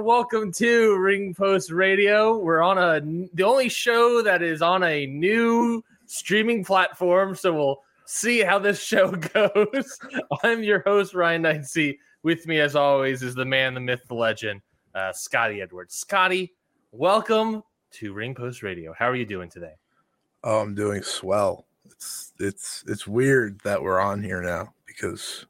Welcome to Ring Post Radio. We're on a the only show that is on a new streaming platform, so we'll see how this show goes. I'm your host Ryan Knightsey. With me, as always, is the man, the myth, the legend, uh, Scotty Edwards. Scotty, welcome to Ring Post Radio. How are you doing today? Oh, I'm doing swell. It's it's it's weird that we're on here now because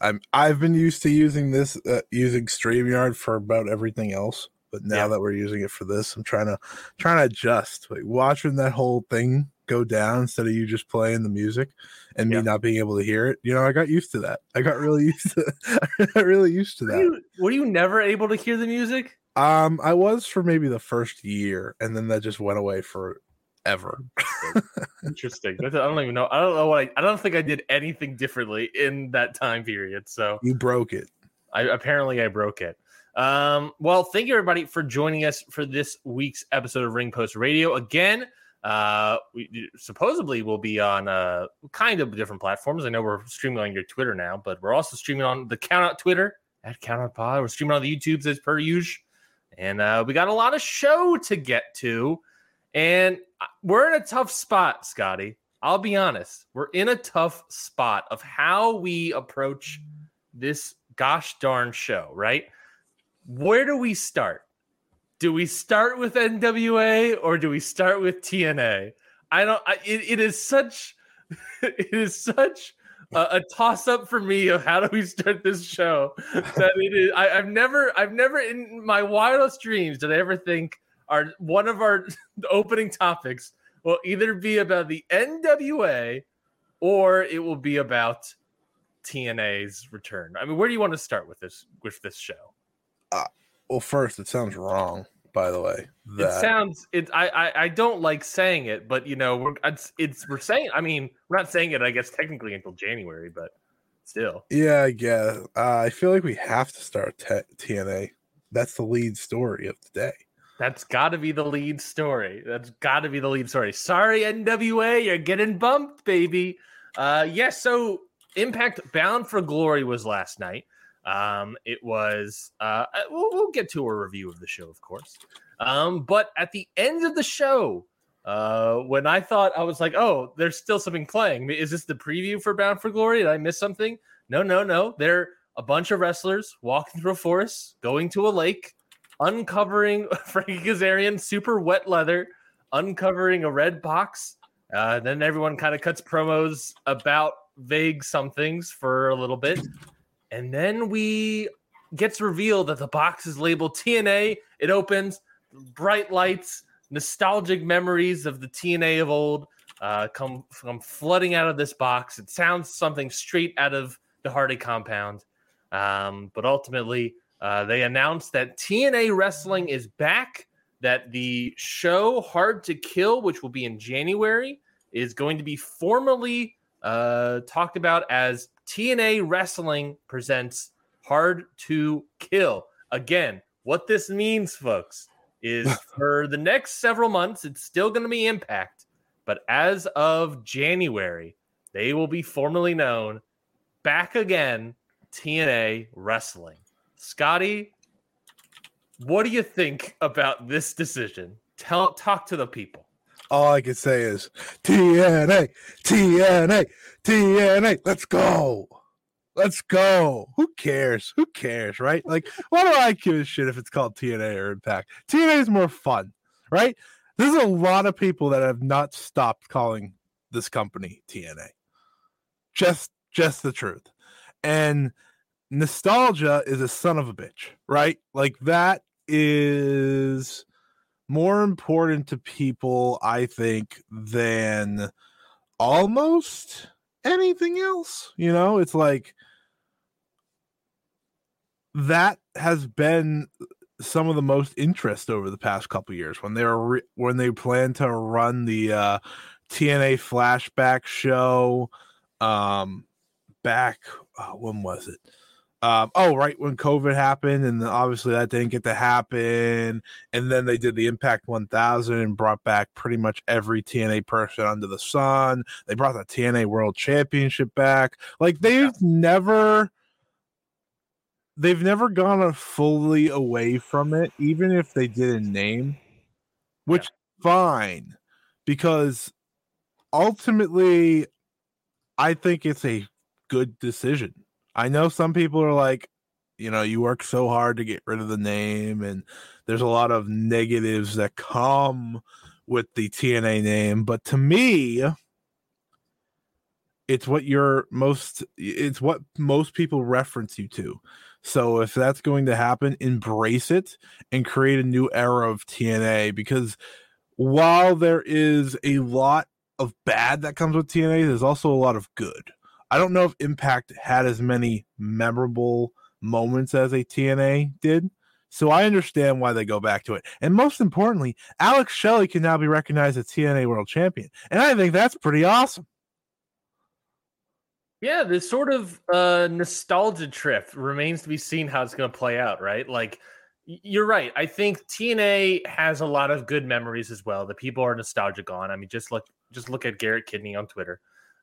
I'm I've been used to using this uh, using StreamYard for about everything else, but now yeah. that we're using it for this, I'm trying to trying to adjust. Like watching that whole thing go down instead of you just playing the music and yeah. me not being able to hear it. You know, I got used to that. I got really used to I got really used to that. Were you, were you never able to hear the music? Um, I was for maybe the first year, and then that just went away for ever. Interesting. I don't even know. I don't know what I, I don't think I did anything differently in that time period. So you broke it. I apparently I broke it. Um, well, thank you everybody for joining us for this week's episode of Ring Post Radio. Again, uh, we supposedly will be on uh kind of different platforms. I know we're streaming on your Twitter now, but we're also streaming on the Count Out Twitter at Count Out Pod. We're streaming on the YouTubes as per usual, and uh, we got a lot of show to get to. And we're in a tough spot, Scotty. I'll be honest. We're in a tough spot of how we approach this gosh darn show, right? Where do we start? Do we start with NWA or do we start with TNA? I don't. I, it, it is such. It is such a, a, toss up for me of how do we start this show that it is. I, I've never. I've never in my wildest dreams did I ever think our one of our opening topics will either be about the NWA or it will be about TNA's return. I mean, where do you want to start with this with this show? Uh, well, first, it sounds wrong. By the way, that... it sounds it. I, I I don't like saying it, but you know, we're it's, it's we're saying. I mean, we're not saying it. I guess technically until January, but still. Yeah, I guess. Uh, I feel like we have to start t- TNA. That's the lead story of the day. That's got to be the lead story. That's got to be the lead story. Sorry, NWA, you're getting bumped, baby. Uh, yes, yeah, so Impact Bound for Glory was last night. Um, it was. Uh, uh, we'll, we'll get to a review of the show, of course. Um, but at the end of the show, uh, when I thought I was like, oh, there's still something playing. Is this the preview for Bound for Glory? Did I miss something? No, no, no. They're a bunch of wrestlers walking through a forest, going to a lake uncovering Frankie Kazarian super wet leather, uncovering a red box. Uh, then everyone kind of cuts promos about vague somethings for a little bit. And then we gets revealed that the box is labeled TNA. It opens, bright lights, nostalgic memories of the TNA of old. uh, come come flooding out of this box. It sounds something straight out of the Hardy compound, um, but ultimately uh, they announced that TNA Wrestling is back. That the show Hard to Kill, which will be in January, is going to be formally uh, talked about as TNA Wrestling presents Hard to Kill. Again, what this means, folks, is for the next several months, it's still going to be Impact, but as of January, they will be formally known back again TNA Wrestling. Scotty, what do you think about this decision? Tell talk to the people. All I can say is TNA, TNA, TNA. Let's go. Let's go. Who cares? Who cares, right? Like, why do I give a shit if it's called TNA or Impact? TNA is more fun, right? There's a lot of people that have not stopped calling this company TNA. Just just the truth. And nostalgia is a son of a bitch, right? Like that is more important to people, I think, than almost anything else. You know, it's like that has been some of the most interest over the past couple years when they were re- when they plan to run the uh TNA flashback show um back uh, when was it um, oh, right when COVID happened, and obviously that didn't get to happen. And then they did the Impact 1000 and brought back pretty much every TNA person under the sun. They brought the TNA World Championship back. Like they've yeah. never, they've never gone fully away from it, even if they did a name, which yeah. fine, because ultimately, I think it's a good decision I know some people are like, you know, you work so hard to get rid of the name, and there's a lot of negatives that come with the TNA name. But to me, it's what you're most, it's what most people reference you to. So if that's going to happen, embrace it and create a new era of TNA because while there is a lot of bad that comes with TNA, there's also a lot of good. I don't know if Impact had as many memorable moments as a TNA did. So I understand why they go back to it. And most importantly, Alex Shelley can now be recognized as TNA World Champion. And I think that's pretty awesome. Yeah, this sort of uh, nostalgia trip remains to be seen how it's going to play out, right? Like, you're right. I think TNA has a lot of good memories as well The people are nostalgic on. I mean, just look, just look at Garrett Kidney on Twitter.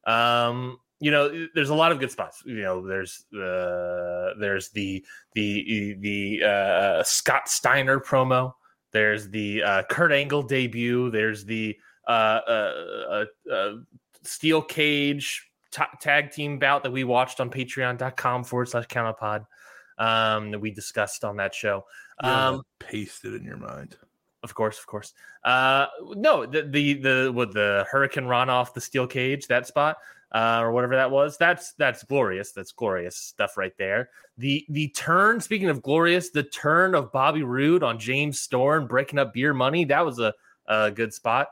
Um, you know, there's a lot of good spots. You know, there's uh, there's the the the uh, Scott Steiner promo. There's the uh, Kurt Angle debut. There's the uh, uh, uh, uh steel cage t- tag team bout that we watched on Patreon.com forward slash Counterpod um, that we discussed on that show. Um, it in your mind. Of course, of course. Uh, no, the the the with the Hurricane run off the steel cage that spot uh, or whatever that was. That's that's glorious. That's glorious stuff right there. The the turn. Speaking of glorious, the turn of Bobby Roode on James Storm breaking up beer money. That was a, a good spot.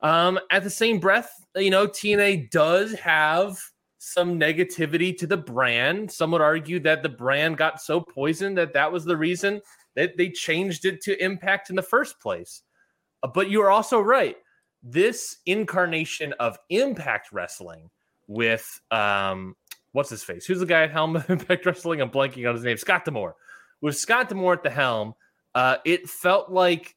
Um, at the same breath, you know, TNA does have some negativity to the brand. Some would argue that the brand got so poisoned that that was the reason that they changed it to Impact in the first place. Uh, but you are also right. This incarnation of Impact Wrestling with um, what's his face? Who's the guy at helm of Impact Wrestling? I'm blanking on his name. Scott D'Amore. With Scott D'Amore at the helm, uh, it felt like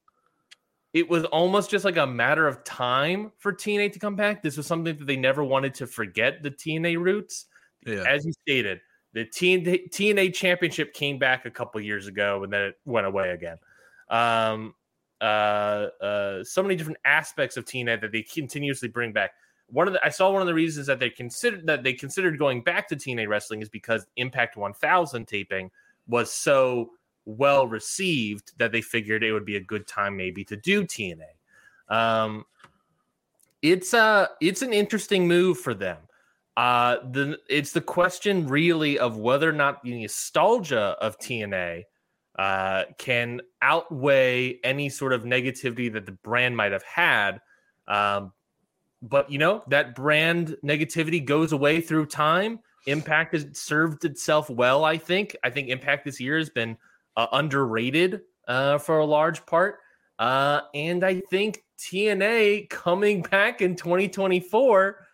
it was almost just like a matter of time for TNA to come back. This was something that they never wanted to forget the TNA roots. Yeah. As you stated, the TNA, TNA championship came back a couple years ago and then it went away again. Um, uh, uh, so many different aspects of TNA that they continuously bring back one of the I saw one of the reasons that they considered that they considered going back to TNA wrestling is because Impact 1000 taping was so well received that they figured it would be a good time maybe to do TNA. Um, it's a it's an interesting move for them. Uh, the it's the question really of whether or not the nostalgia of TNA uh, can outweigh any sort of negativity that the brand might have had. Um, but you know that brand negativity goes away through time. Impact has served itself well. I think. I think Impact this year has been uh, underrated uh, for a large part, uh, and I think TNA coming back in 2024.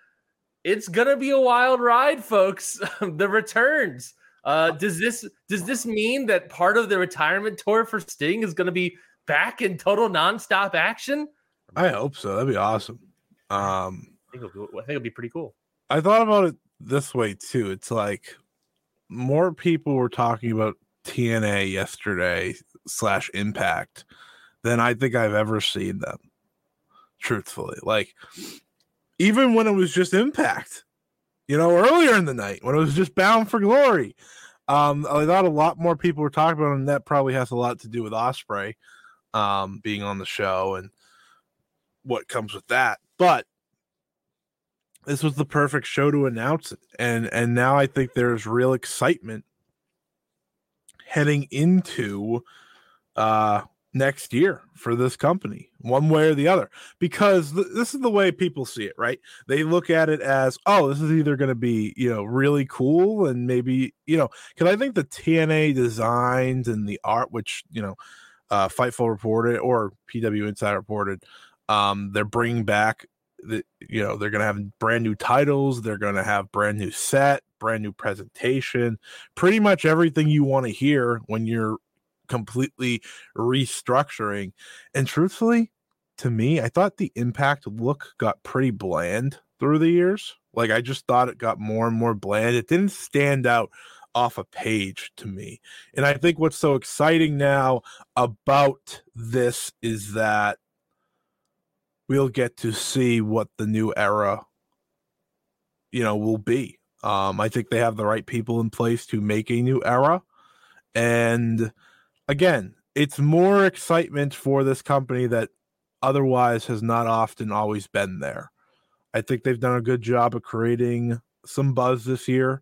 It's gonna be a wild ride, folks. the returns. Uh, does this does this mean that part of the retirement tour for Sting is going to be back in total nonstop action? I hope so. That'd be awesome. Um, I think it'll, I think it'll be pretty cool. I thought about it this way too. It's like more people were talking about TNA yesterday slash Impact than I think I've ever seen them. Truthfully, like even when it was just Impact, you know, earlier in the night when it was just Bound for Glory. Um, I thought a lot more people were talking about, it, and that probably has a lot to do with Ospreay um, being on the show and what comes with that. But this was the perfect show to announce it, and and now I think there's real excitement heading into uh next year for this company, one way or the other, because th- this is the way people see it, right? They look at it as, oh, this is either going to be, you know, really cool and maybe, you know, because I think the TNA designs and the art, which, you know, uh, Fightful reported or PW Insider reported, um, they're bringing back the, you know, they're going to have brand new titles, they're going to have brand new set, brand new presentation, pretty much everything you want to hear when you're completely restructuring. And truthfully, to me, I thought the impact look got pretty bland through the years. Like I just thought it got more and more bland. It didn't stand out off a page to me. And I think what's so exciting now about this is that we'll get to see what the new era you know will be. Um, I think they have the right people in place to make a new era. And again, it's more excitement for this company that otherwise has not often always been there. I think they've done a good job of creating some buzz this year.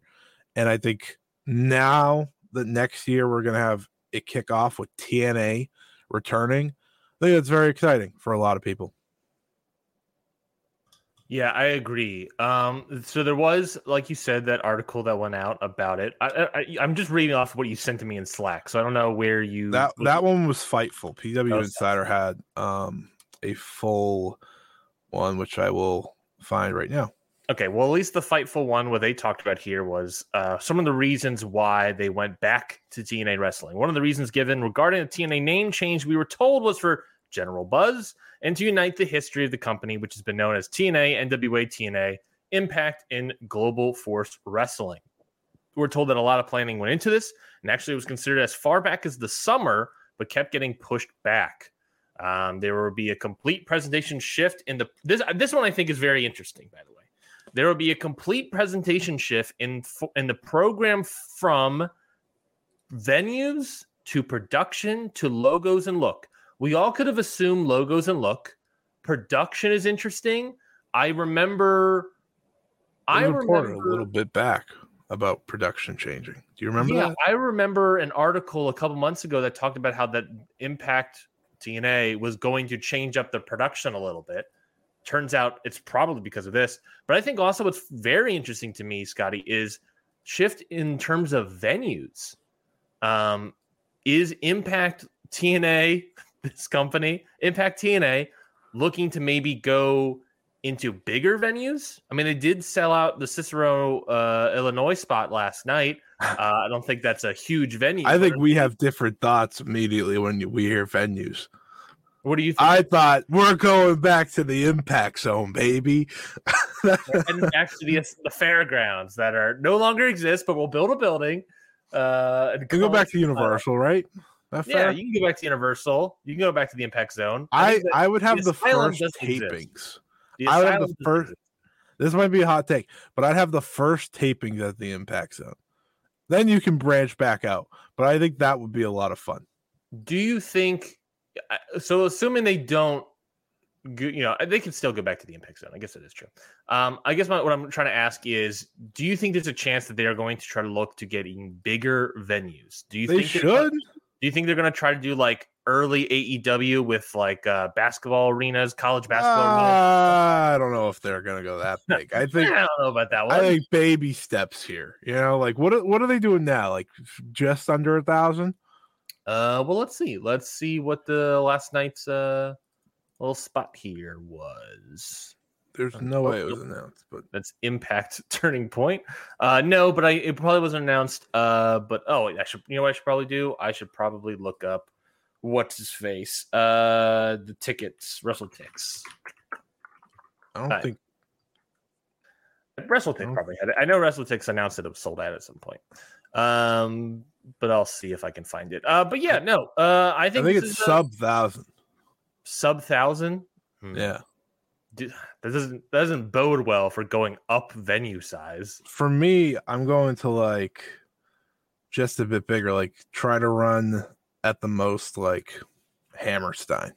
And I think now that next year we're going to have it kick off with TNA returning, I think it's very exciting for a lot of people. Yeah, I agree. Um, so there was, like you said, that article that went out about it. I, am just reading off what you sent to me in Slack, so I don't know where you. That that one was Fightful. PW oh, Insider had um a full one, which I will find right now. Okay, well, at least the Fightful one, what they talked about here was uh, some of the reasons why they went back to TNA wrestling. One of the reasons given regarding the TNA name change, we were told was for general buzz and to unite the history of the company, which has been known as TNA, NWA TNA, Impact in Global Force Wrestling. We're told that a lot of planning went into this, and actually it was considered as far back as the summer, but kept getting pushed back. Um, there will be a complete presentation shift in the this this one I think is very interesting. By the way, there will be a complete presentation shift in in the program from venues to production to logos and look we all could have assumed logos and look. Production is interesting. I remember. I remember a little bit back about production changing. Do you remember yeah, that? I remember an article a couple months ago that talked about how that Impact TNA was going to change up the production a little bit. Turns out it's probably because of this. But I think also what's very interesting to me, Scotty, is shift in terms of venues. Um, is Impact TNA this company, Impact TNA, looking to maybe go into bigger venues. I mean, they did sell out the Cicero, uh, Illinois spot last night. Uh, I don't think that's a huge venue. I think we have different thoughts immediately when we hear venues. What do you think? I thought we're going back to the impact zone, baby. and back to the, the fairgrounds that are no longer exist, but we'll build a building. Uh, and go back to Universal, right? Yeah, you can go back to Universal. You can go back to the Impact Zone. I I, I would have the, the first tapings. The I would have the first. Exist. This might be a hot take, but I'd have the first tapings at the Impact Zone. Then you can branch back out. But I think that would be a lot of fun. Do you think? So, assuming they don't, you know, they can still go back to the Impact Zone. I guess that is true. Um, I guess my, what I'm trying to ask is, do you think there's a chance that they are going to try to look to get even bigger venues? Do you they think should? Do you think they're going to try to do like early AEW with like uh, basketball arenas, college basketball Uh, arenas. I don't know if they're gonna go that big. I think I don't know about that one. I think baby steps here. You know, like what what are they doing now? Like just under a thousand? Uh, well, let's see. Let's see what the last night's uh little spot here was. There's no way it was announced, but That's Impact Turning Point. Uh, no, but I it probably wasn't announced. Uh, but oh, I should. You know what I should probably do? I should probably look up what's his face. Uh, the tickets, WrestleTix. I don't think WrestleTix Oh. probably had it. I know WrestleTix announced that it was sold out at some point. Um, but I'll see if I can find it. Uh, but yeah, no. Uh, I I think think it's a sub thousand. sub thousand. Hmm. Yeah. Dude, that doesn't that doesn't bode well for going up venue size. For me, I'm going to like just a bit bigger, like try to run at the most like Hammerstein.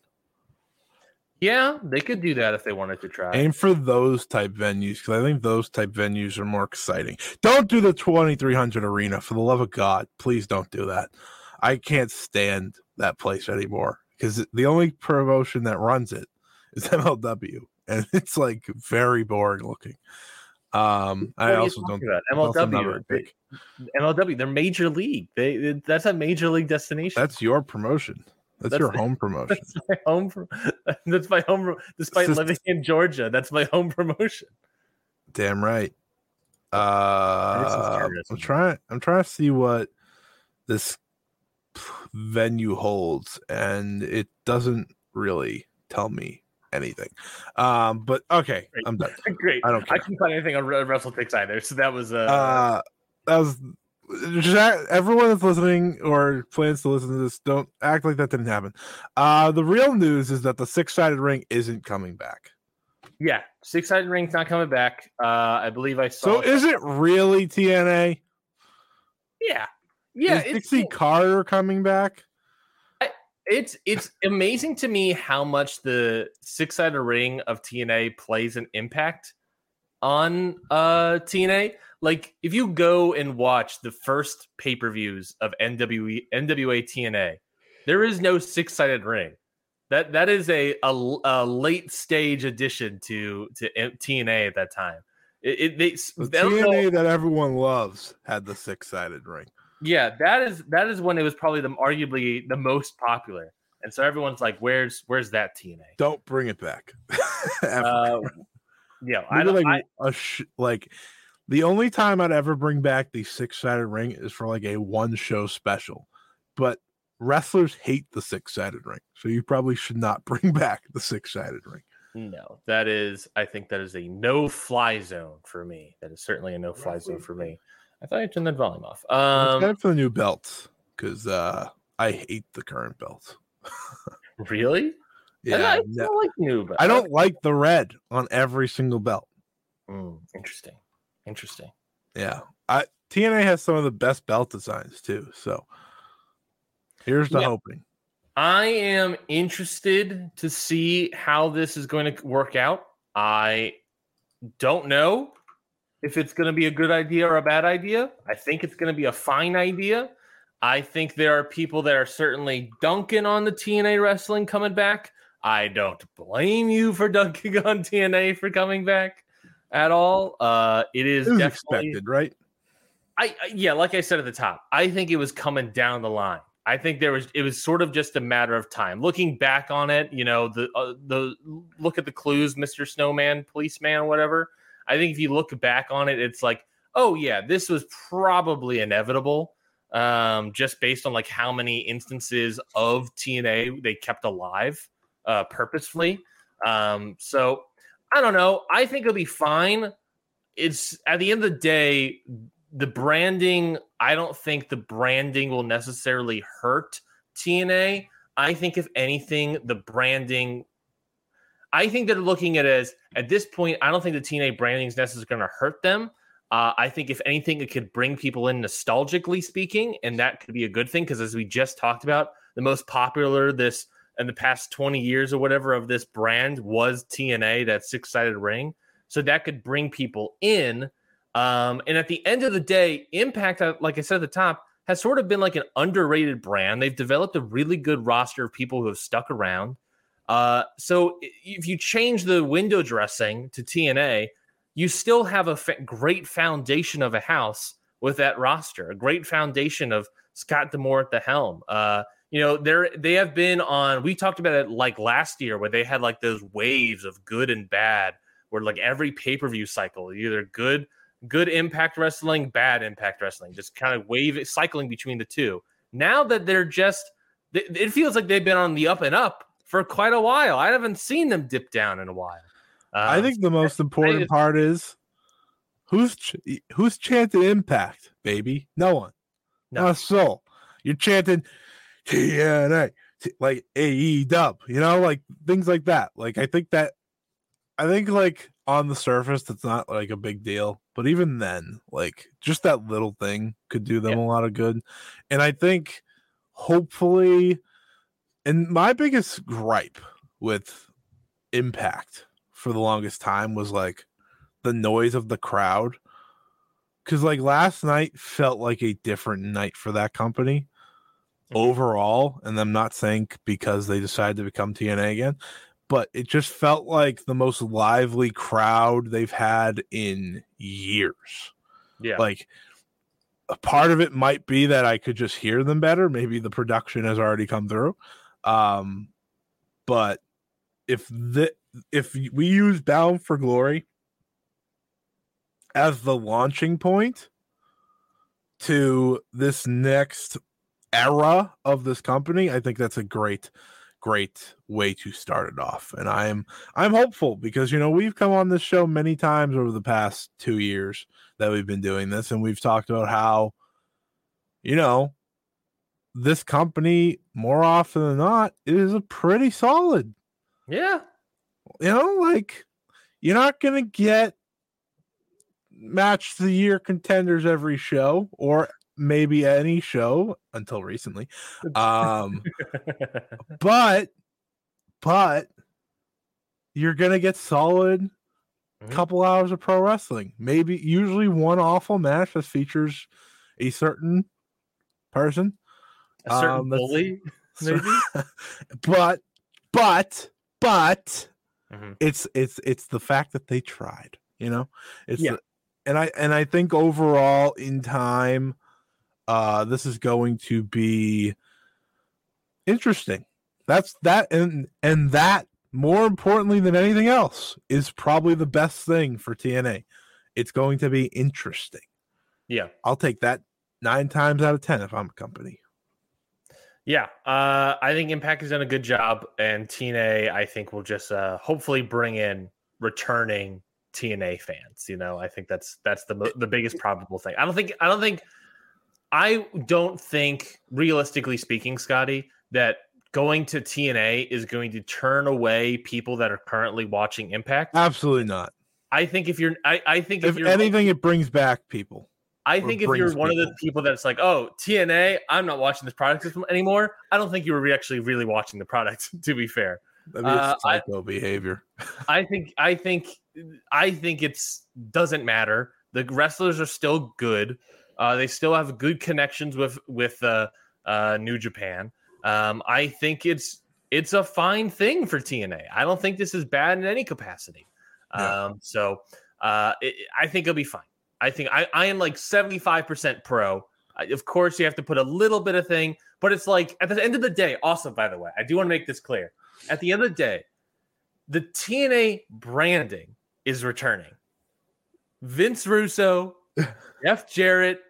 Yeah, they could do that if they wanted to try. Aim for those type venues because I think those type venues are more exciting. Don't do the 2300 arena for the love of God. Please don't do that. I can't stand that place anymore because the only promotion that runs it is MLW, and it's like very boring looking. Um, What I also don't. about? MLW. MLW, they're major league. They that's a major league destination. That's your promotion. That's, That's your the- home promotion. That's my home. That's my home. Despite Just- living in Georgia, that's my home promotion. Damn right. Uh. I'm trying. I'm trying to see what this venue holds, and it doesn't really tell me anything. Um, but okay, Great. I'm done. Great. I don't I care. couldn't find anything on Re- WrestleTix either. So that was uh, Uh, that was. Everyone that's listening or plans to listen to this, don't act like that didn't happen. Uh, the real news is that the six-sided ring isn't coming back. yeah. Six sided ring's not coming back. Uh, I believe I saw. So is it really TNA? yeah, yeah. is it's Dixie Carter coming back? It's it's amazing to me how much the six sided ring of TNA plays an impact on uh TNA. Like if you go and watch the first pay per views of NWE NWA TNA, there is no six sided ring. That that is a, a a late stage addition to to TNA at that time. It, it they, The don't know- TNA that everyone loves had the six-sided ring. Yeah, that is that is when it was probably the arguably the most popular, and so everyone's like, "Where's where's that TNA?" Don't bring it back. Uh, yeah, I don't. like I, a sh- like the only time I'd ever bring back the six-sided ring is for like a one-show special. But wrestlers hate the six-sided ring, so you probably should not bring back the six-sided ring. no, that is. I think that is a no fly zone for me. That is certainly a no fly zone for me. I thought I turned that volume off. Um, get it for the new belt because uh, I hate the current belt. really? Yeah, I, no- don't like new. But I don't like the red on every single belt. Mm, interesting. Interesting. Yeah. I TNA has some of the best belt designs too. So here's the Yeah. hoping. I am interested to see how this is going to work out. I don't know if it's going to be a good idea or a bad idea. I think it's going to be a fine idea. I think there are people that are certainly dunking on the TNA wrestling coming back. I don't blame you for dunking on TNA for coming back at all. Uh, it is It expected, right? I I- yeah, like I said at the top, I think it was coming down the line. I think there was it was sort of just a matter of time. Looking back on it, you know, the uh, the look at the clues, Mister Snowman, policeman, whatever. I think if you look back on it, it's like, oh yeah, this was probably inevitable, um, just based on like how many instances of TNA they kept alive uh, purposefully. Um, so I don't know. I think it'll be fine. It's at the end of the day, the branding, I don't think the branding will necessarily hurt TNA. I think if anything, the branding I think they're looking at it as at this point, I don't think the TNA branding is necessarily going to hurt them. Uh, I think if anything, it could bring people in nostalgically speaking, and that could be a good thing because as we just talked about, the most popular this in the past 20 years or whatever of this brand was TNA, that six sided ring. So that could bring people in. Um, and at the end of the day, Impact, uh, like I said at the top, has sort of been like an underrated brand. They've developed a really good roster of people who have stuck around. Uh, so if you change the window dressing to TNA, you still have a fa- great foundation of a house with that roster, a great foundation of Scott D'Amore at the helm. Uh, you know, they're they have been on. We talked about it like last year, where they had like those waves of good and bad, where like every pay per view cycle, either good, good Impact Wrestling, bad Impact Wrestling, just kind of wave cycling between the two. Now that they're just, it feels like they've been on the up and up for quite a while. I haven't seen them dip down in a while. I um, think the most important part is who's ch- who's chanting impact, baby? No one. No. Not a soul. You're chanting TNA, like AE dub, you know, like things like that. Like I think that I think like on the surface that's not like a big deal, but even then, like just that little thing could do them yeah. a lot of good. And I think hopefully and my biggest gripe with Impact for the longest time was like the noise of the crowd. Cause like last night felt like a different night for that company mm-hmm. overall. And I'm not saying because they decided to become TNA again, but it just felt like the most lively crowd they've had in years. Yeah. Like a part of it might be that I could just hear them better. Maybe the production has already come through. Um, but if the if we use Bound for Glory as the launching point to this next era of this company, I think that's a great great way to start it off. And I'm I'm hopeful because you know we've come on this show many times over the past 2 years that we've been doing this and we've talked about how you know this company more often than not is a pretty solid. Yeah. You know, like you're not gonna get match the year contenders every show or maybe any show until recently. Um but but you're gonna get solid mm-hmm. couple hours of pro wrestling. Maybe usually one awful match that features a certain person a certain um, bully, maybe. but but but mm-hmm. it's it's it's the fact that they tried. You know, it's yeah. The, and I and I think overall in time, uh, this is going to be interesting. That's that and and that more importantly than anything else is probably the best thing for TNA. It's going to be interesting. Yeah. I'll take that nine times out of 10 if I'm a company. Yeah, uh, I think Impact has done a good job, and TNA I think will just uh, hopefully bring in returning TNA fans. You know, I think that's that's the the biggest probable thing. I don't think I don't think I don't think realistically speaking, Scotty, that going to TNA is going to turn away people that are currently watching Impact. Absolutely not. I think if you're, I, I think if, if anything, it brings back people. I think if you're one people. of the people that's like, oh, TNA, I'm not watching this product anymore. I don't think you were actually really watching the product. To be fair, uh, psycho I, behavior. I think, I think, I think it's doesn't matter. The wrestlers are still good. Uh, they still have good connections with with uh, uh, New Japan. Um, I think it's it's a fine thing for TNA. I don't think this is bad in any capacity. Yeah. Um, so uh, it, I think it'll be fine. I think I, I am like 75% pro. I, of course, you have to put a little bit of thing, but it's like at the end of the day, also, by the way, I do want to make this clear. At the end of the day, the TNA branding is returning. Vince Russo, Jeff Jarrett,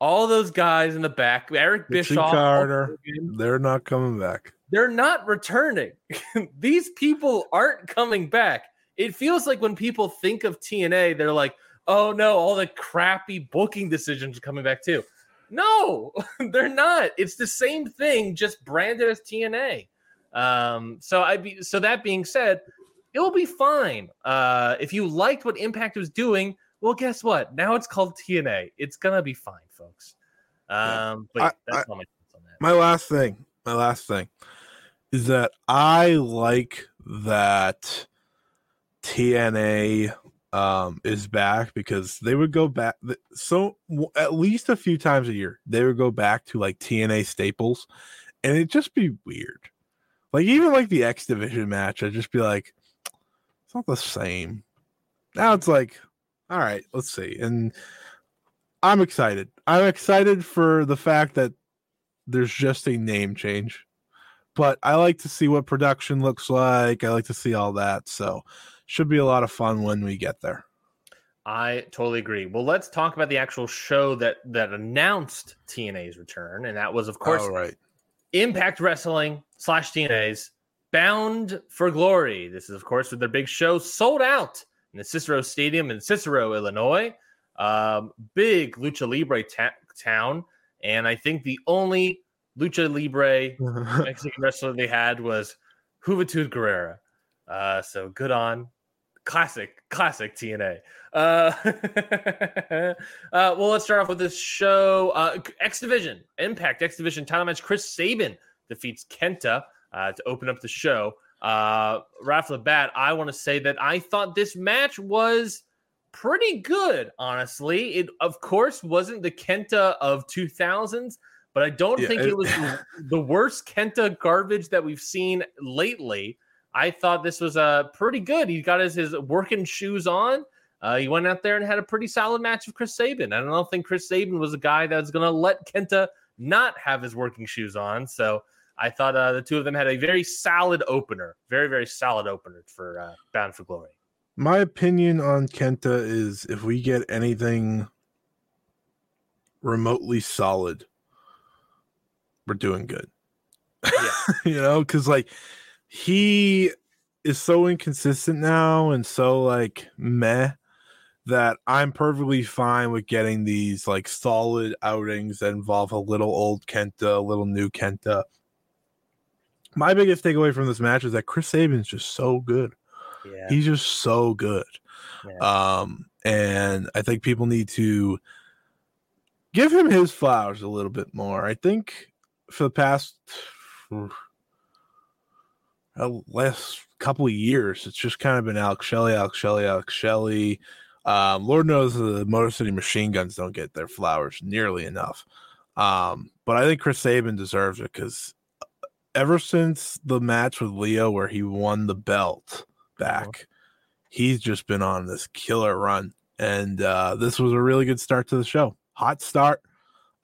all those guys in the back, Eric Bischoff, Carter, they're not coming back. They're not returning. These people aren't coming back. It feels like when people think of TNA, they're like, oh no, all the crappy booking decisions are coming back too. No, they're not. It's the same thing, just branded as TNA. Um, so I be so that being said, it will be fine. Uh, if you liked what Impact was doing, well, guess what? Now it's called TNA. It's gonna be fine, folks. Um, but I, that's I, my on that. My last thing, my last thing is that I like that TNA um, is back because they would go back so at least a few times a year they would go back to like TNA staples, and it'd just be weird. Like even like the X Division match, I'd just be like, it's not the same. Now it's like, all right, let's see. And I'm excited. I'm excited for the fact that there's just a name change. But I like to see what production looks like. I like to see all that. So should be a lot of fun when we get there. I totally agree. Well, let's talk about the actual show that that announced TNA's return, and that was, of course, oh, right. Impact Wrestling slash TNA's Bound for Glory. This is, of course, with their big show sold out in the Cicero Stadium in Cicero, Illinois. Um, big Lucha Libre ta- town, and I think the only Lucha Libre Mexican wrestler they had was Juventud Guerrera. Uh, so good on classic, classic TNA. Uh, uh, well, let's start off with this show. Uh, X Division, Impact X Division title match. Chris Sabin defeats Kenta uh, to open up the show. Uh, right off the bat, I want to say that I thought this match was pretty good, honestly. It, of course, wasn't the Kenta of 2000s, but I don't yeah, think it, it was the worst Kenta garbage that we've seen lately. I thought this was uh, pretty good. He got his, his working shoes on. Uh, he went out there and had a pretty solid match with Chris Sabin. I don't think Chris Sabin was a guy that's going to let Kenta not have his working shoes on. So I thought uh, the two of them had a very solid opener, very, very solid opener for uh, Bound for Glory. My opinion on Kenta is if we get anything remotely solid, we're doing good. Yeah. you know, because like he is so inconsistent now and so like meh that I'm perfectly fine with getting these like solid outings that involve a little old Kenta, a little new Kenta. My biggest takeaway from this match is that Chris Sabin's just so good. Yeah. He's just so good. Yeah. Um, and I think people need to give him his flowers a little bit more. I think for the past uh, last couple of years, it's just kind of been Alex Shelley, Alex Shelley, Alex Shelley. Um, Lord knows the Motor City Machine Guns don't get their flowers nearly enough. Um, but I think Chris Sabin deserves it because uh, ever since the match with Lio where he won the belt back, he's just been on this killer run. And uh, this was a really good start to the show. Hot start.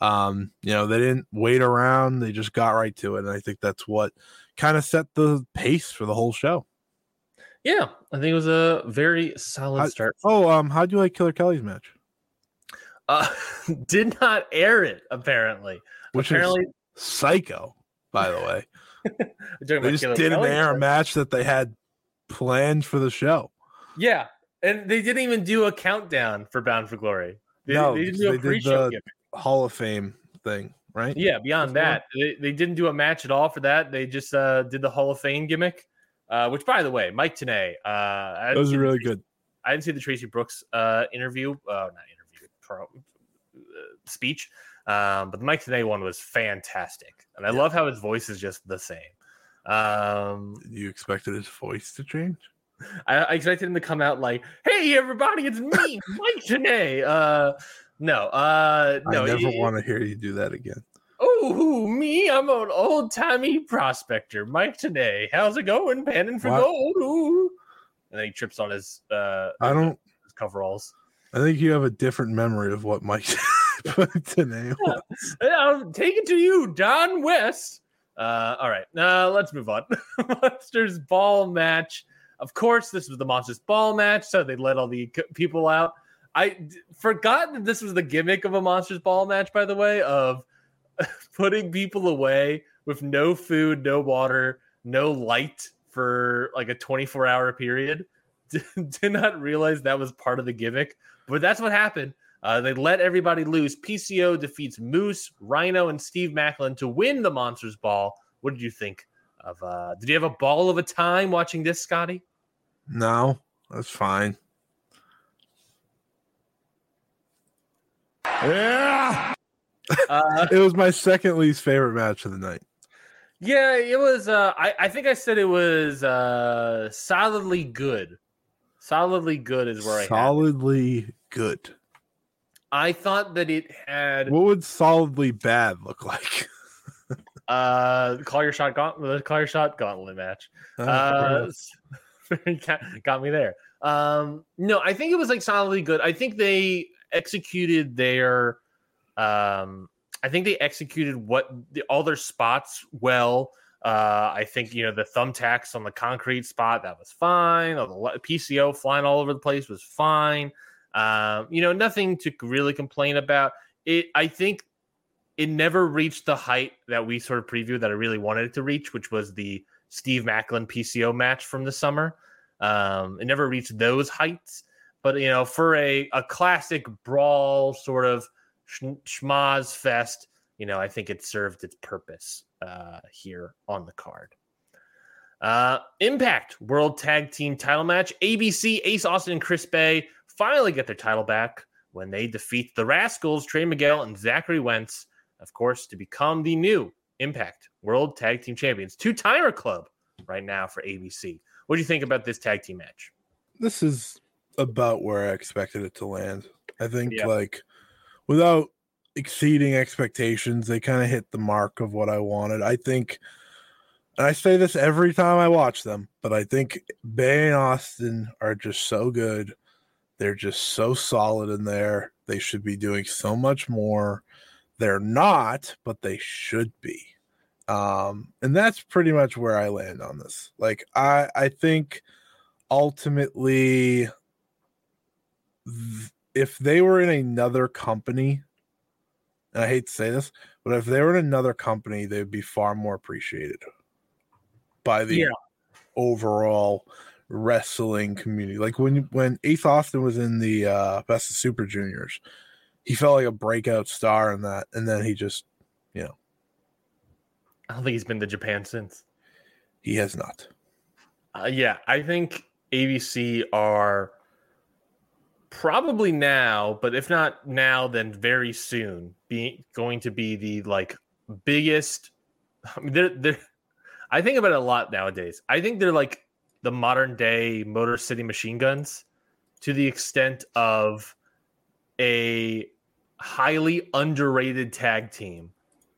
Um, you know, they didn't wait around, they just got right to it. And I think that's what kind of set the pace for the whole show. Yeah, I think it was a very solid start. oh, um, how'd you like Killer Kelly's match? Uh, did not air it apparently. Which apparently, is psycho, by the way. they just Killer didn't Kelly air a match that they had planned for the show. Yeah, and they didn't even do a countdown for Bound for Glory. They, no, they didn't do a pre-show the Hall of Fame thing right? Yeah. Beyond that, they, they, didn't do a match at all for that. They just uh, did the Hall of Fame gimmick, uh, which, by the way, Mike Tenay, uh, those are really good. I didn't see the Traci Brooks uh, interview, uh, not interview, pro, uh, speech, um, but the Mike Tenay one was fantastic, and I yeah. love how his voice is just the same. Um, you expected his voice to change? I, I, expected him to come out like, "Hey, everybody, it's me, Mike Tenay." Uh, no, uh, no. I never want to hear you do that again. Oh, me? I'm an old timey prospector, Mike. Today, how's it going? Panning for what? gold. Ooh. And then he trips on his. uh I don't. His coveralls. I think you have a different memory of what Mike Tenay was. Yeah. I'll take it to you, Don West. Uh, all right, uh, let's move on. Monsters Ball match. Of course, this was the Monsters Ball match, so they let all the people out. I d- forgot that this was the gimmick of a Monsters Ball match, by the way, of putting people away with no food, no water, no light for like a 24 hour period. Did not realize that was part of the gimmick, but that's what happened. Uh, they let everybody loose. PCO defeats Moose, Rhino, and Steve Maclin to win the Monsters Ball. What did you think of? Uh, did you have a ball of a time watching this, Scotty? No, that's fine. Yeah. Uh, it was my second least favorite match of the night. Yeah, it was. Uh, I I think I said it was uh, solidly good, Solidly good is where I had solidly good. I thought that it had What would solidly bad look like? uh call your shot gauntlet call your shot gauntlet match. Uh, got, got me there. Um, no, I think it was like solidly good. I think they executed their, um, I think they executed what the, all their spots well. Uh, I think you know the thumbtacks on the concrete spot that was fine. The PCO flying all over the place was fine. Um, you know, nothing to really complain about. It, I think, it never reached the height that we sort of previewed that I really wanted it to reach, which was the Steve Maclin PCO match from the summer. Um, it never reached those heights, but you know, for a a classic brawl sort of schmaz fest, you know, I think it served its purpose uh, here on the card. Uh, Impact World Tag Team Title match. ABC Ace Austin and Chris Bey finally get their title back when they defeat the Rascals, Trey Miguel and Zachary Wentz, of course, to become the new Impact World Tag Team Champions. Two timer club right now for ABC. What do you think about this tag team match? this is about where I expected it to land. I think Yeah. like without exceeding expectations, they kind of hit the mark of what I wanted. I think and I say this every time I watch them, but I think Bey and Austin are just so good. They're just so solid in there. They should be doing so much more. They're not, but they should be. Um, and that's pretty much where I land on this. Like I I think ultimately if they were in another company and i hate to say this but if they were in another company they'd be far more appreciated by the Yeah. overall wrestling community like when when ace austin was in the uh best of super juniors he felt like a breakout star in that and then he just you know, I don't think he's been to Japan since. he has not Uh, yeah, I think ABC are probably now, but if not now, then very soon, being going to be the like biggest. I mean, they're they're. I think about it a lot nowadays. I think they're like the modern day Motor City Machine Guns, to the extent of a highly underrated tag team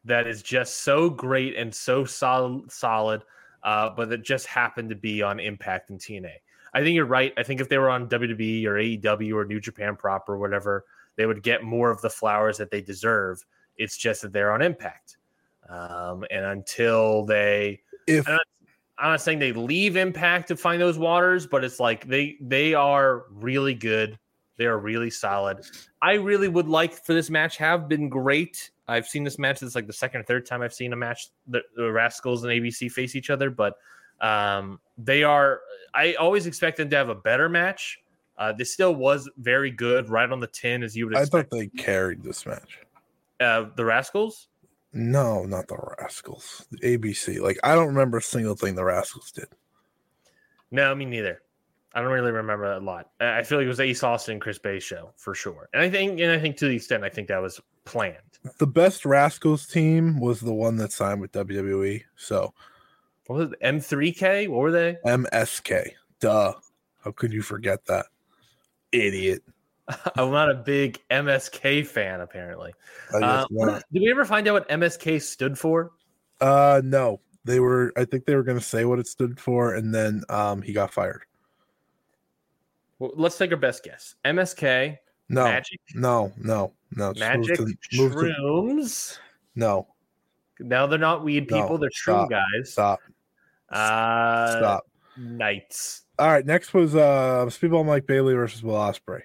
that is just so great and so solid, solid uh, but that just happened to be on Impact and TNA. I think you're right. I think if they were on WWE or AEW or New Japan proper or whatever, they would get more of the flowers that they deserve. It's just that they're on Impact. Um, and until they, if I'm not, I'm not saying they leave Impact to find those waters, but it's like they they are really good. They are really solid. I really would like for this match have been great. I've seen this match. It's like the second or third time I've seen a match the, the Rascals and ABC face each other, but um, they are. I always expect them to have a better match. Uh, this still was very good, right on the tin as you would i expect. thought they carried this match uh, the Rascals. No, not the Rascals. The ABC. Like I don't remember a single thing the Rascals did. No, me neither. I don't really remember a lot. I I feel like it was Ace Austin and Chris Bey show for sure, and I think, and I think to the extent, I think that was planned. The best Rascals team was the one that signed with WWE. So What was it? M3K? What were they? MSK. Duh. How could you forget that? Idiot. I'm not a big MSK fan, apparently. Uh, guess what- not. did we ever find out what MSK stood for? Uh no. They were I think they were gonna say what it stood for, and then um he got fired. Well, let's take our best guess. MSK, No, Magic, no, no, no. Magic, to- move to- Shrooms. no, No, they're not weed No, people. they're shroom stop, guys. stop. Uh, Stop. Knights. All right, next was uh Speedball Mike Bailey versus Will Ospreay.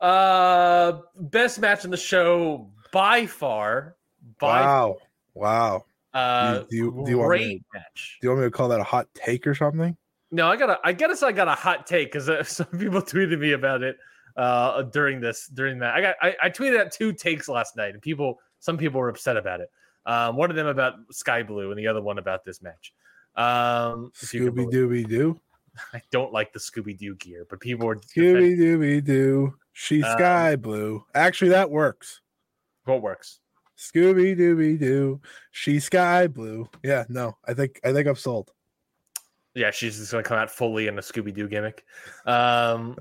Uh, best match in the show by far. By Wow. Wow. uh, Do you- do you want great me match. Do you want me to call that a hot take or something? No, I got to I guess I got a hot take because uh, some people tweeted me about it uh during this during that. I got I, I tweeted out two takes last night, and people some people were upset about it. Um, one of them about Sky Blue, and the other one about this match. Um, if you can Scooby Dooby Doo. I don't like the Scooby Doo gear, but people were Scooby Dooby Doo. She's Um, sky blue. Actually, that works. what works. Scooby Dooby Doo. She's sky blue. Yeah, no, I think I think I'm sold. Yeah, she's just gonna come out fully in a Scooby Doo gimmick. Um,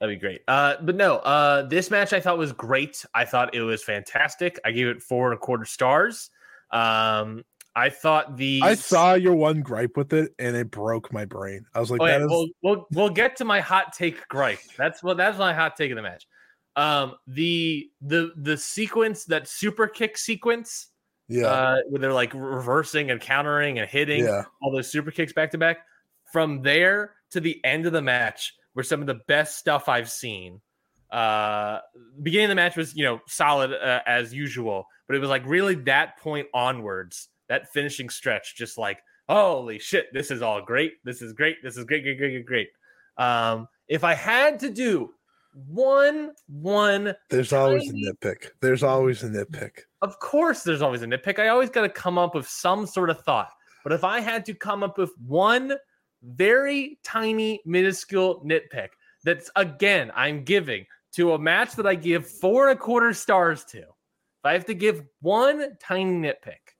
that'd be great. Uh, but no, uh, this match I thought was great. I thought it was fantastic. I gave it four and a quarter stars. Um, I thought the I saw your one gripe with it, and it broke my brain. I was like, Oh, yeah, that is we'll, we'll we'll get to my hot take gripe. That's what that's my hot take of the match. Um, the the the sequence that super kick sequence, yeah, uh, where they're like reversing and countering and hitting yeah. all those super kicks back to back. From there to the end of the match, were some of the best stuff I've seen. Uh, beginning of the match was you know solid uh, as usual, but it was like really that point onwards, that finishing stretch, just like holy shit, this is all great. This is great. This is great, great, great, great, great. Um, if I had to do one, one, There's always a nitpick. There's always a nitpick. of course, there's always a nitpick. I always got to come up with some sort of thought. But if I had to come up with one very tiny, minuscule nitpick, that's again, I'm giving to a match that I give four and a quarter stars to. If I have to give one tiny nitpick,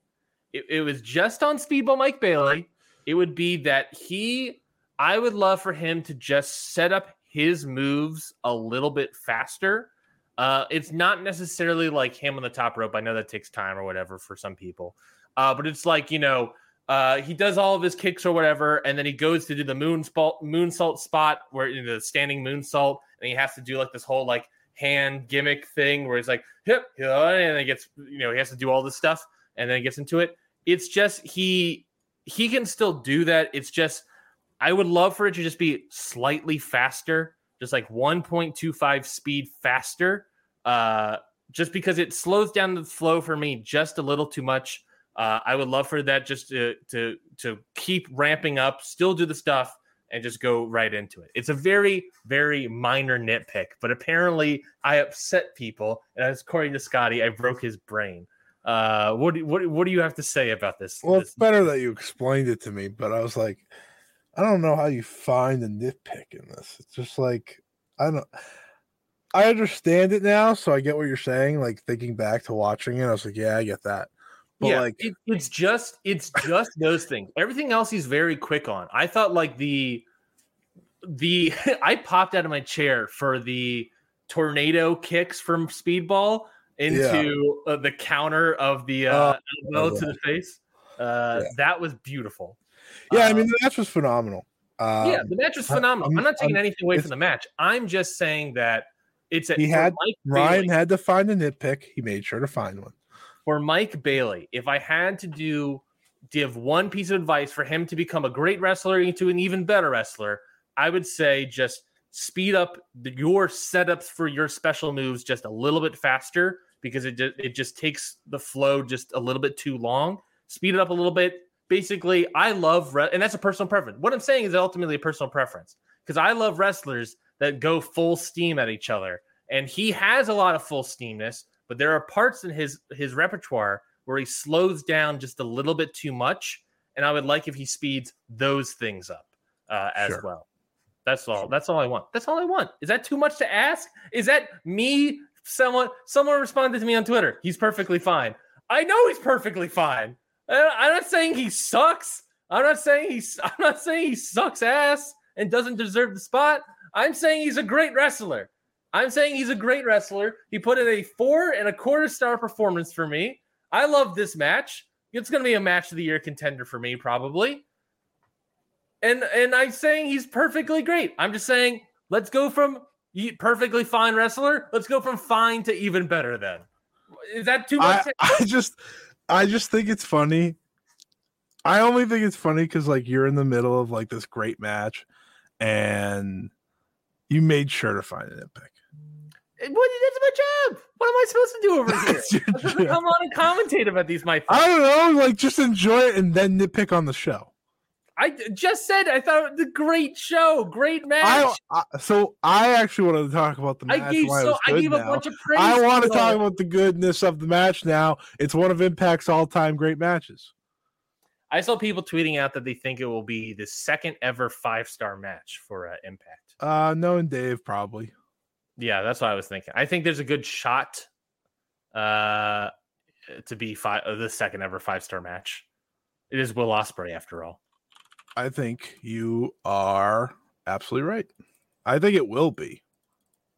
it, it was just on Speedball Mike Bailey. It would be that he, I would love for him to just set up his moves a little bit faster. Uh, it's not necessarily like him on the top rope. I know that takes time or whatever for some people. Uh, but it's like, you know, uh, he does all of his kicks or whatever, and then he goes to do the moon spot, moonsault spot where you know, the standing moonsault, and he has to do like this whole like hand gimmick thing where he's like hip, and then he gets you know he has to do all this stuff, and then he gets into it. It's just he he can still do that. It's just I would love for it to just be slightly faster, just like 1.25 speed faster, uh, just because it slows down the flow for me just a little too much. Uh, I would love for that just to to to keep ramping up, still do the stuff, and just go right into it. It's a very very minor nitpick, but apparently I upset people, and as Corey to Scotty, I broke his brain. Uh, what do, what what do you have to say about this? Well, this it's better that you explained it to me, but I was like, I don't know how you find a nitpick in this. It's just like I don't. I understand it now, so I get what you're saying. Like thinking back to watching it, I was like, yeah, I get that. But yeah, like, it, it's just it's just those things. Everything else he's very quick on. I thought like the the I popped out of my chair for the tornado kicks from Speedball into uh, the counter of the uh, elbow to the face. Uh, Yeah. That was beautiful. yeah, I Um, mean, the match was phenomenal. Um, yeah, the match was phenomenal. I'm, I'm- not taking I'm- anything away from the match. I'm just saying that it's a, He had- Ryan Bailey- had to find a nitpick. He made sure to find one. for Mike Bailey, if I had to do give one piece of advice for him to become a great wrestler into an even better wrestler, I would say just speed up the, your setups for your special moves just a little bit faster because it just, it just takes the flow just a little bit too long. Speed it up a little bit. Basically, I love re- and that's a personal preference. What I'm saying is ultimately a personal preference because I love wrestlers that go full steam at each other, and he has a lot of full steamness but there are parts in his his repertoire where he slows down just a little bit too much and i would like if he speeds those things up uh, as Sure. well that's all that's all i want that's all i want is that too much to ask is that me someone someone responded to me on twitter he's perfectly fine i know he's perfectly fine Uh, i'm not saying he sucks i'm not saying he's i'm not saying he sucks ass and doesn't deserve the spot i'm saying he's a great wrestler I'm saying he's a great wrestler. He put in a four and a quarter star performance for me. I love this match. It's going to be a match of the year contender for me, probably. And and I'm saying he's perfectly great. I'm just saying let's go from ye- perfectly fine wrestler. Let's go from fine to even better. Then is that too much? I, I just, I just think it's funny. I only think it's funny because like you're in the middle of like this great match, and you made sure to find an nitpick. What, that's my job. What am I supposed to do over here? I'm come on and commentate about these, my I don't know, like just enjoy it and then nitpick on the show. I just said I thought it was a great show, great match. I, I so I actually wanted to talk about the match. I gave why it so was I gave a bunch of praise. I want to talk about the goodness of the match now. It's one of Impact's all-time great matches. I saw people tweeting out that they think it will be the second ever five star match for uh, Impact. Uh, no, and Dave probably. Yeah, that's what I was thinking. I think there's a good shot uh, to be five, uh, the second ever five star match. It is Will Ospreay after all. I think you are absolutely right. I think it will be.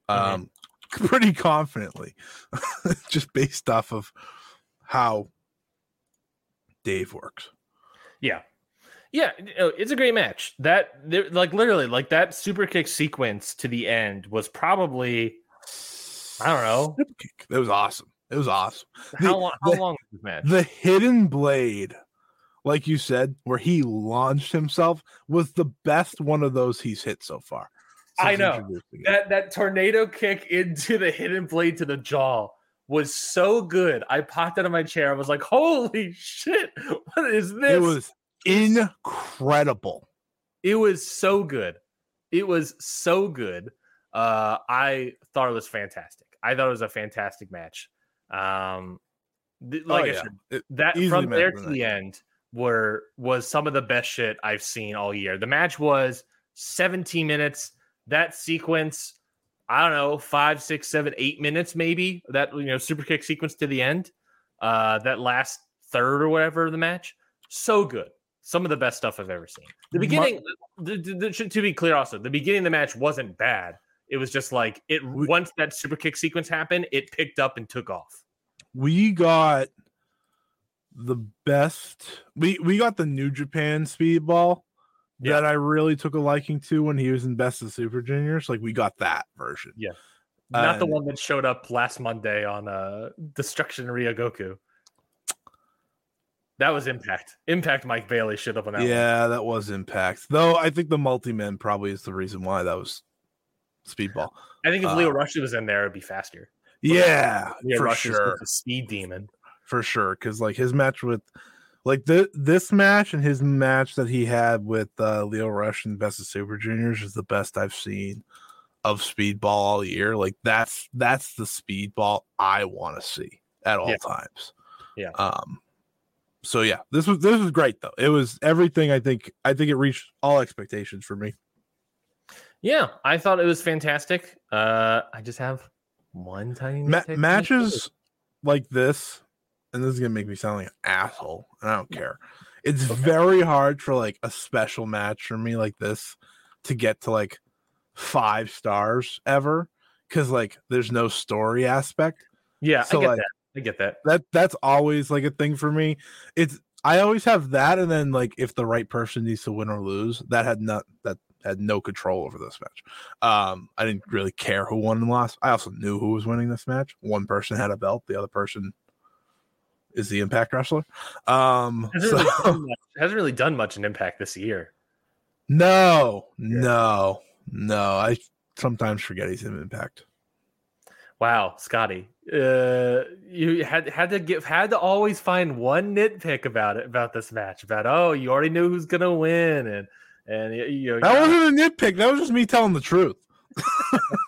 Um pretty confidently. just based off of how Dave works. Yeah. Yeah, it's a great match. That like literally like that super kick sequence to the end was probably I don't know. That was awesome. It was awesome. how The- long how the- long was this match? The hidden blade, like you said, where he launched himself, was the best one of those he's hit so far. I know. that that tornado kick into the hidden blade to the jaw was so good. I popped out of my chair. I was like, "Holy shit! What is this?" It was incredible. it was so good. It was so good. Uh, I thought it was fantastic. I thought it was a fantastic match. Um, th- like Oh, I yeah. said, that from there to the end were was some of the best shit I've seen all year. The match was 17 minutes. That sequence, I don't know, five, six, seven, eight minutes, maybe. That you know, super kick sequence to the end. Uh, that last third or whatever of the match, so good. Some of the best stuff I've ever seen. The beginning, th- th- th- to be clear, also the beginning of the match wasn't bad. It was just like it. Once that super kick sequence happened, it picked up and took off. we got the best we we got the new japan speedball Yeah. that i really took a liking to when he was in best of super juniors like we got that version Yeah. Not the one that showed up last Monday on uh Destruction Ryogoku. That was Impact. Impact Mike Bailey showed up on that. one. yeah that was impact though i think the multi-man probably is the reason why that was speedball I think if Uh, Lio Rush was in there, it'd be faster. yeah Lio for Rush is sure a speed demon. For sure because like his match with like the this match and his match that he had with uh lio rush and best of super juniors is the best i've seen of speedball all year like that's that's the speedball i want to see at all Yeah. times Yeah. um so yeah this was this was great though it was everything i think i think it reached all expectations for me Yeah, I thought it was fantastic. Uh I just have one tiny Ma- nitpick to make. matches like this, and this is gonna make me sound like an asshole, and I don't care. It's very hard for like a special match for me like this to get to like five stars ever because like there's no story aspect. Yeah, So, I get like, that. I get that. That that's always like a thing for me. It's I always have that, and then like if the right person needs to win or lose, that had not that had no control over this match. Um, I didn't really care who won and lost. I also knew who was winning this match. One person had a belt, the other person is the Impact wrestler. Um, Hasn't, so- really done much, hasn't really done much in Impact this year. no, no, no. I sometimes forget he's in Impact. Wow, Scotty, uh, you had had to give had to always find one nitpick about it about this match. About oh, you already knew who's gonna win, and and you know That wasn't a nitpick. That was just me telling the truth.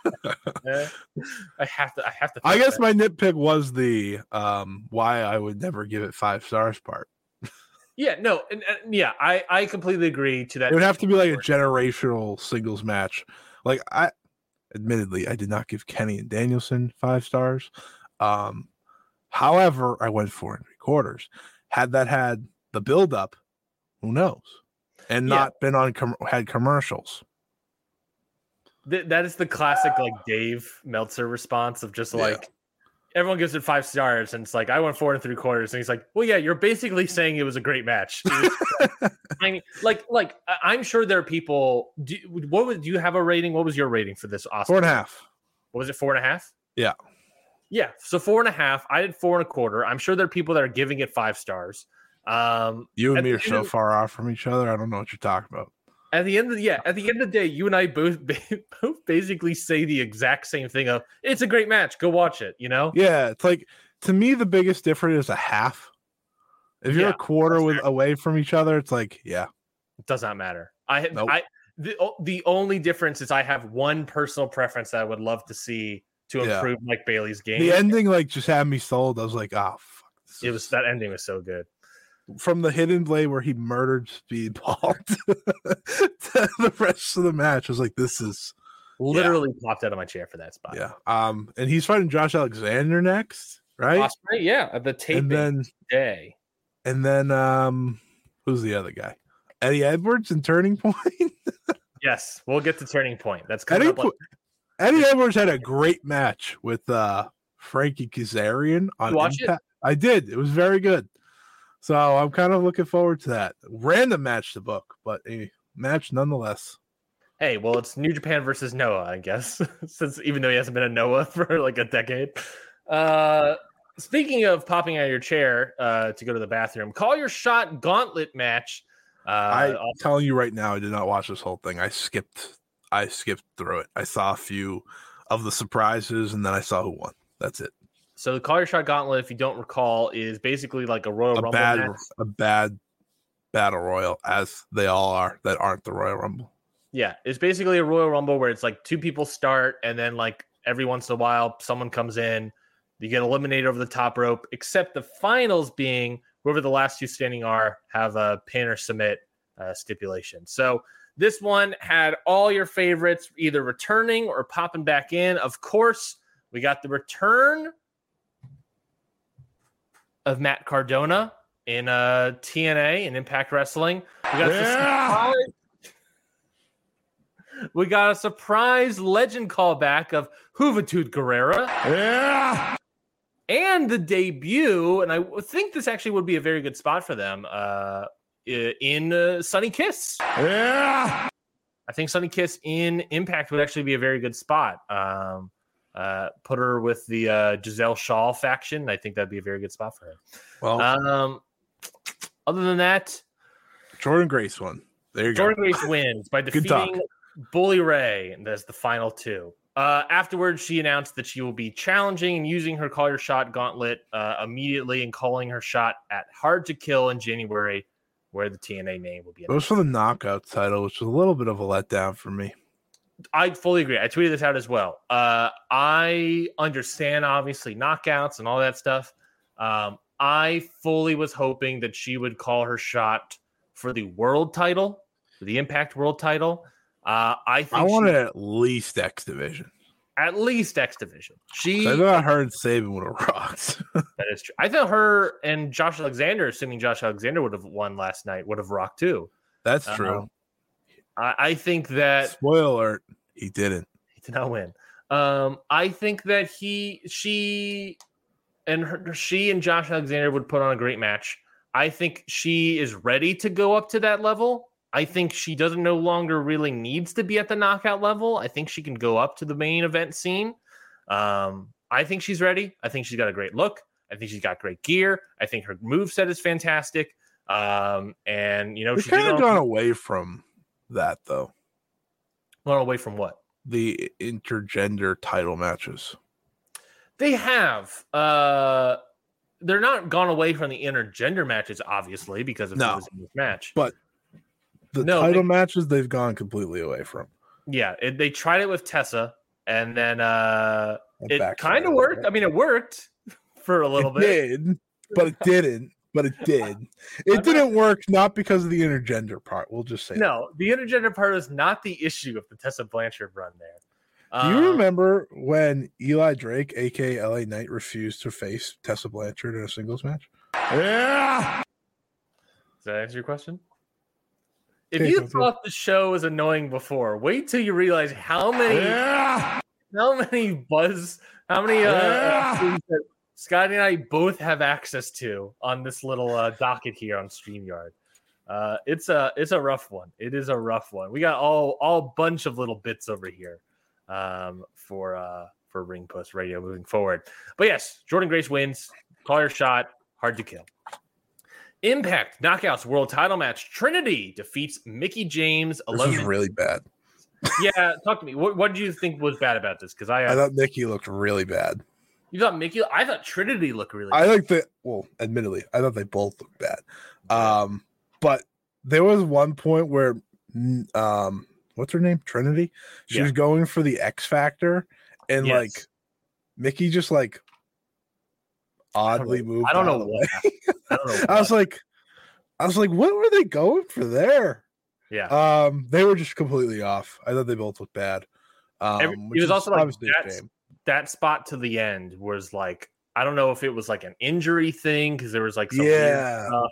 I have to I have to. I guess that. my nitpick was the um why I would never give it five stars part. yeah no and, and yeah I I completely agree to that. It would have to be like a generational singles match. Like I admittedly I did not give Kenny and Danielson five stars. Um however, I went four and three quarters. Had that had the build up, who knows? And Yeah. not been on com- had commercials. Th- that is the classic like Dave Meltzer response of just Yeah. like everyone gives it five stars and it's like I went four and three quarters and he's like, well, yeah, you're basically saying it was a great match. Was- I mean, like, like I'm sure there are people. Do, what was? Do you have a rating? What was your rating for this Oscar? Four and a half. What was it? Four and a half. Yeah. Yeah. So four and a half. I did four and a quarter. I'm sure there are people that are giving it five stars. Um, You and me are so far off from each other. I don't know what you're talking about. At the end of the yeah, at the end of the day, you and I both both basically say the exact same thing of it's a great match. Go watch it. You know. Yeah, it's like to me the biggest difference is a half. If you're Yeah, a quarter with away from each other, it's like, yeah, It does not matter. I Nope. I the the only difference is I have one personal preference that I would love to see to Yeah. improve Mike Bailey's game. the ending like just had me sold. I was like, oh fuck. it was that ending was so good. From the hidden blade where he murdered Speedball to, to the rest of the match. I was like, this is Literally popped out of my chair for that spot. yeah. Um, and he's fighting Josh Alexander next, right? Ospreay, yeah, at the taping and then day. and then um, who's the other guy? Eddie Edwards and Turning Point. Yes, we'll get to turning point. That's coming Eddie. Like, Eddie Edwards had a great match with uh Frankie Kazarian on watch it? Impact. I did. It was very good. So I'm kind of looking forward to that. Random match to book, but a match nonetheless. hey, well, it's New Japan versus Noah, I guess, since even though he hasn't been a Noah for like a decade. Uh, speaking of popping out of your chair uh, to go to the bathroom, call your shot gauntlet match. Uh, I'm telling you right now, I did not watch this whole thing. I skipped. I skipped through it. I saw a few of the surprises, and then I saw who won. That's it. So the call your shot gauntlet, if you don't recall, is basically like a Royal A Rumble bad, match. a bad battle royal, as they all are that aren't the Royal Rumble. Yeah, it's basically a Royal Rumble where it's like two people start, and then like every once in a while, someone comes in, you get eliminated over the top rope, except the finals being whoever the last two standing are have a pin or submit uh, stipulation. So this one had all your favorites either returning or popping back in. Of course, we got the return of Matt Cardona in uh, TNA and Impact Wrestling. We got the surprise- we got a surprise legend callback of Juventud Guerrera. Yeah. And the debut, and I think this actually would be a very good spot for them uh, in uh, Sunny Kiss. Yeah. I think Sunny Kiss in Impact would actually be a very good spot. Um, uh, put her with the uh, Giselle Shaw faction. I think that'd be a very good spot for her. Well, Um, other than that, Jordynne Grace won. There you Jordynne go. Jordynne Grace wins by defeating Bully Ray and that's the final two. Uh, afterwards, she announced that she will be challenging and using her call your shot gauntlet uh, immediately and calling her shot at Hard to Kill in January, where the TNA name will be. It was for the knockout title, which was a little bit of a letdown for me. I fully agree. I tweeted this out as well. Uh, I understand, obviously, knockouts and all that stuff. Um, I fully was hoping that she would call her shot for the world title, for the Impact World title. Uh, I think I she- wanted at least X Division. at least X Division. She I thought I heard Sabin would have rocked. that is true. I thought her and Josh Alexander, assuming Josh Alexander would have won last night, would have rocked too. That's Um, true. I, I think that Spoiler alert, he didn't. he did not win. Um, I think that he, she, and her, she and Josh Alexander would put on a great match. I think she is ready to go up to that level. I think she doesn't no longer really needs to be at the knockout level. I think she can go up to the main event scene. Um, I think she's ready. I think she's got a great look. I think she's got great gear. I think her move set is fantastic. Um, and you know, she's kind of gone away from that though. Gone away from what? The intergender title matches. They have. Uh they're not gone away from the intergender matches, obviously, because of No. this match. But The No, title they- matches they've gone completely away from. Yeah, it, they tried it with Tessa, and then uh it kind of worked. bit. I mean, it worked for a little it bit. did, but it didn't. But it did. It didn't work not because of the intergender part. We'll just say. that. No, the intergender part is not the issue of the Tessa Blanchard run there. Do you Um, remember when Eli Drake, aka LA Knight, refused to face Tessa Blanchard in a singles match? Yeah. Does that answer your question? If you thought the show was annoying before, wait till you realize how many how many buzz, how many uh, uh, that Scotty and I both have access to on this little uh, docket here on StreamYard. Uh, it's a it's a rough one. It is a rough one. We got all all bunch of little bits over here um, for uh, for Ring Post Radio moving forward. But yes, Jordynne Grace wins. Call your shot. Hard to kill. Impact Knockouts World Title match. Trinity defeats Mickie James. This Eleven. was really bad. yeah, talk to me. What, what did you think was bad about this? Because I, uh, I thought Mickie looked really bad. You thought Mickie. I thought Trinity looked really. I like the well, admittedly, I thought they both looked bad. Um, but there was one point where um what's her name? Trinity? She Yeah. was going for the X Factor and Yes. like Mickie just like oddly know- moved. I don't know what. I don't know. I was like, I was like, what were they going for there? yeah. Um, they were just completely off. I thought they both looked bad. Um, Every- it was also like that's-. That spot to the end was like I don't know if it was like an injury thing because there was like some Yeah. stuff,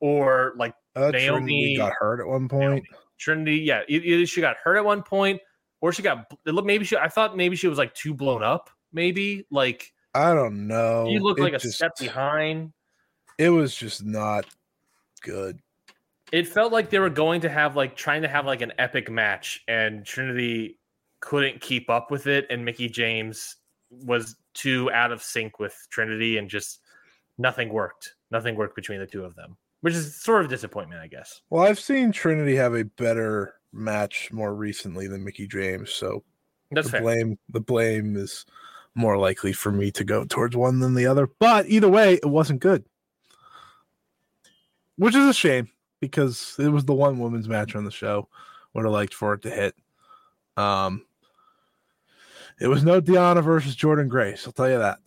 or like Uh, Naomi- Trinity got hurt at one point. Trinity, yeah, either she got hurt at one point, or she got it looked- maybe she. I thought maybe she was like too blown up. Maybe like I don't know. you look It like a just- step behind. It was just not good. It felt like they were going to have like trying to have like an epic match, and Trinity couldn't keep up with it, and Mickie James was too out of sync with Trinity, and just nothing worked. Nothing worked between the two of them, which is sort of a disappointment, I guess. Well, I've seen Trinity have a better match more recently than Mickie James, so That's the fair. blame the blame is more likely for me to go towards one than the other. But either way, it wasn't good. Which is a shame because it was the one women's match on the show. Would have liked for it to hit. Um it was no Deonna versus Jordynne Grace, I'll tell you that.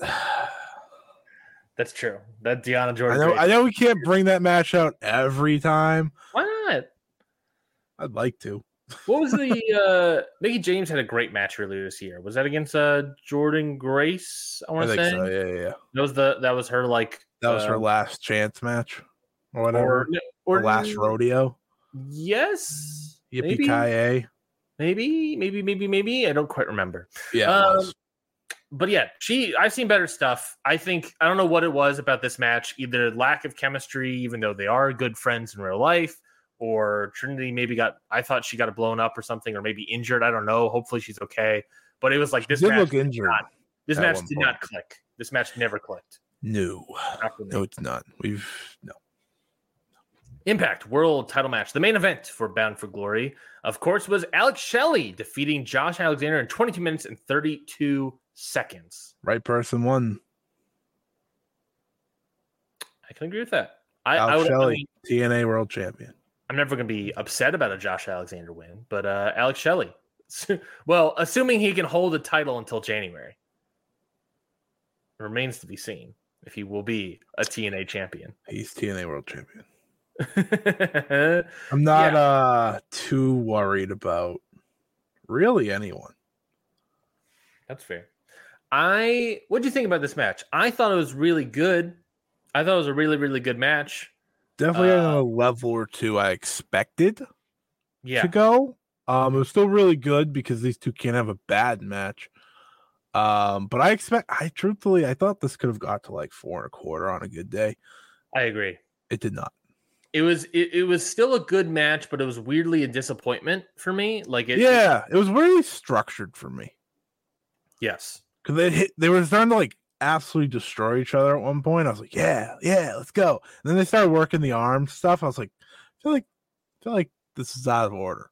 That's true. That Deonna I Jordynne. know Grace- I know we can't bring that match out every time. Why not? I'd like to. What was the uh Mickie James had a great match earlier this year. Was that against uh Jordynne Grace? I I want to say so. Yeah, yeah, yeah. that was the that was her like That was her uh, last chance match or whatever. or, Or, last rodeo. Yes, Yippee ki maybe, maybe, maybe, maybe. I don't quite remember. Yeah, Um. But yeah, she. I've seen better stuff. I think I don't know what it was about this match. Either lack of chemistry, even though they are good friends in real life, or Trinity maybe got. I thought she got blown up or something, or maybe injured. I don't know. Hopefully she's okay. But it was like this did match. look injured. not- this match did point. not click. This match never clicked. No, Not for me. no, it's not. We've no. Impact World Title match. The main event for Bound for Glory, of course, was Alex Shelley defeating Josh Alexander in 22 minutes and 32 seconds. Right person won. I can agree with that. I, I Alex would. I Shelley, mean, TNA World Champion. I'm never going to be upset about a Josh Alexander win, but uh, Alex Shelley. well, assuming he can hold the title until January, remains to be seen if he will be a TNA champion. He's TNA World Champion. I'm not uh too worried about really anyone. That's fair. I what do you think about this match? I thought it was really good. I thought it was a really really good match. Definitely on Uh, a level or two I expected Yeah. to go. Um, it was still really good because these two can't have a bad match. Um, but I expect I truthfully I thought this could have got to like four and a quarter on a good day. I agree. It did not. It was it, it was still a good match, but it was weirdly a disappointment for me. Like it yeah, it was really structured for me. yes. because they hit they were starting to like absolutely destroy each other at one point. I was like, yeah, yeah, let's go. And then they started working the arm stuff. I was like, I feel like I feel like this is out of order.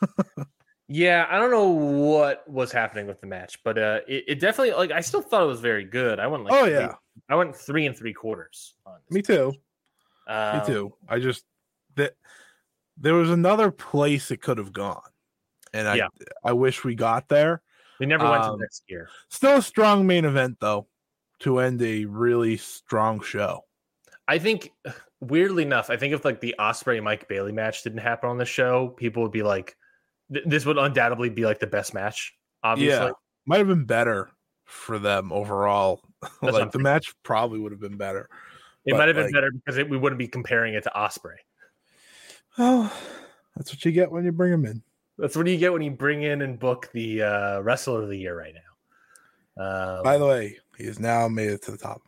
Yeah, I don't know what was happening with the match, but uh it, it definitely like I still thought it was very good. I went like oh three- yeah, I went three and three quarters on this. me too. Um, me too. I just that there was another place it could have gone, and I Yeah. I wish we got there. We never went to Um, next year. Still a strong main event though to end a really strong show. I think weirdly enough, I think if like the Ospreay Mike Bailey match didn't happen on the show, people would be like, th- this would undoubtedly be like the best match. Obviously, Yeah, might have been better for them overall. like the match probably would have been better. It might have been like- better because it, we wouldn't be comparing it to Ospreay. Well, that's what you get when you bring them in. That's what you get when you bring in and book the uh, wrestler of the year right now. Um, By the way, he has now made it to the top of my ranking.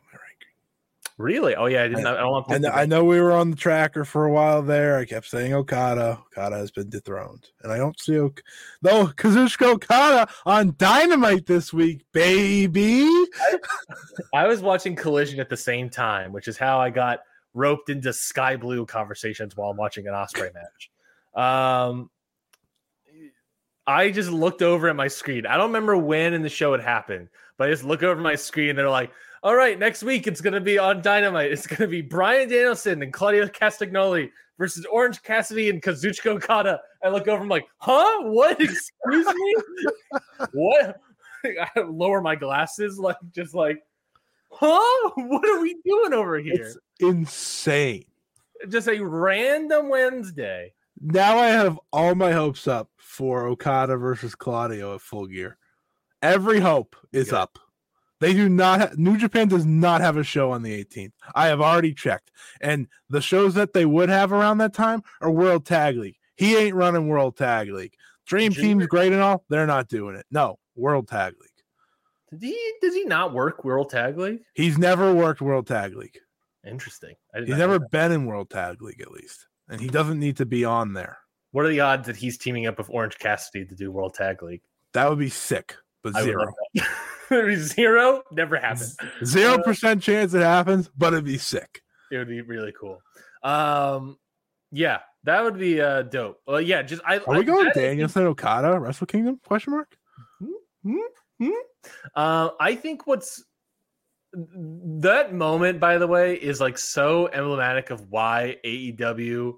Really? Oh yeah, I didn't. I, don't want to. I know, I know we were on the tracker for a while there. I kept saying Okada. Okada has been dethroned, and I don't see ok- though Kazuchika Okada on Dynamite this week, baby. I was watching Collision at the same time, which is how I got roped into Sky Blue conversations while I'm watching an Ospreay match. Um, I just looked over at my screen. I don't remember when in the show it happened, but I just look over my screen. And they're like, "All right, next week it's going to be on Dynamite. It's going to be Bryan Danielson and Claudio Castagnoli versus Orange Cassidy and Kazuchika Okada." I look over. I'm like, "Huh? What? Excuse me? what?" I lower my glasses, like just like, huh? What are we doing over here? It's insane. just a random Wednesday. Now I have all my hopes up for Okada versus Claudio at Full Gear. Every hope is Good. up They do not. Ha- New Japan does not have a show on the 18th. I have already checked, and the shows that they would have around that time are World Tag League. He ain't running World Tag League. Dream Junior- Team's great and all. They're not doing it. No, World Tag League. Did he does he not work World Tag League? He's never worked World Tag League. Interesting. He's never been in World Tag League at least, and he doesn't need to be on there. What are the odds that he's teaming up with Orange Cassidy to do World Tag League? That would be sick, but I zero. love that. It'd be zero never happened. Zero percent chance it happens, but it'd be sick. It would be really cool. Um, yeah, that would be uh dope. Well, yeah, just I. Are I- we going is- Danielson Okada Wrestle Kingdom? Question mark. Hmm. Hmm. Uh, I think what's that moment, by the way, is like so emblematic of why AEW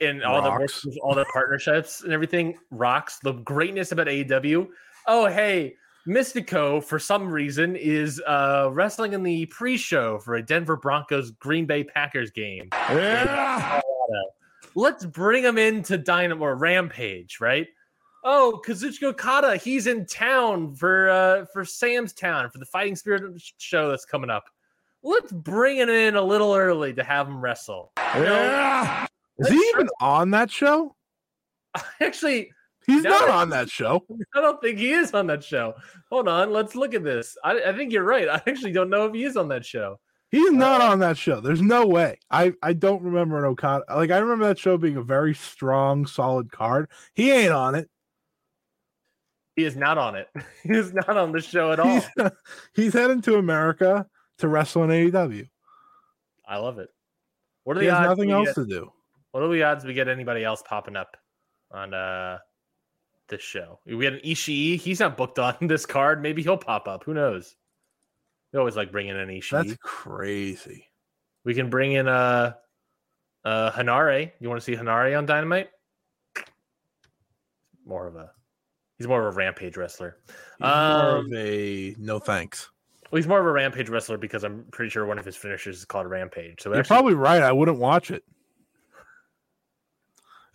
and all Rocks. the all the partnerships and everything rocks. The greatness about AEW. Oh, hey, Místico for some reason is uh wrestling in the pre-show for a Denver Broncos Green Bay Packers game. Yeah. Let's bring him into Dynamo or Rampage, right? Oh, Kazuchika Okada, he's in town for uh for Sam's Town for the Fighting Spirit show that's coming up. Let's bring it in a little early to have him wrestle. Yeah. Is he even on that show? Actually, He's No. not on that show. I don't think he is on that show. Hold on, let's look at this. I, I think you're right. I actually don't know if he is on that show. He's not on that show. There's no way. I I don't remember an Okada. Like I remember that show being a very strong, solid card. He ain't on it. He is not on it. He is not on the show at all. He's, he's heading to America to wrestle in AEW. I love it. What are He the has odds? nothing else get- to do. What are the odds we get anybody else popping up on uh this show? We had an Ishii. He's not booked on this card. Maybe he'll pop up. Who knows? We always like bringing in an Ishii. That's crazy. We can bring in uh uh Henare. You want to see Henare on Dynamite? More of a he's more of a rampage wrestler. He's more of Um, a no thanks. Well, he's more of a rampage wrestler because I'm pretty sure one of his finishers is called Rampage. So You're actually- probably right. I wouldn't watch it.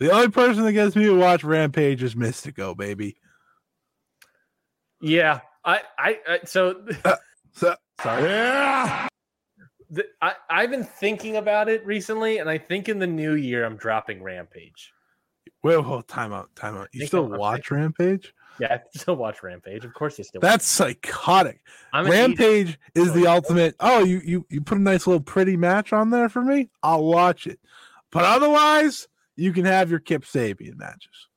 The only person that gets me to watch Rampage is Místico, baby. yeah. I, I I so uh, So, sorry. Yeah. the, I I've been thinking about it recently, and I think in the new year I'm dropping Rampage. Wait, hold time out, time out. You still I'm- watch Rampage? Yeah, I still watch Rampage. Of course, you still. That's psychotic. Rampage is the ultimate. Oh, you you you put a nice little pretty match on there for me. I'll watch it. But otherwise, you can have your Kip Sabian matches.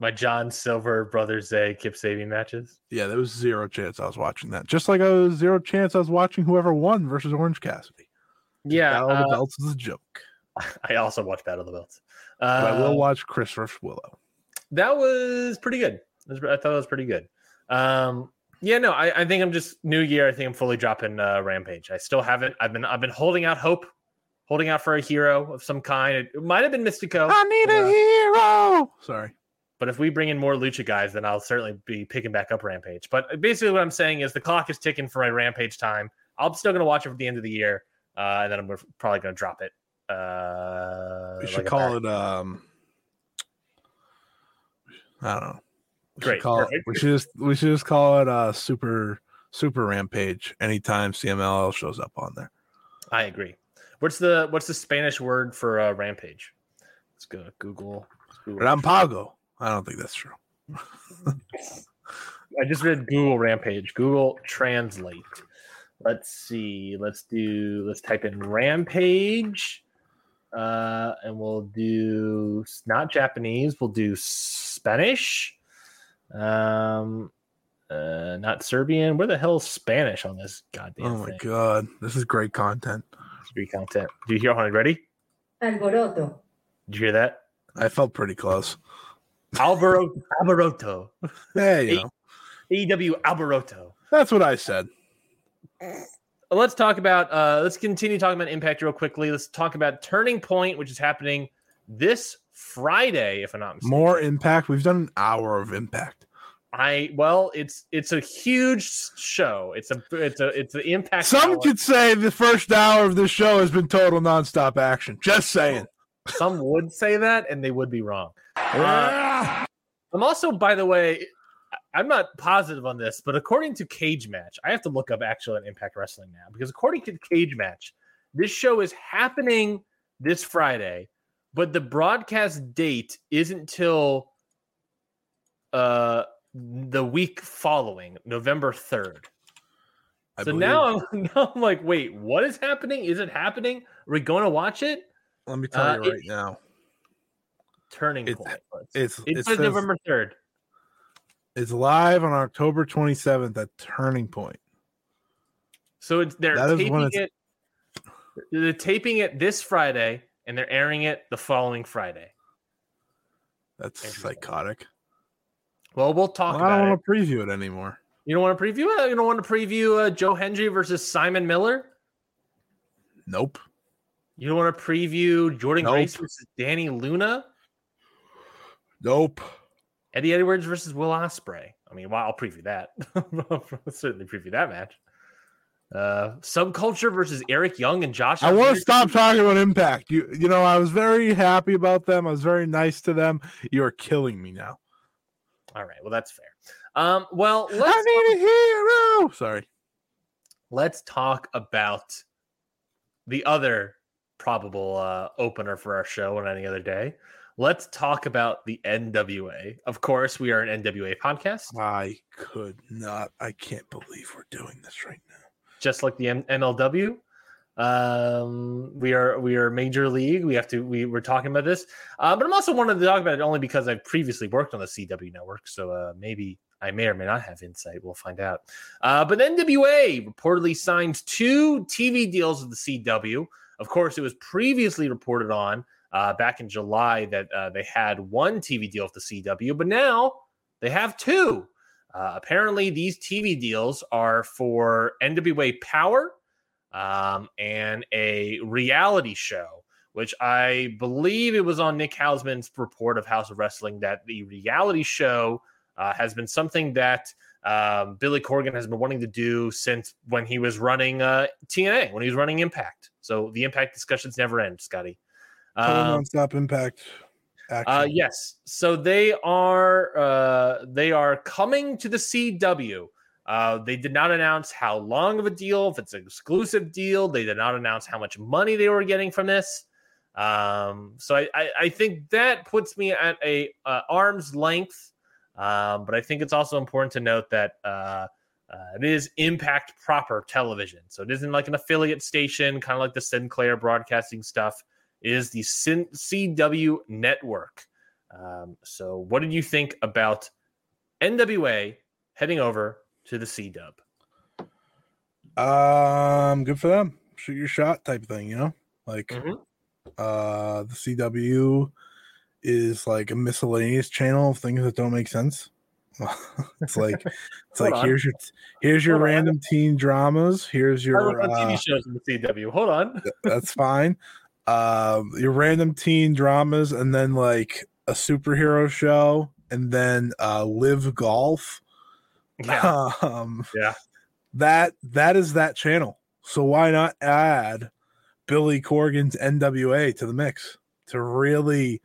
my John Silver Brothers Zay Kip Sabian matches. Yeah, there was zero chance I was watching that. Just like I was zero chance I was watching whoever won versus Orange Cassidy. Yeah, Battle of the uh, Belts is a joke. I also watch Battle of the Belts. But I Uh, will watch Chris vs. Willow. that was pretty good. I thought that was pretty good. Um, yeah, no, I, I think I'm just new year. I think I'm fully dropping uh, Rampage. I still haven't. I've been I've been holding out hope, holding out for a hero of some kind. It, it might have been Místico. I need uh, a hero. Sorry. But if we bring in more Lucha guys, then I'll certainly be picking back up Rampage. But basically, what I'm saying is the clock is ticking for my Rampage time. I'm still going to watch it for the end of the year, uh, and then I'm probably going to drop it. Uh, We should a call it um I don't know. We should Great, call it, we should just we should just call it uh super super rampage anytime CMLL shows up on there. I agree. What's the what's the Spanish word for uh, Rampage? Let's go Google. Google. Rampago. I don't think that's true. I just read Google Rampage. Google Translate. Let's see. Let's do. Let's type in Rampage, uh, and we'll do not Japanese. We'll do Spanish. Um, uh, not Serbian. Where the hell is Spanish on this goddamn Oh my thing? god. This is great content. Free content. Do you hear? Hold ready? Alboroto. Did you hear that? I felt pretty close. Alvaro Alvaroto. Hey, you Eight. know, AEW Alvaroto. that's what I said. let's talk about uh let's continue talking about impact real quickly let's talk about turning point which is happening this friday if i'm not mistaken More impact. We've done an hour of impact. I well it's it's a huge show it's a it's a it's the impact Some could say the first hour of this show has been total nonstop action. Just saying. some would say that and they would be wrong Uh, i'm also by the way I'm not positive on this, but according to Cage Match, I have to look up actual and Impact Wrestling now because according to Cage Match, this show is happening this Friday, but the broadcast date isn't till uh the week following, November 3rd. I so now I'm, now I'm like, wait, what is happening? Is it happening? Are we going to watch it? let me tell uh, you it- right now. Turning It's- point. Let's- It's It, it says November 3rd. it's live on October 27th at Turning Point. So it's they're That taping it's- it. They're taping it this Friday, and they're airing it the following Friday. That's psychotic. Well, we'll talk Well, I don't want to preview it anymore. You don't want to preview it. You don't want to preview uh, Joe Hendry versus Simon Miller. Nope. You don't want to preview Jordynne Nope. Grace versus Dani Luna. Nope. Eddie Edwards versus Will Ospreay. I mean, well, I'll preview that. I'll certainly preview that match. Uh, Subculture versus Eric Young and Josh. I want to stop talking about Impact. You you know, I was very happy about them. I was very nice to them. You are killing me now. All right, well, that's fair. Um, well, let's I need a hero. Sorry. let's talk about the other probable uh, opener for our show on any other day. Let's talk about the NWA. Of course, we are an NWA podcast, I could not. I can't believe we're doing this right now. just like the M- MLW. Um, we are we are major league. We have to. We we're talking about this, uh, but I'm also wanted to talk about it only because I've previously worked on the CW network, so uh, maybe I may or may not have insight. We'll find out. Uh, but NWA reportedly signed two TV deals with the CW. Of course, it was previously reported on uh, back in July that uh, they had one TV deal with the CW, but now they have two. Uh, apparently, these TV deals are for NWA Power um, and a reality show, which I believe it was on Nick Hausman's report of Haus of Wrestling that the reality show uh, has been something that um, Billy Corgan has been wanting to do since when he was running uh, TNA, when he was running Impact. So the Impact discussions never end, Scotty. Um, nonstop impact. Uh, yes. So they are uh, they are coming to the CW. Uh, they did not announce how long of a deal, if it's an exclusive deal. They did not announce how much money they were getting from this. Um, so I, I, I think that puts me at a uh, arm's length. Um, but I think it's also important to note that uh, uh, it is Impact proper television. So it isn't like an affiliate station, kind of like the Sinclair broadcasting stuff. It is the Sin- CW network. Um, so, what did you think about NWA heading over to the C Dub? Um, good for them. Shoot your shot type thing, you know? Like Mhm. uh the CW is like a miscellaneous channel of things that don't make sense. it's like it's like on. here's your here's your Hold on. random teen dramas. Here's your on TV uh, shows in the CW. Hold on. that's fine. Um your random teen dramas and then like a superhero show and then uh live golf. Yeah. um Yeah. that that is that channel so why not add billy corgan's nwa to the mix to really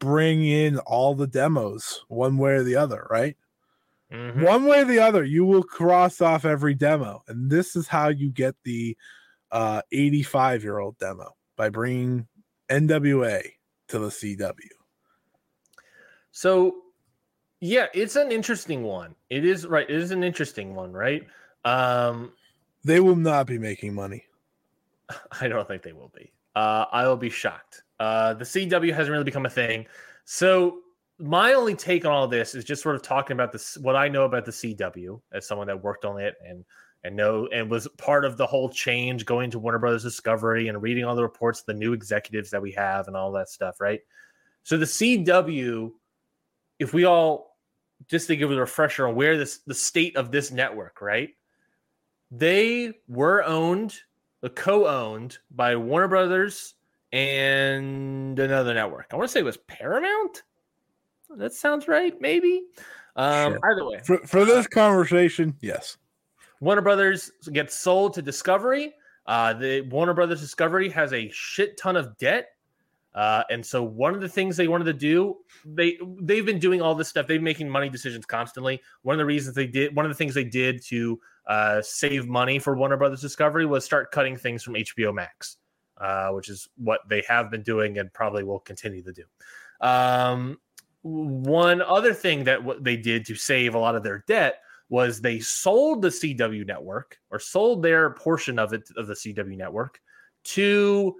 bring in all the demos one way or the other right Mhm. one way or the other you will cross off every demo and this is how you get the uh 85 year old demo by bringing nwa to the cw So, yeah, it's an interesting one. It is right. It is an interesting one, right? Um, they will not be making money I don't think they will be. Uh, I will be shocked. Uh, the CW hasn't really become a thing. So my only take on all this is just sort of talking about this, what I know about the CW as someone that worked on it and and know and was part of the whole change going to Warner Brothers Discovery and reading all the reports, the new executives that we have and all that stuff, right? So the CW, if we all just to give a refresher on where this the state of this network, right? They were owned the co-owned by Warner Brothers and another network. I want to say it was Paramount. That sounds right, maybe. Um, Sure. Either way, for, for this conversation yes Warner Brothers gets sold to Discovery. Uh, the Warner Brothers Discovery has a shit ton of debt. Uh, and so one of the things they wanted to do, they they've been doing all this stuff. They've been making money decisions constantly. One of the reasons they did, one of the things they did to uh, save money for Warner Brothers Discovery was start cutting things from HBO Max, uh, which is what they have been doing and probably will continue to do. Um, one other thing that w- they did to save a lot of their debt was they sold the CW network or sold their portion of it of the CW network to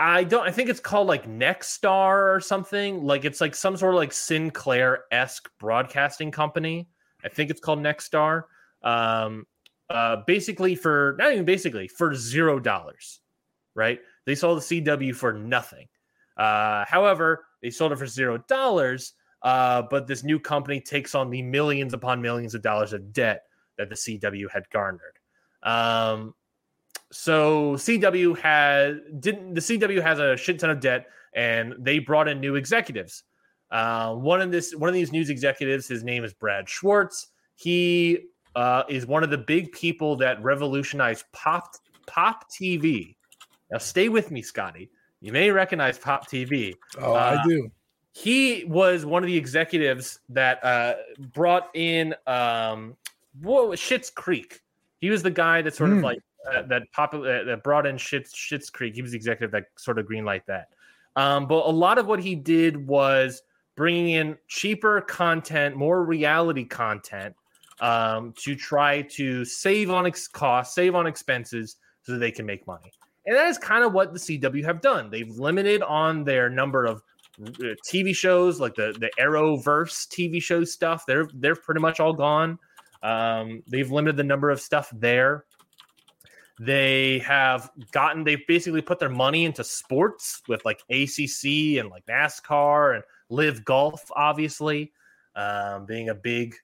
I don't I think it's called like Nexstar or something. Like it's like some sort of like Sinclair-esque broadcasting company. I think it's called Nexstar. Um uh basically for not even basically for zero dollars. Right? They sold the CW for nothing. Uh however, they sold it for zero dollars. Uh, but this new company takes on the millions upon millions of dollars of debt that the CW had garnered. Um, so CW has didn't the CW has a shit ton of debt, and they brought in new executives. Uh, one of this one of these news executives, his name is Brad Schwartz. He uh, is one of the big people that revolutionized pop pop TV. Now, stay with me, Scotty. You may recognize Pop TV. Oh, Uh, I do. he was one of the executives that uh, brought in um, what was Schitt's Creek. He was the guy that sort of Hmm. like uh, that popular uh, that brought in Schitt's Schitt's Creek. He was the executive that sort of greenlight that. Um, but a lot of what he did was bringing in cheaper content, more reality content, um, to try to save on ex- costs, save on expenses, so that they can make money. And that is kind of what the CW have done. They've limited on their number of uh, TV shows, like the the Arrowverse TV show stuff. They're they're pretty much all gone. Um, they've limited the number of stuff there. They have gotten. They've basically put their money into sports with like ACC and like NASCAR and Live Golf, obviously, um, being a big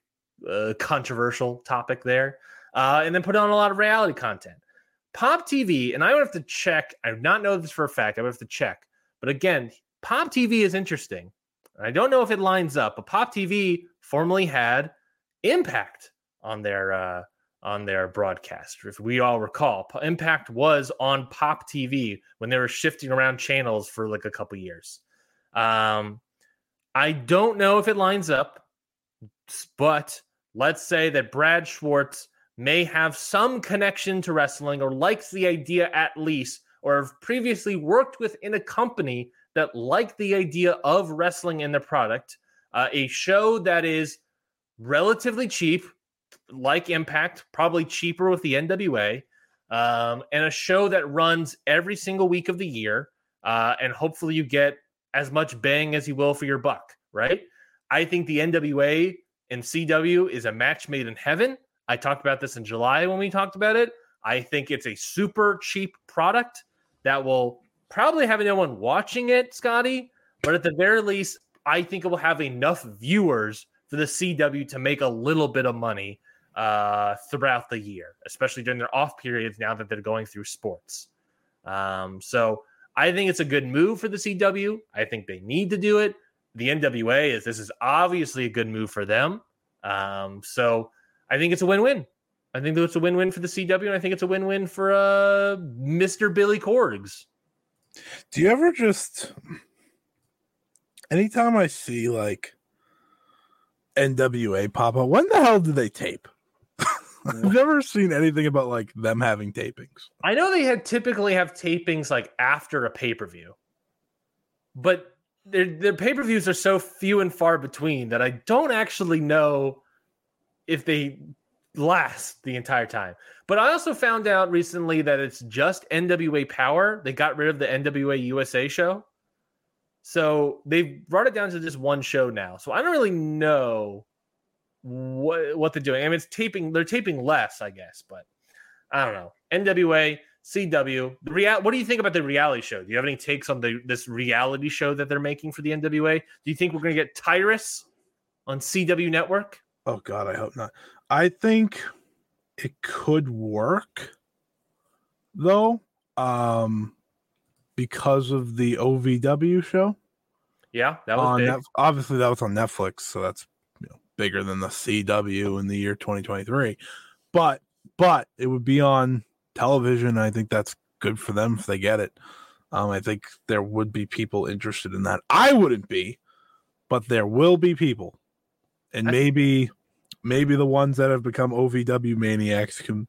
uh, controversial topic there. Uh, and then put on a lot of reality content. Pop TV, and I would have to check. I do not know this for a fact. I would have to check. But again, Pop TV is interesting. I don't know if it lines up, but Pop TV formerly had Impact on their uh, on their broadcast. If we all recall, Impact was on Pop TV when they were shifting around channels for like a couple years. Um, I don't know if it lines up, but let's say that Brad Schwartz may have some connection to wrestling or likes the idea at least, or have previously worked within a company that liked the idea of wrestling in their product. Uh, a show that is relatively cheap, like Impact, probably cheaper with the NWA, um, and a show that runs every single week of the year. Uh, and hopefully you get as much bang as you will for your buck, right? I think the NWA and CW is a match made in heaven. I talked about this in July when we talked about it. I think it's a super cheap product that will probably have no one watching it, Scotty, but at the very least, I think it will have enough viewers for the CW to make a little bit of money uh, throughout the year, especially during their off periods now that they're going through sports. Um, so I think it's a good move for the CW. I think they need to do it. The NWA is this is obviously a good move for them. Um, so I think it's a win-win. I think it's a win-win for the CW, and I think it's a win-win for uh, Mr. Billy Corgs. Do you ever just anytime I see like NWA pop up, when the hell do they tape? I've never seen anything about like them having tapings. I know they had typically have tapings like after a pay per view, but their their pay per views are so few and far between that I don't actually know if they last the entire time. But I also found out recently that it's just NWA Power. They got rid of the NWA USA show. So they've brought it down to just one show now. So I don't really know what what they're doing. I mean, it's taping. They're taping less, I guess, but I don't know. NWA, CW, the real. What do you think about the reality show? Do you have any takes on the this reality show that they're making for the NWA? Do you think we're going to get Tyrus on CW Network? Oh God, I hope not. I think it could work though, um, because of the OVW show. Yeah, that was on big. Net- obviously that was on Netflix, so that's bigger than the CW in the year 2023. But but it would be on television. I think that's good for them if they get it. Um, I think there would be people interested in that. I wouldn't be, but there will be people, and maybe, maybe the ones that have become OVW maniacs can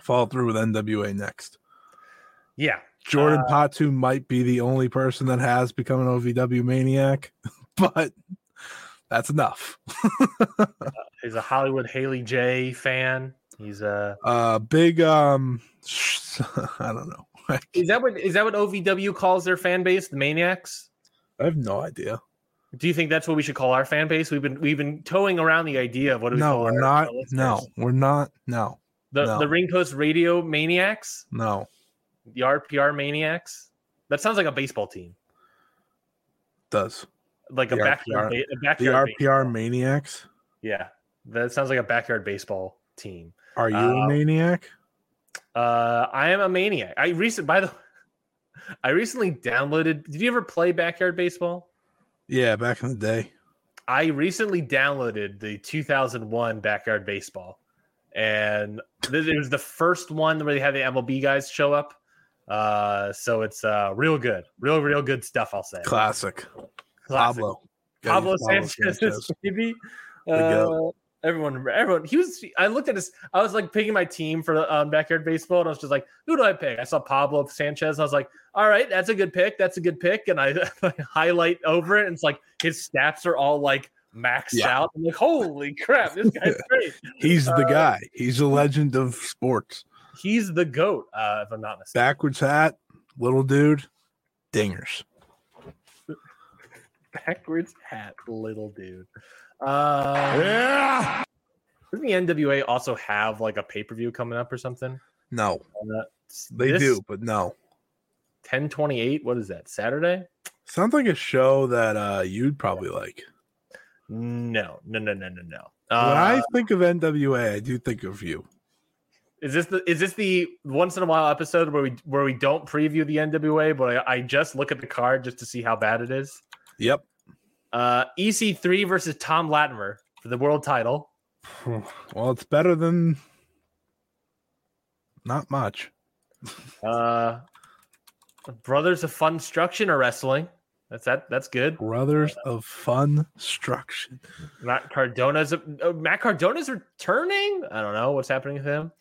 fall through with NWA next. Yeah. Jordan Uh, Patu might be the only person that has become an OVW maniac, but that's enough. He's a Hollywood Haley J fan. He's a. Uh, big um, I don't know. Is that what is that what OVW calls their fan base, the Maniacs? I have no idea. Do you think that's what we should call our fan base? We've been we've been towing around the idea of what do we No, we're not. No, we're not. No, the no. the Ring Post Radio Maniacs, no. the RPR Maniacs. That sounds like a baseball team, Does like a The backyard, RPR a the. RPR baseball. maniacs? Yeah, that sounds like a backyard baseball team. Are you Uh, a maniac? Uh, I am a maniac. I recent by the, I recently downloaded. Did you ever play backyard baseball? Yeah, back in the day. I recently downloaded the 2001 Backyard Baseball, and it was the first one where they had the MLB guys show up. Uh, so it's uh real good, real real good stuff. I'll say. Classic. Classic. Pablo. Pablo Pablo Sanchez, baby. The Uh, everyone, everyone. He was. I looked at his. I was like picking my team for um, backyard baseball, and I was just like, "Who do I pick?" I saw Pablo Sanchez. I was like, "All right, that's a good pick. That's a good pick." And I, I highlight over it, and it's like his stats are all like maxed Yeah. out. I'm like, "Holy crap, this guy's great." He's the Uh, guy. He's a legend of sports. He's the goat, uh, if I'm not mistaken. Backwards hat, little dude, dingers. Backwards hat, little dude. Uh, Yeah. Doesn't the NWA also have like a pay per view coming up or something? No, Uh, they do, but no. 1028. What is that? Saturday? Sounds like a show that uh you'd probably like. No, no, no, no, no, no. when Uh, I think of NWA, I do think of you. is this the is this the once in a while episode where we where we don't preview the NWA, but I, I just look at the card just to see how bad it is? Yep. Uh, EC3 versus Tom Latimer for the world title. Well, it's better than not much. Uh, Brothers of Funstruction are wrestling. That's that. That's good. Brothers of Fun Struction. Matt Cardona's uh, Matt Cardona's returning. I don't know what's happening with him.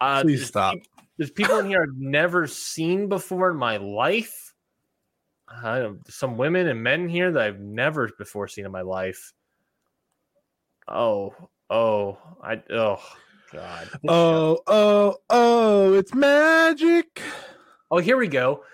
Uh, Please there's stop. There's people in here I've never seen before in my life. I don't, some women and men here that I've never before seen in my life. Oh, oh, I oh god. This show- Oh, oh, oh, it's magic. Oh, here we go.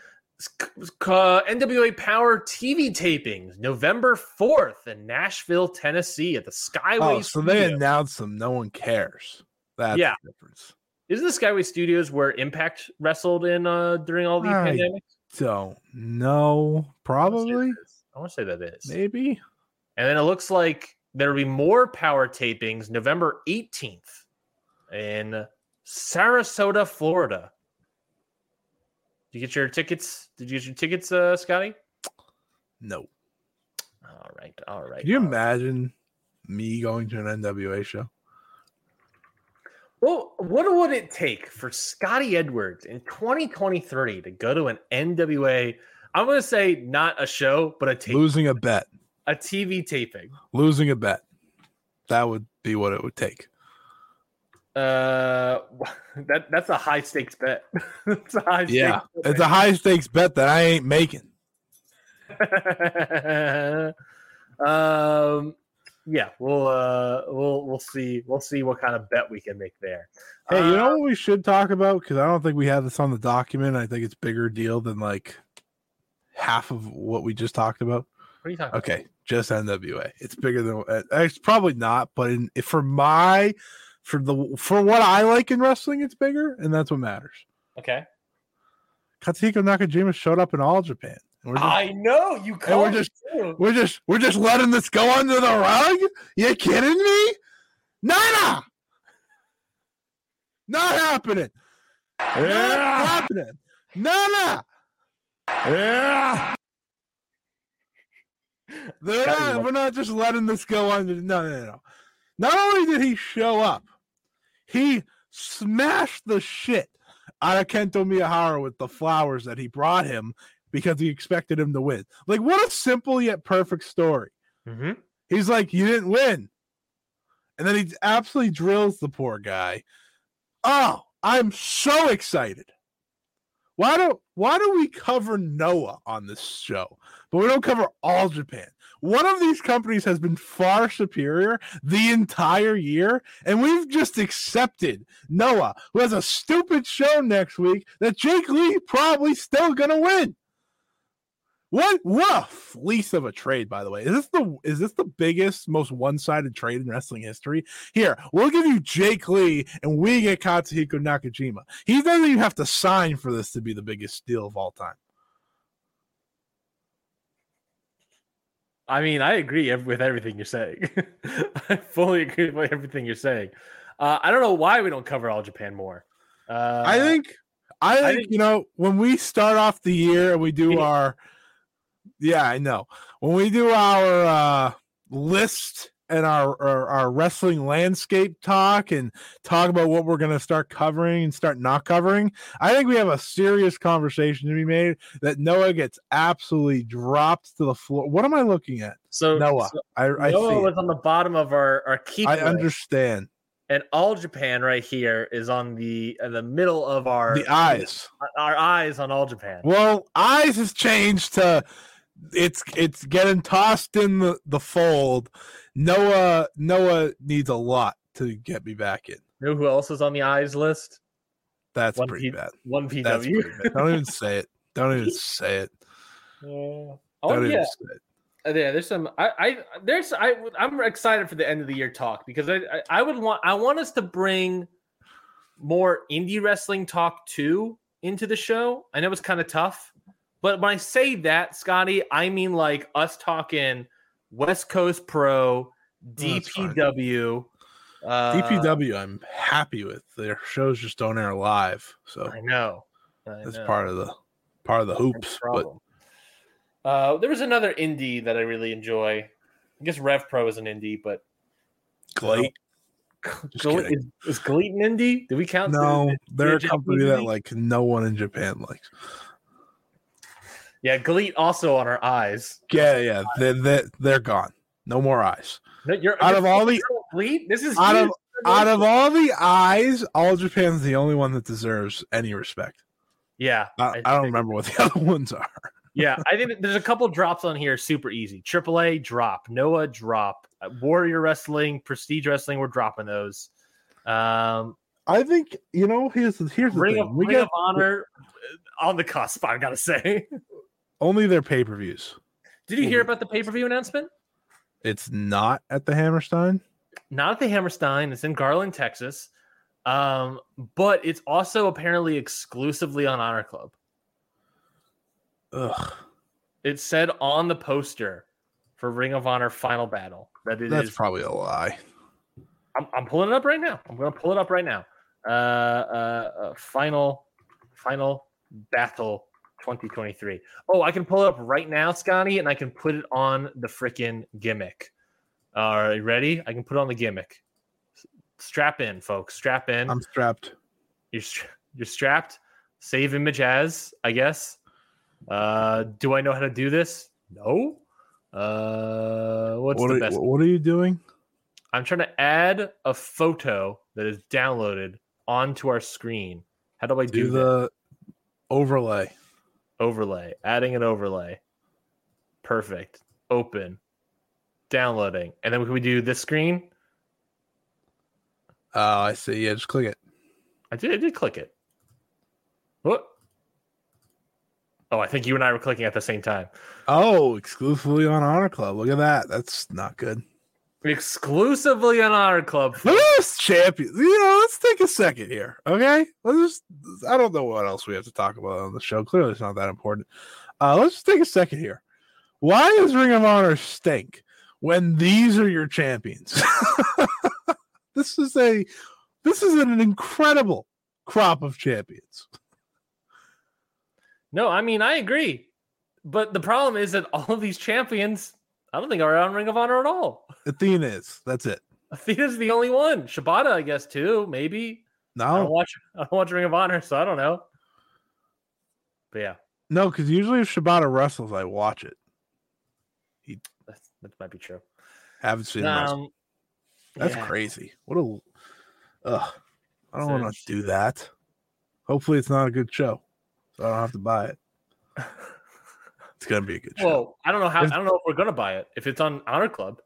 Uh, NWA Power TV tapings, November 4th in Nashville, Tennessee at the Skyway. Oh, so they announced them. No one cares. That's Yeah. the difference. Isn't the Skyway Studios where Impact wrestled in uh, during all the I pandemic? Don't know. Probably. I want to say that is. Maybe. And then it looks like there'll be more Power tapings November 18th in Sarasota, Florida. Did you get your tickets? Did you get your tickets, uh, Scotty? No. All right, all right. Can you imagine me going to an NWA show? Well, what would it take for Scotty Edwards in 2023 to go to an NWA? I'm going to say not a show, but a tape, Losing a bet. a TV taping. Losing a bet. That would be what it would take. Uh, that that's a high stakes bet. it's a high Yeah. stakes It's a high stakes bet that I ain't making. um, yeah, we'll uh, we'll we'll see we'll see what kind of bet we can make there. Hey, you Uh, know what we should talk about? Because I don't think we have this on the document. I think it's bigger deal than like half of what we just talked about. what are you talking? about? Okay, just NWA. It's bigger than uh, it's probably not, but in, if for my for the for what I like in wrestling, it's bigger, and that's what matters. Okay. Katsuhiko Nakajima showed up in all Japan. And just, I know you. we're just- too. we're just we're just letting this go under the rug. You kidding me? Nada. Not happening. Not happening. Nada. Yeah. They're not, we're not just letting this go under. No, no, no. Not only did he show up, he smashed the shit out of Kento Miyahara with the flowers that he brought him because he expected him to win. Like, what a simple yet perfect story. Mm-hmm. He's like, You didn't win. And then he absolutely drills the poor guy. Oh, I'm so excited. Why do why do we cover Noah on this show, but we don't cover all Japan? One of these companies has been far superior the entire year, and we've just accepted Noah, who has a stupid show next week that Jake Lee probably still gonna win. What what a fleece of a trade, by the way. Is this the is this the biggest, most one-sided trade in wrestling history? Here, we'll give you Jake Lee and we get Katsuhiko Nakajima. He doesn't even have to sign for this to be the biggest deal of all time. I mean, I agree with everything you're saying. I fully agree with everything you're saying. Uh, I don't know why we don't cover all Japan more. Uh, I think I think, I think- you know when we start off the year and we do our yeah I know when we do our uh list and our, our our wrestling landscape talk and talk about what we're gonna start covering and start not covering I think we have a serious conversation to be made that Noah gets absolutely dropped to the floor what am I looking at so. Noah so I I Noah was it. on the bottom of our our key. I understand and all Japan right here is on the in the middle of our the eyes Our eyes on all Japan. Well, eyes has changed to it's it's getting tossed in the, the fold. Noah Noah needs a lot to get me back in. You know who else is on the eyes list? That's One pretty P- bad. One PW. bad. Don't even say it. Don't even say it. Uh, Don't oh even yeah, say it. Uh, yeah. There's some. I, I there's. I. I'm excited for the end of the year talk because I. I, I would want. I want us to bring more indie wrestling talk too into the show. I know it's kind of tough, but when I say that, Scotty, I mean like us talking West Coast Pro. DPW. Uh, DPW I'm happy with. Their shows just don't air live. So I know. I that's know. part of the part of the hoops. But. Uh, there was another indie that I really enjoy. I guess Rev Pro is an indie, but Glate. Gal- is, is indie? Did we count? No, the- they're a company that like no one in Japan likes. Yeah, GLEAT also on our eyes. Yeah, yeah. They're, they're, they're gone. No more eyes. No, you're, Out you're of all the- GLEAT, this is out of- out of all the eyes, all Japan's the only one that deserves any respect. yeah, I, I think- don't remember what the other ones are. yeah, I think there's a couple drops on here, super easy. AAA drop, Noah drop, uh, Warrior Wrestling, Prestige Wrestling. We're dropping those. Um, I think you know. Here's the, here's the Ring, thing. of, we Ring get of Honor uh, on the cusp. I gotta say. only their pay per views. Did you hear about the pay per view announcement? It's not at the Hammerstein. Not at the Hammerstein. It's in Garland, Texas. Um, but it's also apparently exclusively on Honor Club. Ugh, It said on the poster for Ring of Honor Final Battle that it that's is- probably a lie. I'm, I'm pulling it up right now. I'm going to pull it up right now. Uh, uh, uh, final, final battle 2023. Oh, I can pull it up right now, Scotty, and I can put it on the freaking gimmick. All right, ready? I can put on the gimmick. Strap in, folks. Strap in. I'm strapped. You're stra- you're strapped. Save image as, I guess. Uh, do I know how to do this? No. Uh, what's What the are, best? what are you doing? I'm trying to add a photo that is downloaded onto our screen. How do I do, Do that? the overlay. Overlay? Adding an overlay. Perfect. Open. Downloading. And then can we do this screen? Oh, I see. Yeah, just click it. I did I did click it. What? Oh, I think you and I were clicking at the same time. Oh, exclusively on Honor Club. Look at that. That's not good. Exclusively on Honor Club. Look at this champion. You know, let's take a second here. Okay. Let's just I don't know what else we have to talk about on the show. Clearly it's not that important. Uh let's just take a second here. Why does Ring of Honor stink when these are your champions? this is a this is an incredible crop of champions. No, I mean I agree. But the problem is that all of these champions, I don't think are on Ring of Honor at all. Athena is. That's it. Athena's the only one. Shibata, I guess, too, maybe. No. I don't watch. I don't watch Ring of Honor, so I don't know. But yeah, no, because usually if Shibata wrestles, I watch it. that, that might be true. Haven't seen him wrestle. Um, That's yeah. crazy. What a. Ugh. I don't want to do that. Hopefully, it's not a good show, so I don't have to buy it. It's gonna be a good show. Well, I don't know how. I don't know if we're gonna buy it if it's on Honor Club.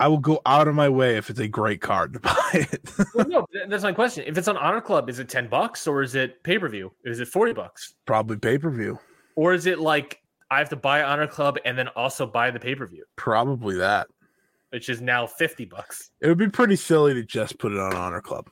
I will go out of my way if it's a great card to buy it. Well, no, that's my question. If it's on Honor Club, is it ten bucks or is it pay per view? Is it forty bucks Probably pay per view. or is it like I have to buy Honor Club and then also buy the pay per view, Probably that. which is now fifty bucks? It would be pretty silly to just put it on Honor Club.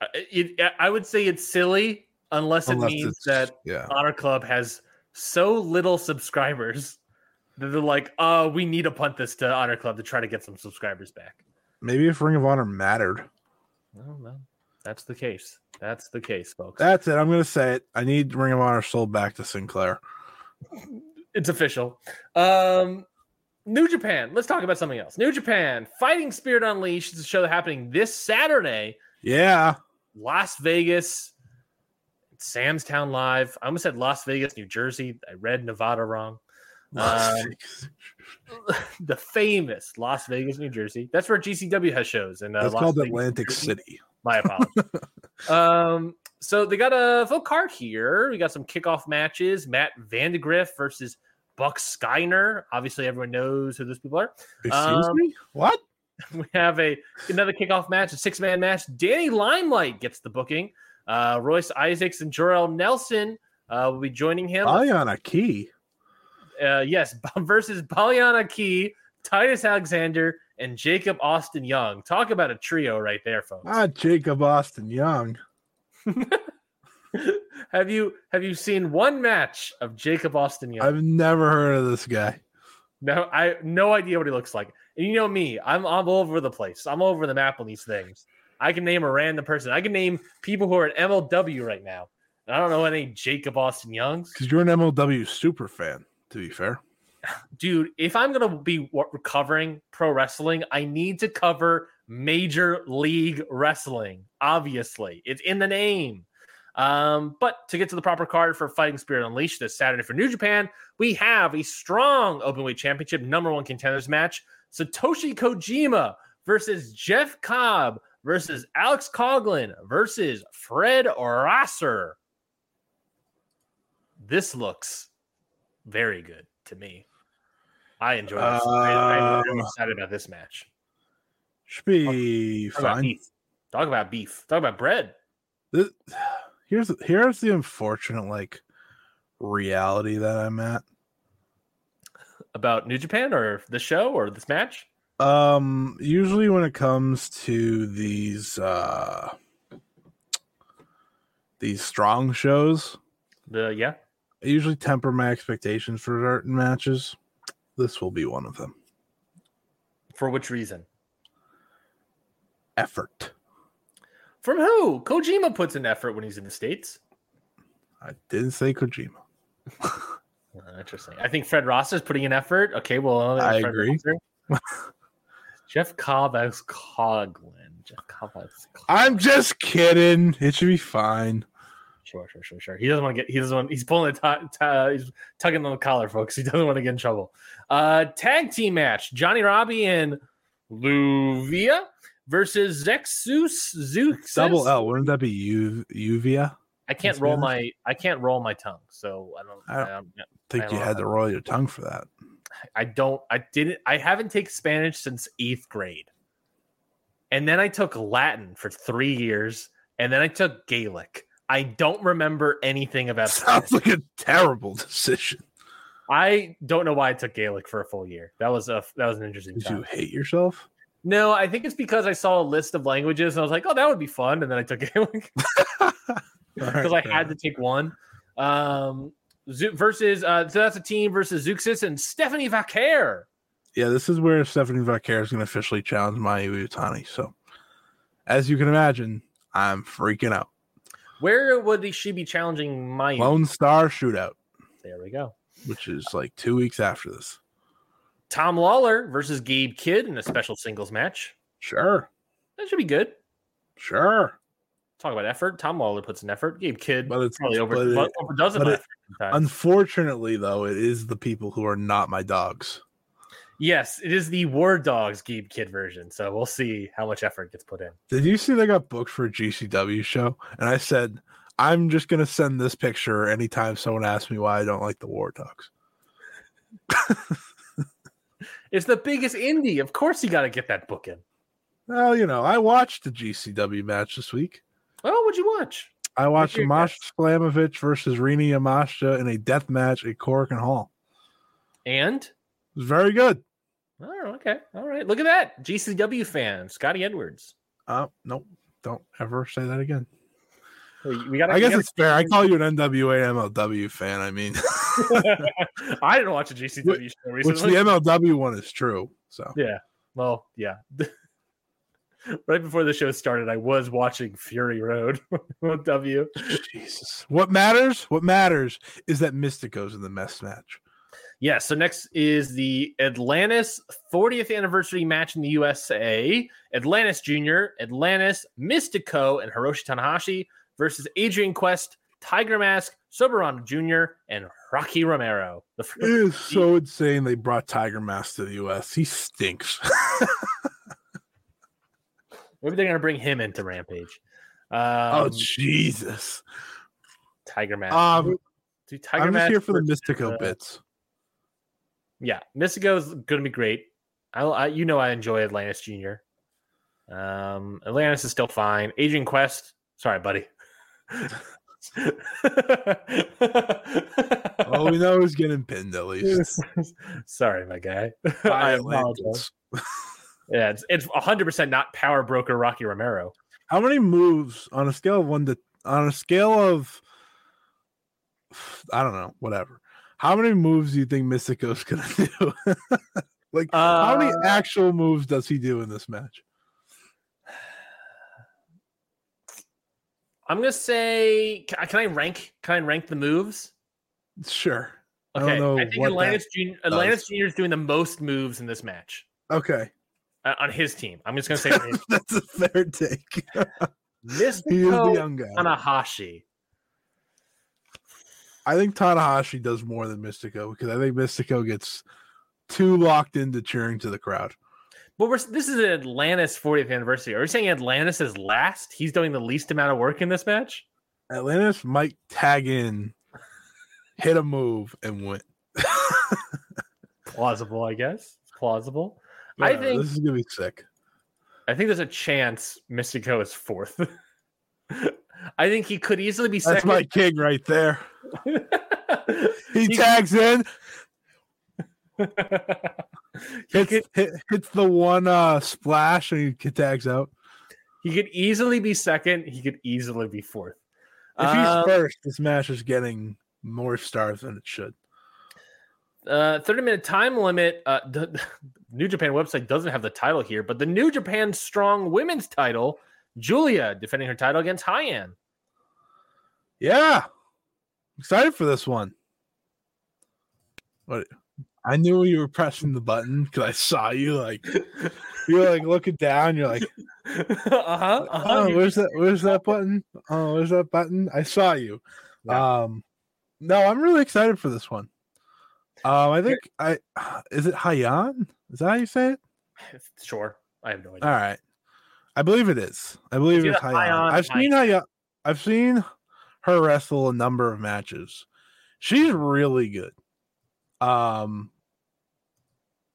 Uh, It, I would say it's silly unless, Unless it means that yeah, Honor Club has so little subscribers that they're like, "Oh, we need to punt this to Honor Club to try to get some subscribers back." maybe if Ring of Honor mattered. Well, no, that's the case. That's the case, folks. That's it. I'm gonna say it. I need Ring of Honor sold back to Sinclair. it's official. Um, New Japan. Let's talk about something else. New Japan Fighting Spirit Unleashed is a show happening this Saturday, Yeah, Las Vegas, Sam's Town Live. I almost said Las Vegas, New Jersey. I read Nevada wrong. Um, the famous Las Vegas, New Jersey. That's where GCW has shows. And uh, That's Las called Vegas, Atlantic City. My apologies. um, so they got a full card here. We got some kickoff matches. Matt Vandagriff versus Buck Skyner. Obviously, everyone knows who those people are. Excuse Um, me. What? We have a another kickoff match, a six man match. Danny Limelight gets the booking. Uh, Royce Isaacs and Jorel Nelson uh, will be joining him. Ayana Key. Uh, yes, versus Baliana Key, Titus Alexander, and Jacob Austin Young. Talk about a trio right there, folks. Ah, Jacob Austin Young. have you have you seen one match of Jacob Austin Young? I've never heard of this guy. no, I no idea what he looks like. And you know me, I'm I'm all over the place. I'm all over the map on these things. I can name a random person. I can name people who are at MLW right now. And I don't know any Jacob Austin Youngs. Because you're an MLW super fan, to be fair. Dude, if I'm gonna be wa- covering pro wrestling, I need to cover Major League Wrestling. Obviously, it's in the name. Um, but to get to the proper card for Fighting Spirit Unleashed this Saturday for New Japan, we have a strong openweight championship number one contenders match: Satoshi Kojima versus Jeff Cobb versus Alex Coughlin versus Fred Rosser. This looks very good to me. I enjoy this. I, I'm really Um, excited about this match. Should be Talk about fine. beef. Talk about beef. Talk about bread. This, here's here's the unfortunate like reality that I'm at. About New Japan or the show or this match. Um, usually when it comes to these uh these strong shows, The yeah. I usually temper my expectations for certain matches. This will be one of them. For which reason? Effort. From who? Kojima puts in effort when he's in the states. I didn't say Kojima. Uh, interesting. I think Fred Ross is putting in effort. Okay, well, uh, I Fred agree. Jeff Cobb as Coughlin. Jeff Cobb as Coughlin. I'm just kidding. It should be fine. Sure, sure, sure, sure. He doesn't want to get. He doesn't want. He's pulling the. T- t- uh, he's tugging on the collar, folks. He doesn't want to get in trouble. Uh, tag team match: Johnnie Robbie and Lluvia versus Zexus Zeus. Double L. Wouldn't that be U Uvia? I can't roll my. I can't roll my tongue, so I don't. I I don't- don't, think I you don't had to roll your tongue for that. I don't. I didn't. I haven't taken Spanish since eighth grade, and then I took Latin for three years, and then I took Gaelic. I don't remember anything about Sounds Spanish. like a terrible decision. I don't know why I took Gaelic for a full year. That was a that was an interesting Did time. you hate yourself? No, I think it's because I saw a list of languages and I was like, oh, that would be fun, and then I took Gaelic because I had to take one. Um, versus uh, so that's a team versus Zeuxis and Stephanie Vaquer. Yeah, this is where Stephanie Vaquer is going to officially challenge Mayu Iwatani. So, as you can imagine, I'm freaking out. Where would she be challenging Mayu? Lone Star Shootout, there we go. which is like two weeks after this. Tom Lawler versus Gabe Kidd in a special singles match. Sure. That should be good. Sure. Talk about effort. Tom Lawler puts an effort. Gabe Kidd But it's- probably over, but it- overdoes it. but it-. Unfortunately, though, it is the people who are not my dogs. yes, it is the War Dogs Gabe Kidd version. So we'll see how much effort gets put in. Did you see they got booked for a GCW show? And I said, I'm just gonna send this picture anytime someone asks me why I don't like the War Dogs. It's the biggest indie. Of course, you got to get that book in. Well, you know, I watched the GCW match this week. Oh, what'd you watch? I watched Masha Slamovich versus Rina Yamashita in a death match at Cork and Hall. And It was very good. oh, okay, all right. Look at that GCW fan, Scotty Edwards. Uh, nope, don't ever say that again. We we got. I guess it's fair. I call you an NWA MLW fan. I mean, I didn't watch a GCW show recently. which the MLW one is true. So Yeah. Well, yeah. right before the show started, I was watching Fury Road W. Jesus, what matters? What matters is that Místico's in the mess match. Yeah. So next is the Atlantis 40th anniversary match in the USA. Atlantis Jr., Atlantis, Místico, and Hiroshi Tanahashi versus Adrian Quest, Tiger Mask, Soberano Jr., and Rocky Romero. The It is so insane they brought Tiger Mask to the US. He stinks. Maybe they're gonna bring him into Rampage. Um, oh Jesus! Tiger Mask. Um, Dude, Tiger I'm just here for the Místico uh, bits. Yeah, Místico is going to be great. I, I, you know, I enjoy Atlantis Junior. Um, Atlantis is still fine. Adrian Quest, sorry, buddy. All we know is getting pinned at least. sorry, my guy. I apologize. Yeah, it's it's 100 percent not power broker Rocky Romero. How many moves on a scale of one to on a scale of I don't know, whatever. How many moves do you think Místico's gonna do? like how many Uh, actual moves does he do in this match? I'm gonna say, can I, rank? Can I rank the moves? Sure. I Okay, know I, think Atlantis Junior, Atlantis. Junior is doing the most moves in this match Okay. Uh, on his team. I'm just gonna say That's a fair take. he is the Místico young guy. Tanahashi. I think Tanahashi does more than Místico because I think Místico gets too locked into cheering to the crowd. But we're, this is an Atlantis 40th anniversary. Are we saying Atlantis is last? He's doing the least amount of work in this match? Atlantis might tag in, hit a move, and win. Plausible, I guess. It's Plausible. I Yeah, think this is gonna be sick. I think there's a chance Místico is fourth. I think he could easily be That's second. my king right there. He He- tags in, he hits, could hit, hits the one uh splash, and he tags out. he could easily be second. He could easily be fourth. If he's Um, first, this match is getting more stars than it should. Uh, 30 minute time limit. Uh, the, New Japan website doesn't have the title here, but the New Japan Strong Women's title, Julia defending her title against Hyan. Yeah, excited for this one. What? I knew you were pressing the button because I saw you like you were like looking down. You're like, uh-huh, uh-huh. oh, where's that? Where's that button? Oh, where's that button? I saw you. Um, no, I'm really excited for this one. Um, I think I is it Hayan? Is that how you say it? Sure. I have no idea. All right, I believe it is. I believe It's it's. Hayan, I've seen Hayan. I've seen her wrestle a number of matches. She's really good. Um,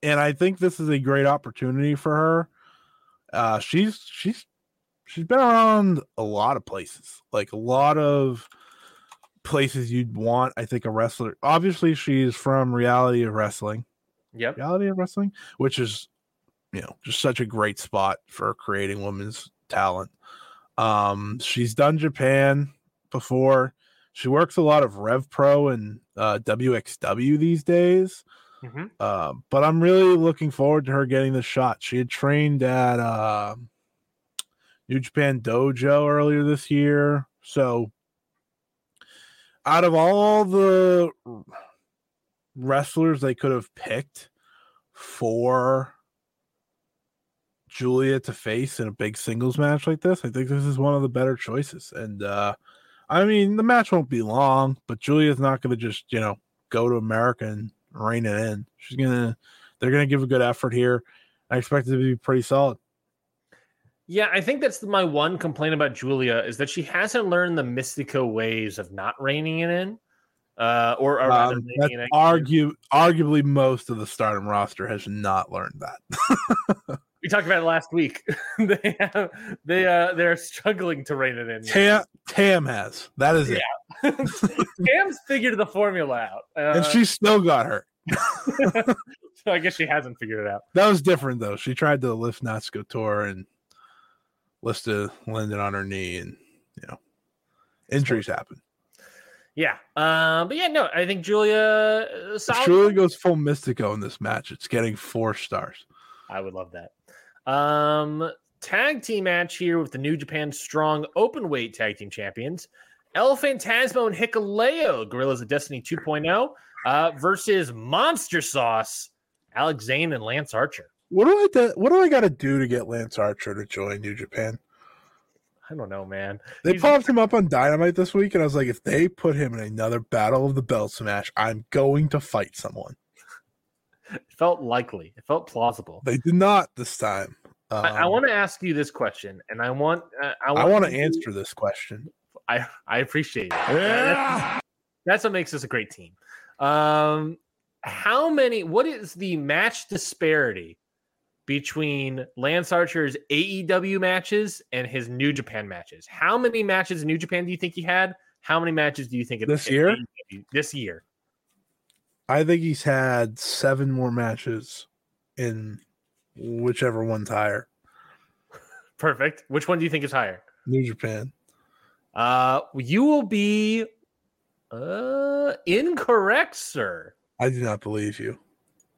and I think this is a great opportunity for her. Uh, she's she's she's been around a lot of places, like a lot of places you'd want. I think a wrestler. Obviously, she's from Reality of Wrestling Yep. reality of wrestling, which is you know just such a great spot for creating women's talent. Um, she's done Japan before. She works a lot of Rev Pro and uh, WXW these days. hmm Uh, but I'm really looking forward to her getting the shot. She had trained at uh, New Japan Dojo earlier this year. So, out of all the wrestlers they could have picked for Julia to face in a big singles match like this, I think this is one of the better choices. And uh I mean, the match won't be long, but Julia's not going to just, you know, go to America and rein it in. She's to they're to give a good effort here. I expect it to be pretty solid. Yeah, I think that's my one complaint about Julia is that she hasn't learned the Místico ways of not reining it in. Uh, or, or rather Um, argue arguably most of the stardom roster has not learned that. we talked about it last week. they have, they uh they're struggling to rein it in. Tam Tam has. That is it. Tam's figured the formula out, uh, And she still got hurt. so I guess she hasn't figured it out. That was different though. She tried to lift Natsuko Tora and Lista landed on her knee and you know injuries happen. Yeah, um, but yeah, no, I think Julia. Uh, solid. Julia goes full Místico in this match, it's getting four stars. I would love that. Um, tag team match here with the New Japan Strong Open Weight Tag Team Champions, El Phantasmo and Hikuleo, Gorillas of Destiny 2.0, uh, versus Monster Sauce, Alex Zayne and Lance Archer. What do I do, what do I got to do to get Lance Archer to join New Japan? I don't know, man. They He's- popped him up on Dynamite this week, and I was like, if they put him in another Battle of the Belts match, I'm going to fight someone. It felt likely. It felt plausible. They did not this time. Um, I, I want to ask you this question, and I want uh, I I want, want to answer this question. I I appreciate it. That's, that's what makes us a great team. Um, how many? What is the match disparity between Lance Archer's AEW matches and his New Japan matches? How many matches in New Japan do you think he had? How many matches do you think This year? This year, I think he's had seven more matches in whichever one's higher. perfect. Which one do you think is higher? New Japan. Uh, you will be uh incorrect, sir. I do not believe you.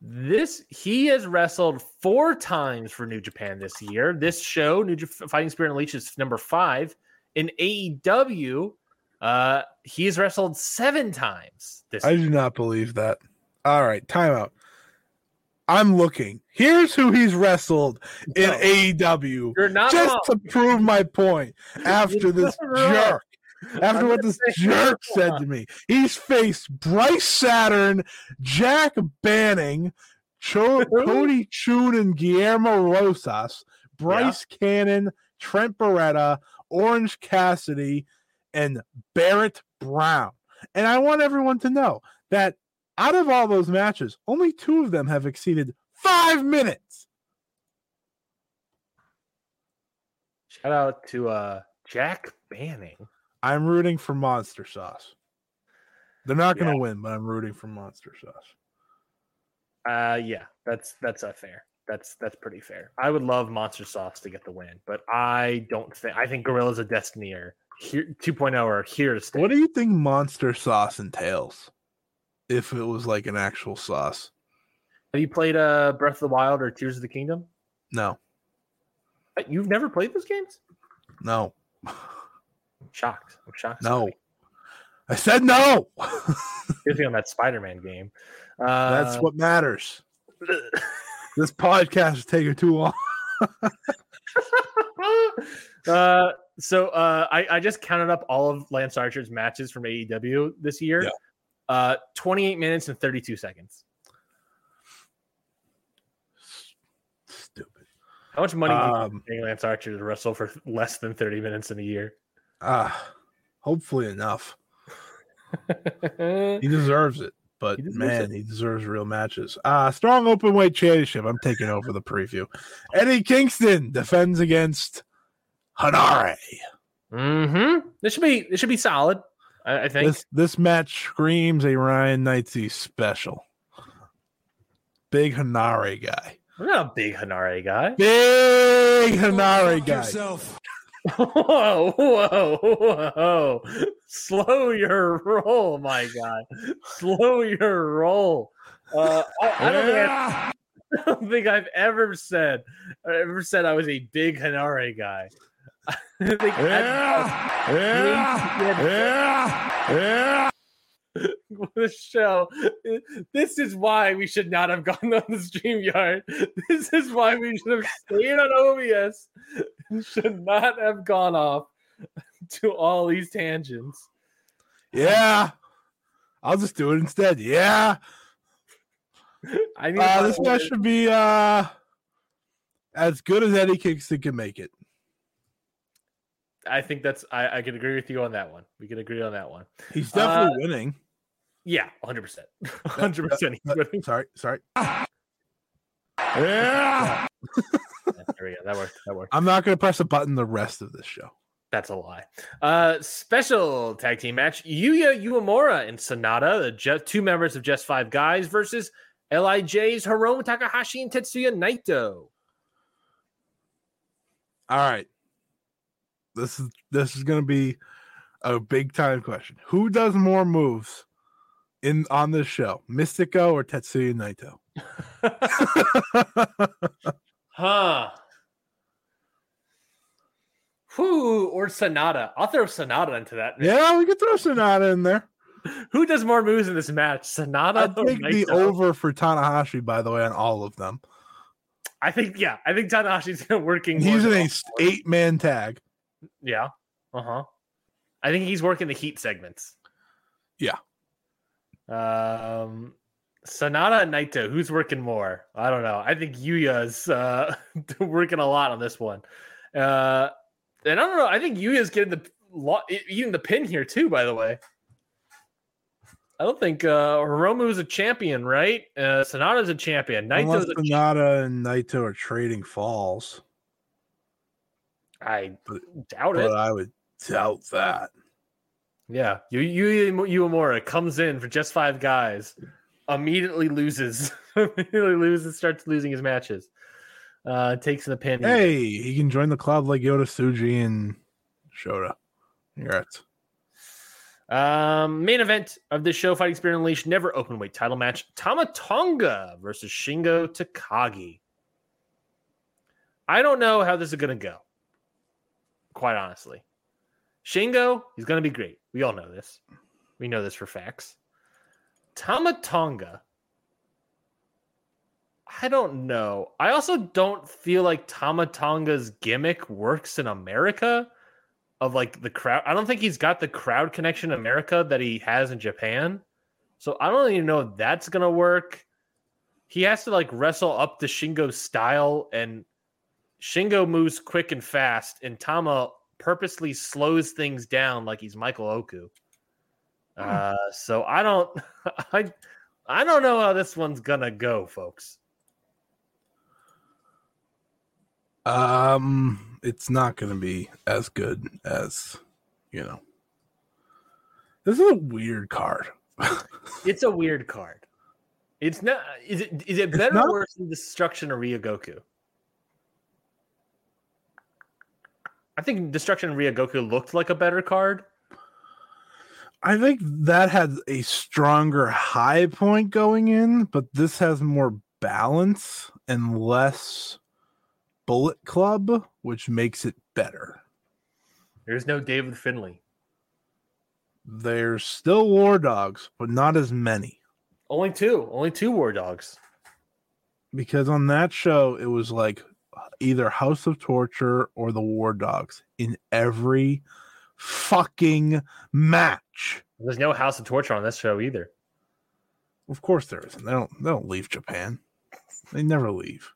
This he has wrestled four times for New Japan this year. This show, New Jap- Fighting Spirit Unleashed, is number five. In AEW, uh, he's wrestled seven times this. I year. do not believe that. All right, timeout. I'm looking. Here's who he's wrestled in No. AEW. You're not Just wrong. to prove my point after this jerk. After what this jerk said to me, he's faced Bryce Saturn, Jack Banning, Cho-? Cody Chun, and Guillermo Rosas, Bryce Cannon, Trent Beretta, Orange Cassidy, and Barrett Brown. And I want everyone to know that out of all those matches, only two of them have exceeded five minutes. Shout out to uh Jack Banning. I'm rooting for Monster Sauce. They're not going to Yeah. win, but I'm rooting for Monster Sauce. Uh, yeah, that's that's a fair. That's that's pretty fair. I would love Monster Sauce to get the win, but I don't think. I think Guerrillas a Destiny are here 2.0 are here to stay. What do you think Monster Sauce entails? If it was like an actual sauce, Have you played uh Breath of the Wild or Tears of the Kingdom? no, Uh, You've never played those games? no, shocked. I'm shocked. no. I said no. Especially on that Spider-Man game. Uh, That's what matters. This podcast is taking too long. uh, so uh, I, I just counted up all of Lance Archer's matches from AEW this year. Yeah. Uh, 28 minutes and 32 seconds. Stupid. How much money do you Um, think Lance Archer to wrestle for less than 30 minutes in a year? Ah, hopefully enough. He deserves it. But He deserves man, it. he deserves real matches. Uh strong open weight championship. I'm taking over the preview. Eddie Kingston defends against Henare. mm-hmm. This should be this should be solid. I, I think. This this match screams a Ryan Knightsey special. Big Henare guy. I'm not a big Henare guy. Big Henare guy. Whoa, whoa, whoa. Slow your roll, my guy. Slow your roll. Uh, I, I, don't think I, I don't think I've ever said I ever said I was a big Henare guy. I think I- for the show. This is why we should not have gone on the StreamYard. This is why we should have stayed on OBS and should not have gone off to all these tangents. Yeah. I'll just do it instead. Yeah. I need Uh, this match should be uh as good as Eddie Kingston can make it. I think that's I, I can agree with you on that one. We can agree on that one. He's definitely Uh, winning. Yeah, 100%. 100%. Uh, sorry, sorry. Yeah. There we go. That worked. That worked. I'm not gonna press a button the rest of this show. That's a lie. Uh, special tag team match: Yuya Uemura and Sanada, the two members of Just Five Guys, versus LIJ's Hiromu Takahashi and Tetsuya Naito. All right. This is this is gonna be a big time question. Who does more moves in on this show? Místico or Tetsuya Naito? Huh. Who or Sanada? I'll throw Sanada into that. yeah, we could throw Sanada in there. Who does more moves in this match? Sanada. I think the over for Tanahashi, by the way, on all of them. I think yeah. I think Tanahashi's working. He's in a eight man tag. Yeah. Uh huh. I think he's working the heat segments. Yeah. Um, Sanada and Naito, who's working more? I don't know. I think Yuya's uh, working a lot on this one. Uh, and I don't know. I think Yuya's getting the eating the pin here too. By the way, I don't think uh, Hiromu is a champion, right? Uh, Sanada's a champion. Unless a Sanada and Naito are trading falls. I But- doubt it. But I would doubt that. Yeah, Yuya Uemura comes in for just five guys, immediately loses, immediately loses, starts losing his matches. Uh, takes the pin. Hey, he can join the club like Yota Tsuji and Shota. Congrats. Um, main event of this show, Fighting Spirit Unleashed, never open weight title match: Tama Tonga versus Shingo Takagi. I don't know how this is gonna go. Quite honestly, Shingo, he's gonna be great. We all know this. We know this for facts. Tama Tonga. I don't know. I also don't feel like Tama Tonga's gimmick works in America of like the crowd. I don't think he's got the crowd connection in America that he has in Japan. So I don't even know if that's gonna work. He has to like wrestle up to Shingo's style, and Shingo moves quick and fast, and Tama purposely slows things down like he's Michael Oku. Uh, so I don't, I, I don't know how this one's gonna go, folks. Um, it's not to be as good as you know. This is a weird card. It's a weird card. It's not. Is it? Is it better or worse than Destruction of Ryogoku? I think Destruction of Ryogoku looked like a better card. I think that had a stronger high point going in, but this has more balance and less Bullet Club, which makes it better. There's no David Finlay. There's still War Dogs, but not as many. Only two. Only two War Dogs. Because on that show, it was like either House of Torture or the War Dogs in every fucking match. There's no House of Torture on this show either. Of course there isn't. They don't they don't leave Japan. They never leave.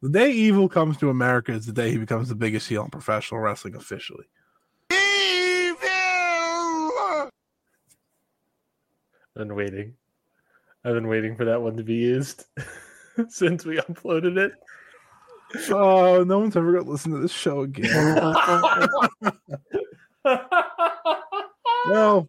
The day evil comes to America is the day he becomes the biggest heel in professional wrestling officially. I've been waiting. I've been waiting for that one to be used since we uploaded it. Oh, no one's ever gonna listen to this show again. well,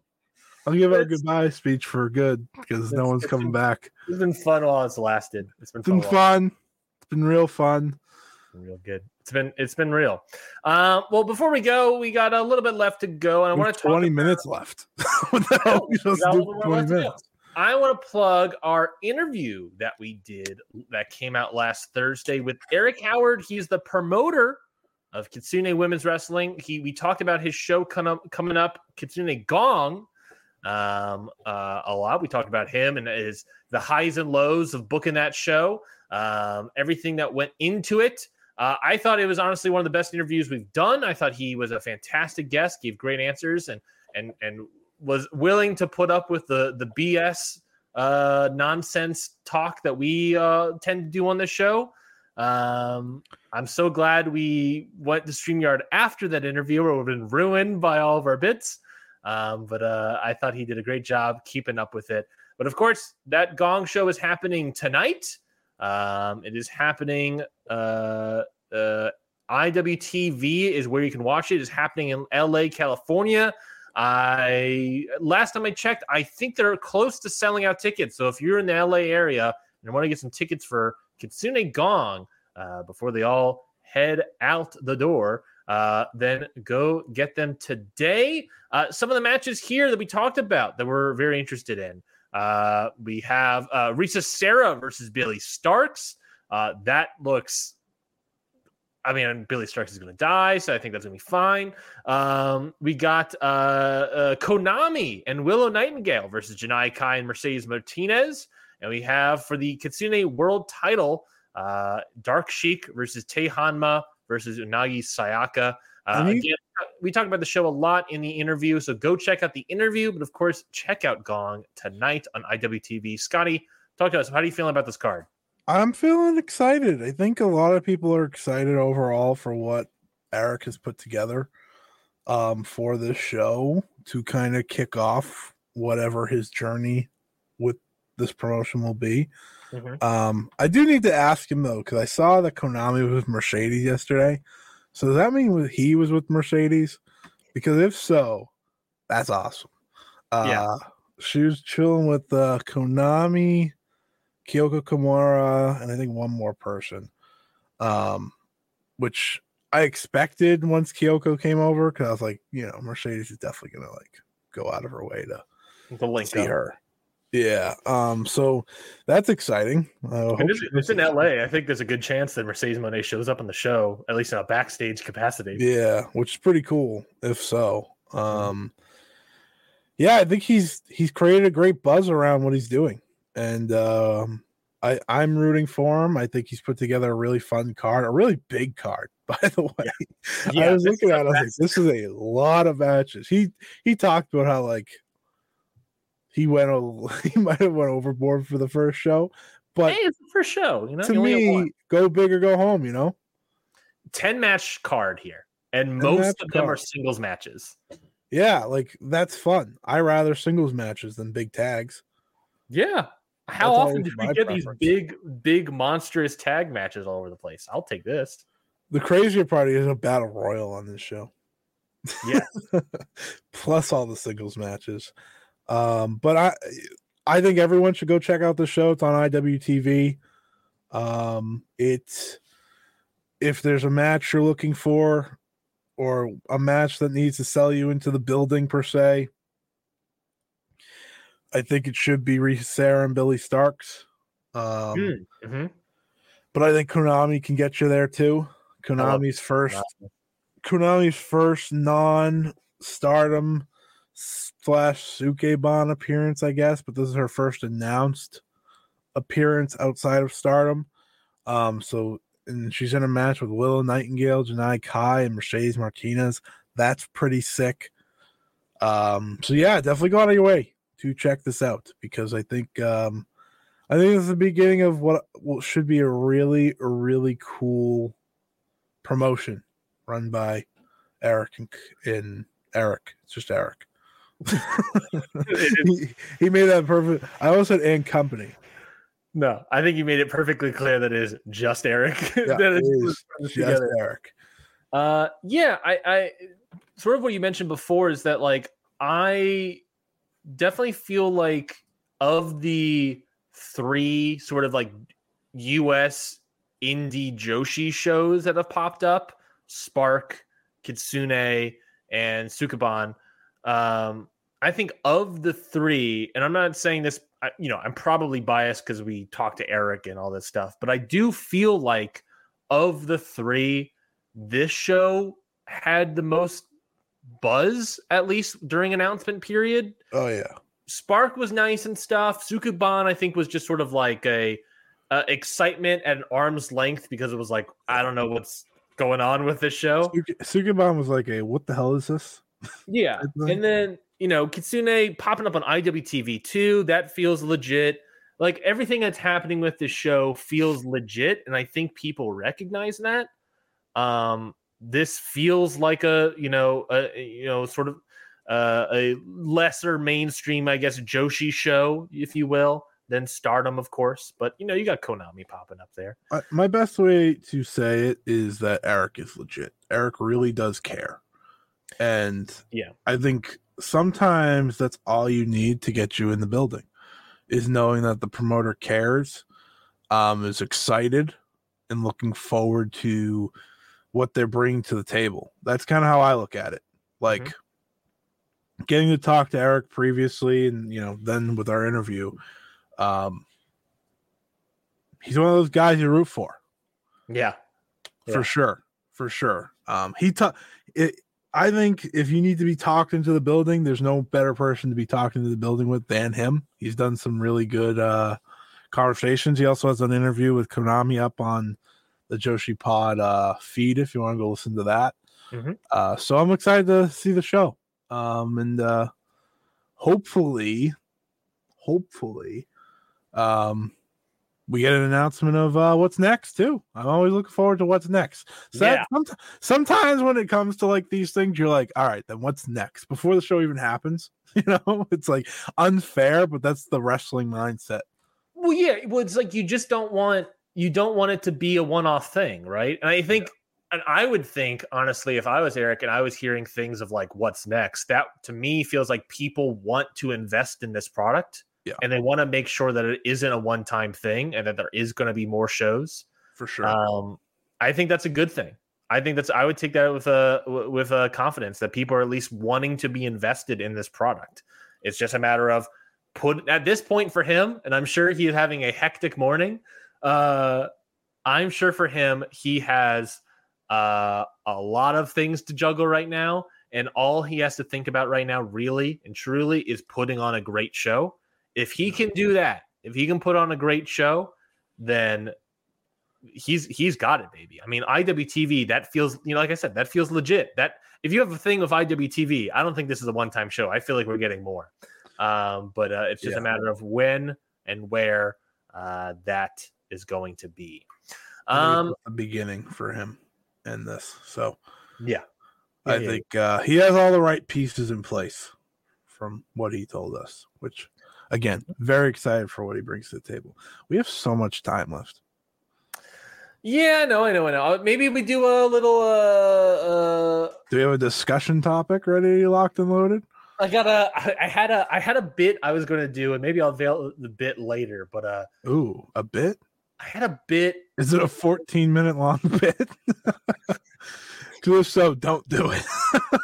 I'll give out a goodbye speech for good because no one's coming back. It's been fun while it's lasted. It's been It's been fun. fun. It's been real fun. real good. It's been it's been real. Um, well, before we go, we got a little bit left to go, and I want to talk 20 about- minutes left. what the hell we to do little for more 20 left to minutes? I want to plug our interview that we did that came out last Thursday with Eric Howard. He's the promoter of Kitsune Women's Wrestling. He we talked about his show coming up, coming up Kitsune Gong, um, uh, a lot. We talked about him and his the highs and lows of booking that show, um, everything that went into it. Uh, I thought it was honestly one of the best interviews we've done. I thought he was a fantastic guest, gave great answers, and and and was willing to put up with the the BS uh, nonsense talk that we uh, tend to do on this show. Um, I'm so glad we went to StreamYard after that interview, would have been ruined by all of our bits. Um, but uh, I thought he did a great job keeping up with it. But of course, that Gong show is happening tonight. Um, it is happening. Uh, uh, IWTV is where you can watch it. It is happening in LA, California. I last time I checked, I think they're close to selling out tickets. So if you're in the LA area and want to get some tickets for Kitsune Gong uh, before they all head out the door, uh, then go get them today. Uh, some of the matches here that we talked about that we're very interested in. Uh, we have uh, Risa Sera versus Billy Starks. Uh, that looks, I mean, Billy Starks is going to die, so I think that's going to be fine. Um, we got uh, uh, Konami and Willow Nightingale versus Janai Kai and Mercedes Martinez. And we have for the Kitsune World title, uh, Dark Sheik versus Tei Hanma versus Unagi Sayaka. Uh, Any- again, we talked about the show a lot in the interview, so go check out the interview. But of course, check out Gong tonight on IWTV. Scotty, talk to us. How do you feel about this card? I'm feeling excited. I think a lot of people are excited overall for what Eric has put together um, for this show to kind of kick off whatever his journey with this promotion will be. Um, I do need to ask him though, because I saw that Konami was with Mercedes yesterday. So does that mean he was with Mercedes? Because if so, that's awesome. Uh, Yeah. She was chilling with uh, Konami, Kyoko Kimura, and I think one more person. Um, which I expected once Kyoko came over because I was like, you know, Mercedes is definitely gonna like go out of her way to The link see up. her. Yeah. Um. So that's exciting. It's, it's in LA. I think there's a good chance that Mercedes Moné shows up on the show, at least in a backstage capacity. Yeah, which is pretty cool. If so, um, yeah, I think he's he's created a great buzz around what he's doing, and um, I I'm rooting for him. I think he's put together a really fun card, a really big card, by the way. I Yeah, was this looking is at it, like, this is a lot of matches. He he talked about how like he went a, he might have went overboard for the first show, but Hey, it's the first show. You know, to You only have one. me, go big or go home. You know, 10 match card here, and most of them are singles matches. yeah, like that's fun. I rather singles matches than big tags. Yeah. How That's often did we get these big, big, monstrous tag matches all over the place? I'll take this. The crazier part is a battle royal on this show. Yeah. Plus all the singles matches. Um, but I I think everyone should go check out the show. It's on IWTV. Um, it's if there's a match you're looking for or a match that needs to sell you into the building per se, I think it should be Risa Sera and Billy Starks. Um, Mhm. but I think Konami can get you there too. Konami's first Konami's first non stardom slash Sukeban appearance, I guess, but this is her first announced appearance outside of stardom. Um, so and she's in a match with Willow Nightingale, Janai Kai, and Mercedes Martinez. That's pretty sick. Um, so yeah, definitely go out of your way to check this out because I think um I think this is the beginning of what, what should be a really, really cool promotion run by Eric and, and Eric. It's just Eric. he, he made that perfect. I almost said and company. No, I think you made it perfectly clear that it is just Eric. Yeah, that it's just just together. Eric. Uh, yeah, I, I sort of what you mentioned before is that like I definitely feel like of the three sort of like U.S. indie Joshi shows that have popped up, Spark, Kitsune, and Sukeban. Um, I think of the three, and I'm not saying this, you know, I'm probably biased because we talked to Eric and all this stuff, but I do feel like of the three, this show had the most buzz at least during announcement period. Oh yeah. Spark was nice and stuff. Sukeban, I think, was just sort of like a uh, excitement at an arm's length because it was like I don't know what's going on with this show. Sukeban was like a what the hell is this? Yeah, and then you know Kitsune popping up on IWTV too. That feels legit. Like everything that's happening with this show feels legit, and I think people recognize that. Um, this feels like a you know a you know sort of uh, a lesser mainstream, I guess, Joshi show, if you will, than Stardom, of course. But you know, you got Konami popping up there. Uh, my best way to say it is that Eric is legit. Eric really does care, and yeah, I think sometimes that's all you need to get you in the building is knowing that the promoter cares, um, is excited, and looking forward to what they're bringing to the table. That's kind of how I look at it. Like mm-hmm. getting to talk to Eric previously, and you know, then with our interview, um, he's one of those guys you root for. Yeah, for yeah. sure, for sure. Um, he ta- it. I think if you need to be talked into the building, there's no better person to be talking to the building with than him. He's done some really good uh, conversations. He also has an interview with Konami up on the Joshi Pod uh, feed if you want to go listen to that. Mm-hmm. Uh, so I'm excited to see the show. Um, and uh, hopefully, hopefully, um, we get an announcement of uh, what's next too. I'm always looking forward to what's next. So yeah. That, sometimes when it comes to like these things, you're like, all right, then what's next before the show even happens? You know, it's like unfair, but that's the wrestling mindset. Well, yeah, well, it's like you just don't want you don't want it to be a one-off thing, right? And I think yeah. and I would think honestly if I was Eric and I was hearing things of like what's next, that to me feels like people want to invest in this product yeah. And they want to make sure that it isn't a one time thing and that there is going to be more shows. For sure. Um, I think that's a good thing. I think that's I would take that with a with a confidence that people are at least wanting to be invested in this product. It's just a matter of put at this point for him, and I'm sure he's having a hectic morning. Uh, I'm sure for him, he has uh, a lot of things to juggle right now, and all he has to think about right now, really and truly, is putting on a great show. If he can do that, if he can put on a great show, then he's he's got it, baby. I mean, IWTV that feels you know, like I said, that feels legit. That if you have a thing with IWTV, I don't think this is a one time show. I feel like we're getting more, um, but uh, it's just yeah. a matter of when and where uh, that is going to be. Um, the beginning for him in this, so yeah, yeah I yeah. think uh, he has all the right pieces in place from what he told us, which again, very excited for what he brings to the table. We have so much time left. Yeah, no, I know, I know. Uh, maybe we do a little. uh uh Do we have a discussion topic ready, locked and loaded? I got a. I had a. I had a bit I was going to do, and maybe I'll veil the bit later. But uh, ooh, a bit. I had a bit. Is it a 14 minute long bit? if so, don't do it.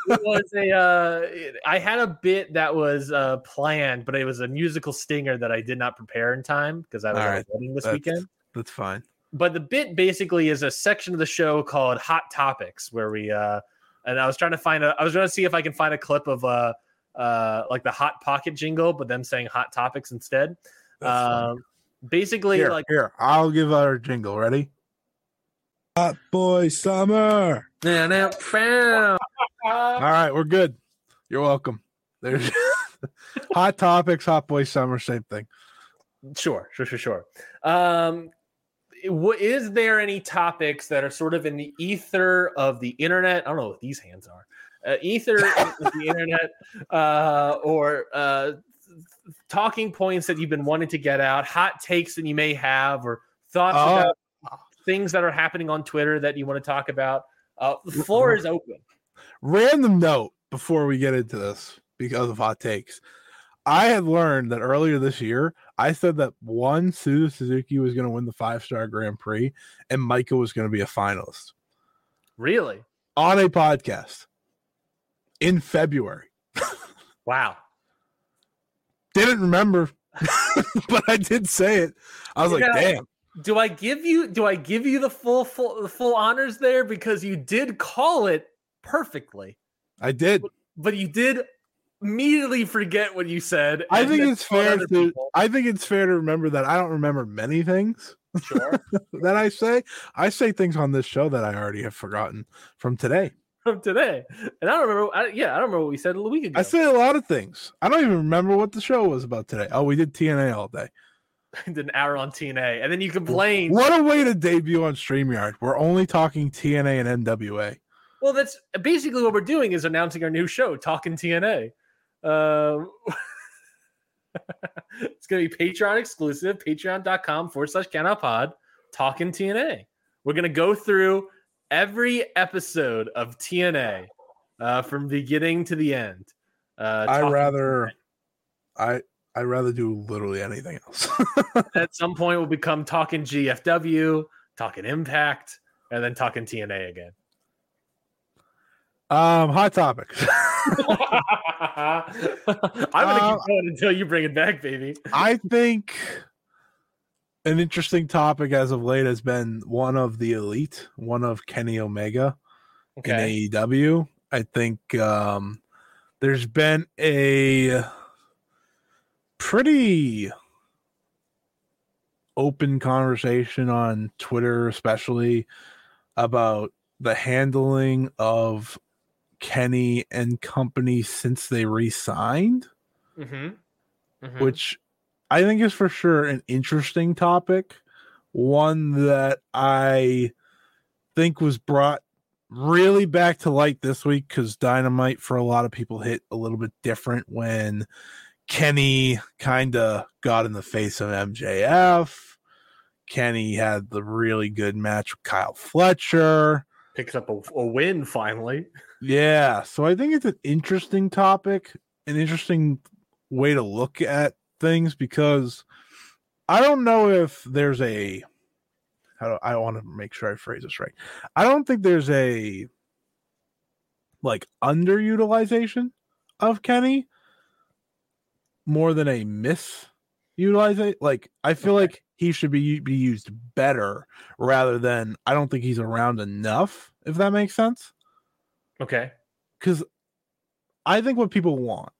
it was a. Uh, I had a bit that was uh, planned, but it was a musical stinger that I did not prepare in time because I was right. wedding this that's, weekend. That's fine. But the bit basically is a section of the show called Hot Topics, where we. uh And I was trying to find a. I was trying to see if I can find a clip of uh, uh like the Hot Pocket jingle, but them saying Hot Topics instead. Um, basically, here, like here, I'll give our jingle. Ready? Hot boy summer. Now, now, All right, we're good. You're welcome. There's hot topics, hot boy summer, same thing. Sure, sure, sure, sure. Um, is there any topics that are sort of in the ether of the internet? I don't know what these hands are. Uh, ether the internet, uh, or uh, talking points that you've been wanting to get out, hot takes that you may have, or thoughts oh. about things that are happening on Twitter that you want to talk about. Uh, the floor is open. Random note before we get into this because of hot takes. I had learned that earlier this year, I said that one Suzu Suzuki was going to win the five star Grand Prix and Michael was going to be a finalist. Really? On a podcast in February. wow. Didn't remember, but I did say it. I was like, damn do I give you do I give you the full full full honors there because you did call it perfectly. I did. but you did immediately forget what you said. I think it's fair to. people. I think it's fair to remember that I don't remember many things Sure. that I say. I say things on this show that I already have forgotten from today. From today, and I don't remember. I, yeah, I don't remember what we said a week ago. I say a lot of things. I don't even remember what the show was about today. Oh, we did TNA all day. did an hour on TNA, and then you complained. What a way to debut on StreamYard. We're only talking TNA and NWA. Well, that's basically what we're doing is announcing our new show, Talking TNA. Um, it's going to be Patreon exclusive, patreon.com forward slash Count pod, Talking TNA. We're going to go through every episode of TNA uh, from beginning to the end. Uh, I rather, I I rather do literally anything else. at some point we'll become Talking GFW, Talking Impact, and then Talking TNA again. um, hot topics. I'm gonna Uh, keep going until you bring it back, baby. I think an interesting topic as of late has been one of the elite, one of Kenny Omega Okay. in AEW. I think um, there's been a pretty open conversation on Twitter, especially about the handling of Kenny and company since they re-signed Mm-hmm. which I think is for sure an interesting topic, one that I think was brought really back to light this week because Dynamite for a lot of people hit a little bit different when Kenny kind of got in the face of MJF. Kenny had the really good match with Kyle Fletcher. picks up a, a win finally. Yeah, so I think it's an interesting topic, an interesting way to look at things because I don't know if there's a how do I want to make sure I phrase this right. I don't think there's a like underutilization of Kenny more than a misutilization. Like I feel Okay. like he should be be used better rather than I don't think he's around enough. If that makes sense Okay. because I think what people want,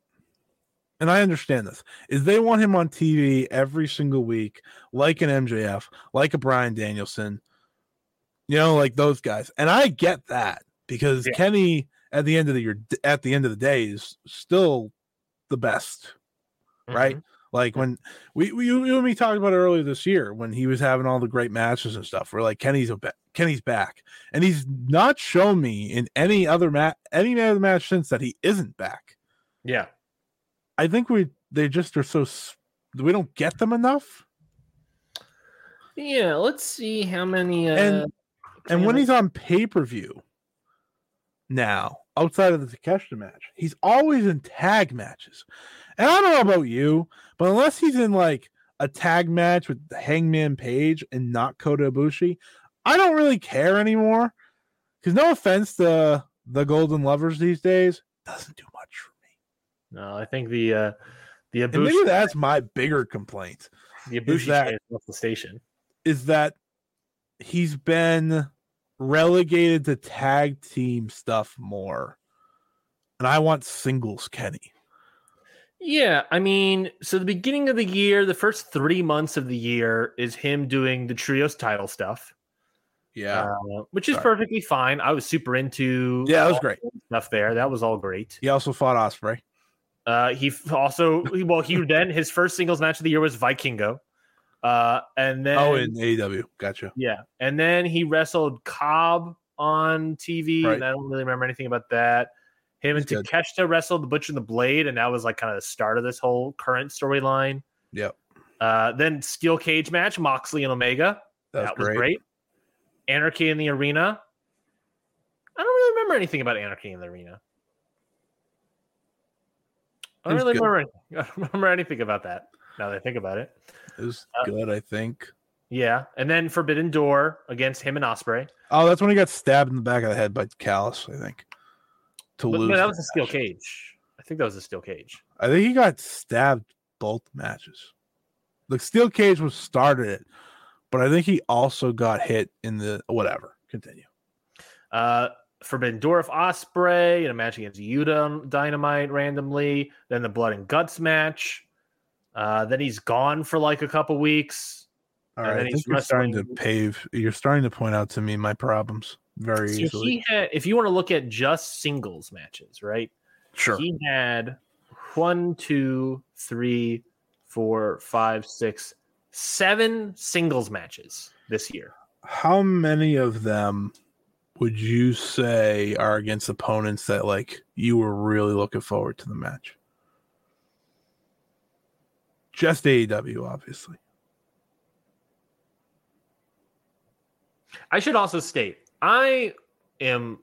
and I understand this, is they want him on TV every single week, like an MJF, like a Bryan Danielson, you know, like those guys. And I get that because Yeah. Kenny, at the end of the year, at the end of the day, is still the best, right? Mm-hmm. Like when we, we you and me talked about it earlier this year when he was having all the great matches and stuff. We're like Kenny's a Kenny's back, and he's not shown me in any other match any other match since that he isn't back. Yeah. I think we they just are so we don't get them enough. Yeah. Let's see how many. Uh, And- And when he's on pay per view now, outside of the Takeshita match, he's always in tag matches. And I don't know about you, but unless he's in like a tag match with Hangman Page and not Kota Ibushi, I don't really care anymore. Because no offense to the Golden Lovers these days, doesn't do much for me. No, I think the uh, the And maybe that's my bigger complaint the Ibushi that- the station. is that he's been relegated to tag team stuff more. And I want singles Kenny. Yeah, I mean, so the beginning of the year, the first three months of the year is him doing the trios title stuff, Yeah. uh, which is Sorry. perfectly fine. I was super into yeah, that was great. stuff there. That was all great. He also fought Ospreay. Uh, he also, well, he then his first singles match of the year was Vikingo, uh, and then oh, in AEW. Gotcha. yeah, and then he wrestled Cobb on TV, Right. and I don't really remember anything about that. Him and He's good. Takeshita wrestled the Butcher and the Blade, and that was like kind of the start of this whole current storyline. Yep. Uh, then steel cage match, Moxley and Omega. That was, That was great. great. Anarchy in the arena. I don't really remember anything about Anarchy in the arena. I don't really good. remember, I don't remember anything about that. Now that I think about it. It was Uh, good, I think. Yeah, and then Forbidden Door against him and Ospreay. Oh, that's when he got stabbed in the back of the head by Callis, I think. To But, lose. no, that was a steel cage. I think that was a steel cage. I think he got stabbed both matches. The steel cage was started it, but I think he also got hit in the whatever. Continue. Uh, Forbidden Door of Ospreay and a match against on Dynamite randomly. Then the Blood and Guts match. Uh, then he's gone for like a couple weeks. All right, I he's think you're starting to pave. You're starting to point out to me my problems very So easily. had, if you want to look at just singles matches, right? sure. He had one, two, three, four, five, six, seven singles matches this year. How many of them would you say are against opponents that like you were really looking forward to the match? Just AEW, obviously. I should also state I am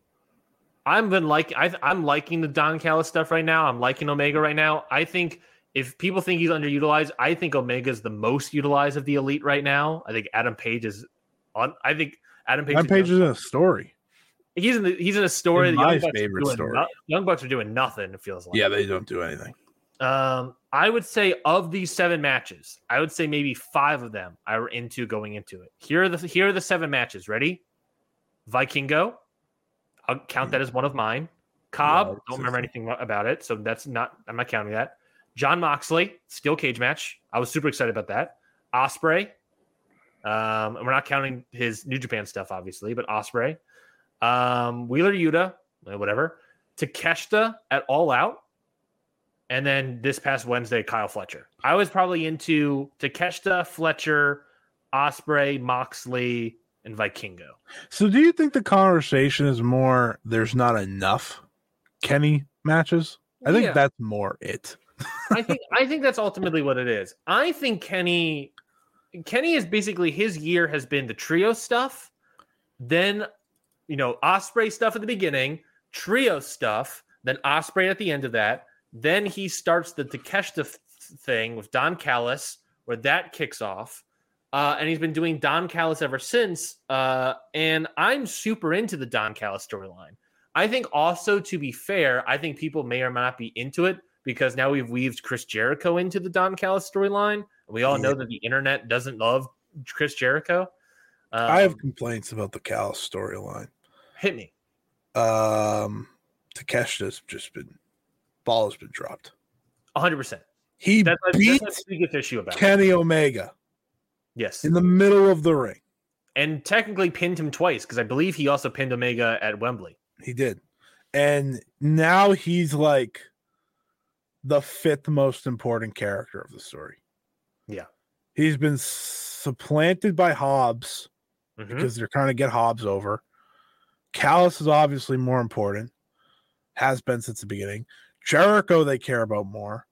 I've been like I, I'm liking the Don Callis stuff right now. I'm liking Omega right now. I think if people think he's underutilized, I think Omega is the most utilized of the elite right now. I think Adam Page is on. I think Adam Page. That is page doing- is a story. He's in the, he's in a story. In The my favorite story. no- Young Bucks are doing nothing. It feels like. Yeah, they don't do anything. Um, I would say of these seven matches, I would say maybe five of them I were into going into it. Here are the here are the seven matches. Ready? Vikingo. I'll count that as one of mine. Cobb. Yeah, don't remember anything about it, so that's not. I'm not counting that. Jon Moxley steel cage match. I was super excited about that. Ospreay. Um, and we're not counting his New Japan stuff, obviously, but Ospreay. Um, Wheeler Yuta, uh, whatever. Takeshita at All Out. And then this past Wednesday, Kyle Fletcher. I was probably into Takeshita, Fletcher, Ospreay, Moxley, and Vikingo. So, do you think the conversation is more there's not enough Kenny matches? I think Yeah. that's more it. I think I think that's ultimately what it is. I think Kenny Kenny is basically his year has been the trio stuff, then you know Ospreay stuff at the beginning, trio stuff, then Ospreay at the end of that. Then he starts the Takeshita th- thing with Don Callis, where that kicks off. Uh, and he's been doing Don Callis ever since. Uh, and I'm super into the Don Callis storyline. I think also, to be fair, I think people may or may not be into it because now we've weaved Chris Jericho into the Don Callis storyline. We all know that the internet doesn't love Chris Jericho. Um, I have complaints about the Cal storyline. Hit me. Um, Takeshita's just been ball has been dropped. 100%. He That's a, beat that's biggest issue about. Kenny Omega Yes. in the middle of the ring. and technically pinned him twice because I believe he also pinned Omega at Wembley. He did. And now he's like the fifth most important character of the story. Yeah. He's been supplanted by Hobbs Mhm. because they're trying to get Hobbs over. Callis is obviously more important, has been since the beginning. Jericho, they care about more.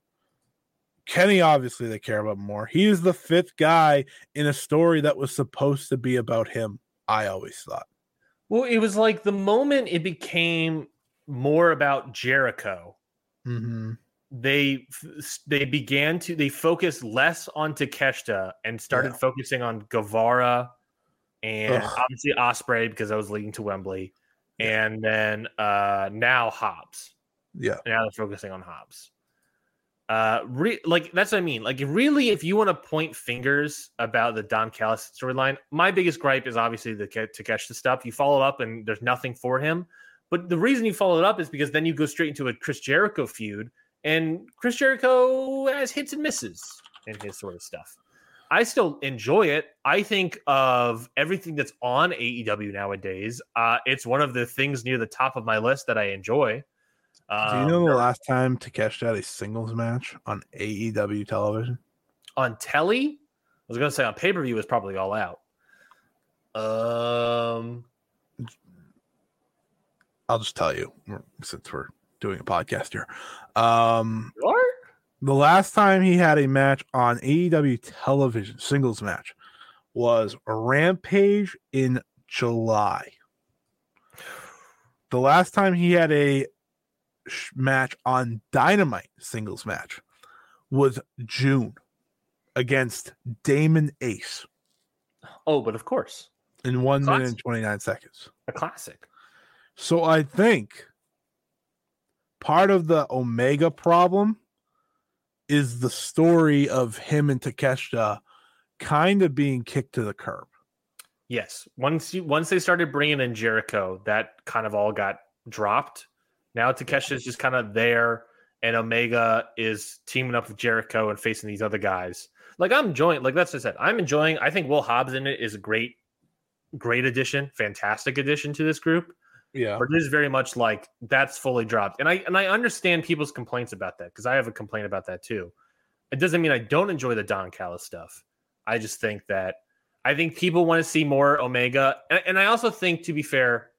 Kenny, obviously, they care about more. He is the fifth guy in a story that was supposed to be about him, I always thought. Well, it was like the moment it became more about Jericho, Mm-hmm. they they began to they focused less on Takeshita and started Yeah. focusing on Guevara and Ugh. obviously Ospreay because I was leading to Wembley, and then uh now Hobbs. Yeah. Now they're focusing on Hobbs. Uh, re- like that's what I mean. Like, really, if you want to point fingers about the Don Callis storyline, my biggest gripe is obviously the Ke- Takeshita stuff. You follow up and there's nothing for him. But the reason you follow it up is because then you go straight into a Chris Jericho feud, and Chris Jericho has hits and misses in his sort of stuff. I still enjoy it. I think of everything that's on AEW nowadays. Uh, it's one of the things near the top of my list that I enjoy. Do you Um, know the last time Takeshita had a singles match on AEW television? on telly? I was gonna say on pay per view was probably all out. Um, I'll just tell you since we're doing a podcast here. Um, what? The last time he had a match on AEW television, singles match, was Rampage in July. The last time he had a sh- match on Dynamite singles match was June against Damon Ace Oh, but of course, in one minute and 29 seconds. a classic. So I think part of the Omega problem is the story of him and Takeshita kind of being kicked to the curb. Yes. Once you once they started bringing in Jericho, that kind of all got dropped. Now Takeshita is just kind of there, and Omega is teaming up with Jericho and facing these other guys. Like I'm enjoying, like that's what I said. I'm enjoying. I think Will Hobbs in it is a great, great addition, fantastic addition to this group. Yeah. But it is very much like that's fully dropped, and I and I understand people's complaints about that because I have a complaint about that too. It doesn't mean I don't enjoy the Don Callis stuff. I just think that I think people want to see more Omega, and, and I also think, to be fair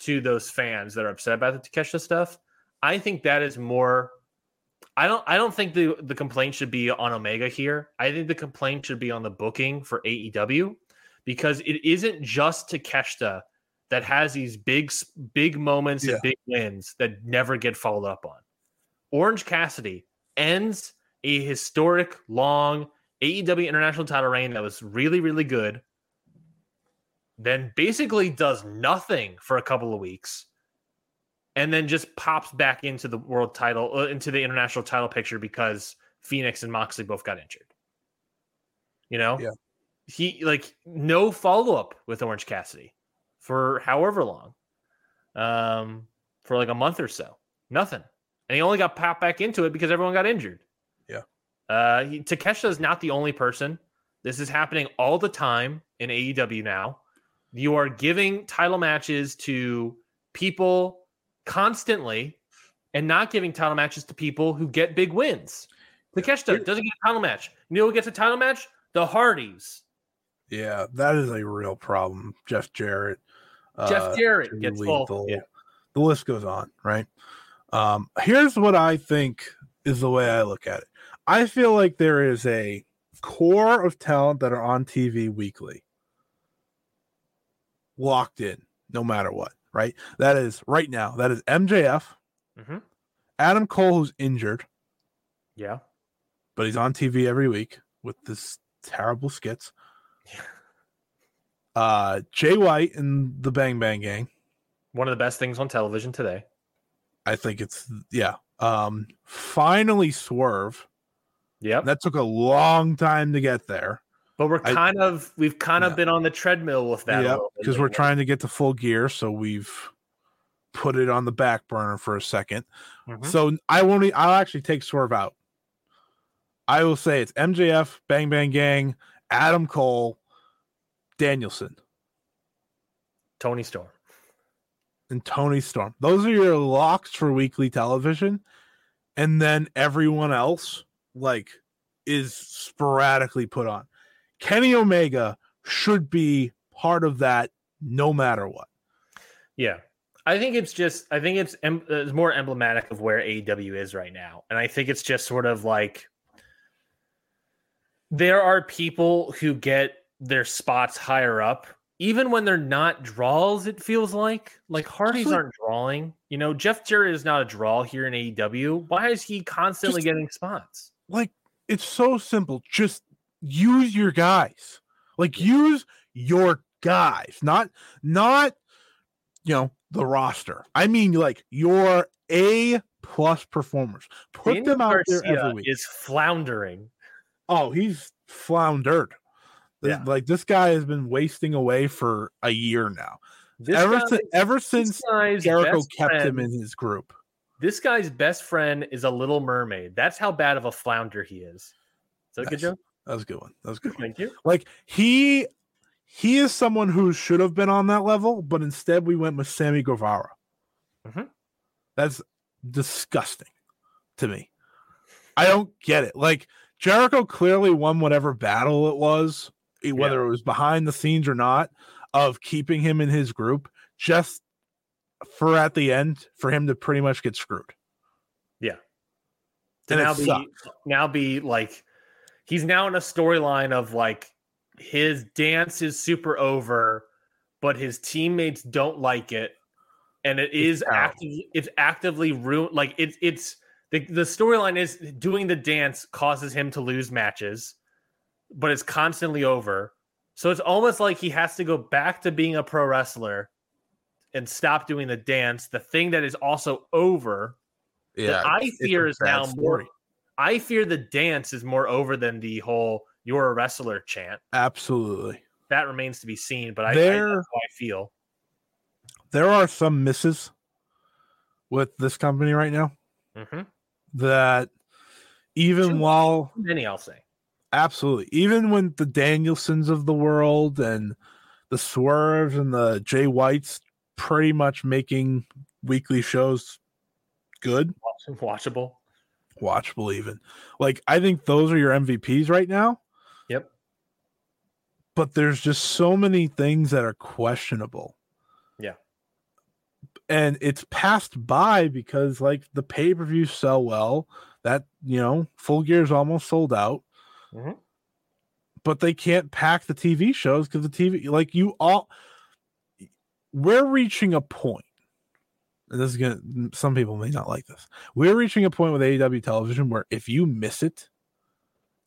to those fans that are upset about the Takeshita stuff, I think that is more. I don't. I don't think the the complaint should be on Omega here. I think the complaint should be on the booking for AEW because it isn't just Takeshita that has these big big moments Yeah. and big wins that never get followed up on. Orange Cassidy ends a historic long AEW International title reign that was really, really good. Then basically does nothing for a couple of weeks, and then just pops back into the world title, uh, into the international title picture because Phoenix and Moxley both got injured. You know, Yeah. he like no follow up with Orange Cassidy for however long, um, for like a month or so, nothing, and he only got popped back into it because everyone got injured. Yeah. Uh, he, Takeshita is not the only person. This is happening all the time in AEW now. You are giving title matches to people constantly and not giving title matches to people who get big wins. Takeshita doesn't get a title match. You know who gets a title match? The Hardys. Yeah, that is a real problem. Jeff Jarrett. Jeff uh, Jarrett Too gets. Lethal. Yeah. The list goes on, right? Um, here's what I think is the way I look at it. I feel like there is a core of talent that are on TV weekly, locked in, no matter what, right? That is right now. That is MJF, Mhm. Adam Cole, who's injured, Yeah. but he's on TV every week with this terrible skits. Yeah. Uh, Jay White and the Bang Bang Gang. One of the best things on television today. I think it's yeah. Um, finally Swerve. Yeah, That took a long time to get there. But we're I- kind of we've kind of been on the treadmill with that. Yeah, because we're trying to get to full gear, so we've put it on the back burner for a 2nd Mhm. So I won't. I'll actually take Swerve out. I will say it's MJF, Bang Bang Gang, Adam Cole, Danielson, Toni Storm. and Toni Storm. Those are your locks for weekly television, and then everyone else like is sporadically put on. Kenny Omega should be part of that no matter what. Yeah. I think it's just I think it's em- uh, it's more emblematic of where AEW is right now. And I think it's just sort of like there are people who get their spots higher up even when they're not draws it feels like like Hardys aren't drawing. You know, Jeff Jarrett is not a draw here in AEW. Why is he constantly Just- getting spots? like it's so simple just use your guys like use your guys not not you know the roster i mean like your a plus performers put Daniel them out there Garcia every week is floundering. oh he's floundered Yeah. like this guy has been wasting away for a year now This ever, guy- si- ever since jericho kept him in his group This guy's best friend is a little mermaid. That's how bad of a flounder he is. Is that a good joke? that was a good one that was good one Thank you. Like he he is someone who should have been on that level, but instead we went with Sammy Guevara. Mhm. That's disgusting to me. I don't get it. Like Jericho clearly won whatever battle it was, whether it was behind the scenes or not, of keeping him in his group, just for at the end for him to pretty much get screwed. Yeah. To And now be sucks. now be like he's now in a storyline of like his dance is super over, but his teammates don't like it, and it is actively it's actively ruin like it's it's the the storyline is doing the dance causes him to lose matches, but it's constantly over. So it's almost like he has to go back to being a pro wrestler and stop doing the dance. The thing that is also over that I fear is now more. I fear the dance is more over than the whole "you're a wrestler" chant. Absolutely. that remains to be seen. But I, I There- that's how I feel. there are some misses with this company right now hmm that even while Many, I'll say. Absolutely even when the Danielsons of the world and the Swerves and the Jay Whites pretty much making weekly shows good, Watchable. watchable even. Like I think those are your MVPs right now. Yep. But there's just so many things that are questionable. Yeah. And it's passed by because like the pay-per-views sell well. That, you know, full gear is almost sold out. Mhm. But they can't pack the TV shows because the TV like you all we're reaching a point and this is gonna some people may not like this. We're reaching a point with AEW television where if you miss it,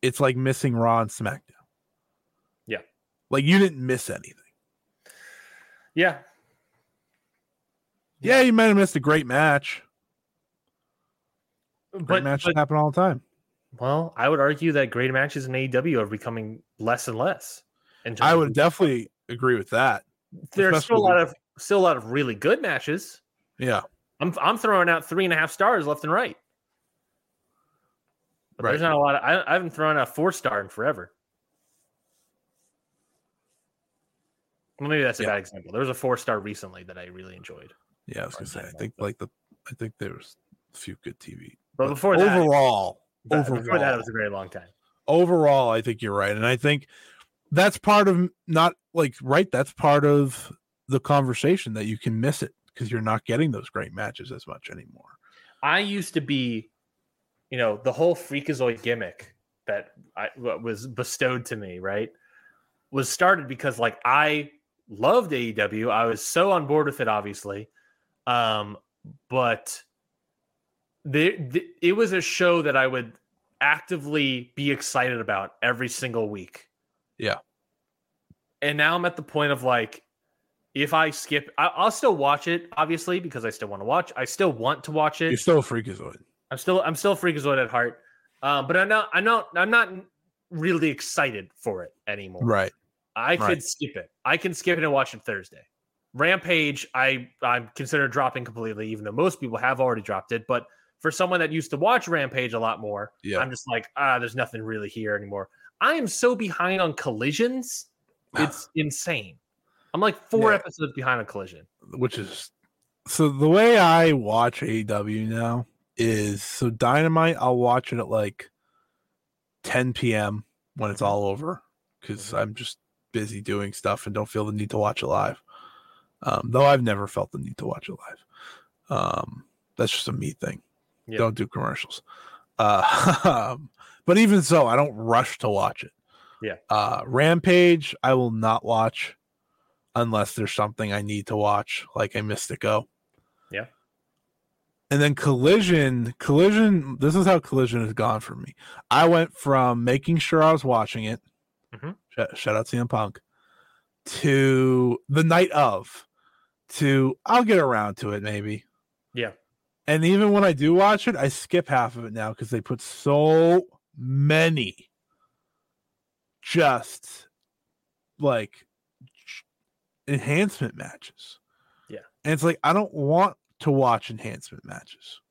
it's like missing Raw and SmackDown. Yeah. Like you didn't miss anything. Yeah. Yeah, you might have missed a great match. Great But, matches but happen all the time. Well, I would argue that great matches in AEW are becoming less and less. And I would definitely agree with that. There's still a lot of still a lot of really good matches. Yeah. I'm I'm throwing out three and a half stars left and right. But there's not a lot. Of, I, I haven't thrown out a four star in forever. Well, maybe that's a Yeah. bad example. There was a four star recently that I really enjoyed. Yeah, I was gonna say. I think like the I think there was a few good TV. But before that, overall, before that, it was a very long time. overall, I think you're right. And I think that's part of not like right, that's part of the conversation that you can miss it because you're not getting those great matches as much anymore. I used to be, you know, the whole Freakazoid gimmick that I what was bestowed to me, right, was started because like I loved AEW. I was so on board with it, obviously, um, but there th- it was a show that I would actively be excited about every single week. Yeah. And now I'm at the point of like, if I skip, I, I'll still watch it, obviously, because I still want to watch. I still want to watch it. You're still a freakazoid. I'm still I'm still freakazoid at heart, um, but I'm not I'm not I'm not really excited for it anymore. Right. I could right. skip it. I can skip it and watch it Thursday. Rampage, I I'm consider dropping completely, even though most people have already dropped it. But for someone that used to watch Rampage a lot more, Yeah. I'm just like ah, there's nothing really here anymore. I am so behind on collisions, it's insane. I'm like four Yeah. episodes behind on collision. Which is so the way I watch AEW now is so dynamite, I'll watch it at like 10 p.m. when it's all over because I'm just busy doing stuff and don't feel the need to watch it live. Um, though I've never felt the need to watch it live. Um, that's just a me thing. Yeah. Don't do commercials. Uh, but even so, I don't rush to watch it. Yeah. Uh, Rampage, I will not watch unless there's something I need to watch, like I missed a Místico. Yeah. And then Collision, Collision, this is how Collision has gone for me. I went from making sure I was watching it, Mhm. shout, shout out CM Punk, to the night of, to I'll get around to it maybe. Yeah. And even when I do watch it, I skip half of it now because they put so many just like enhancement matches. Yeah. And it's like, I don't want to watch enhancement matches.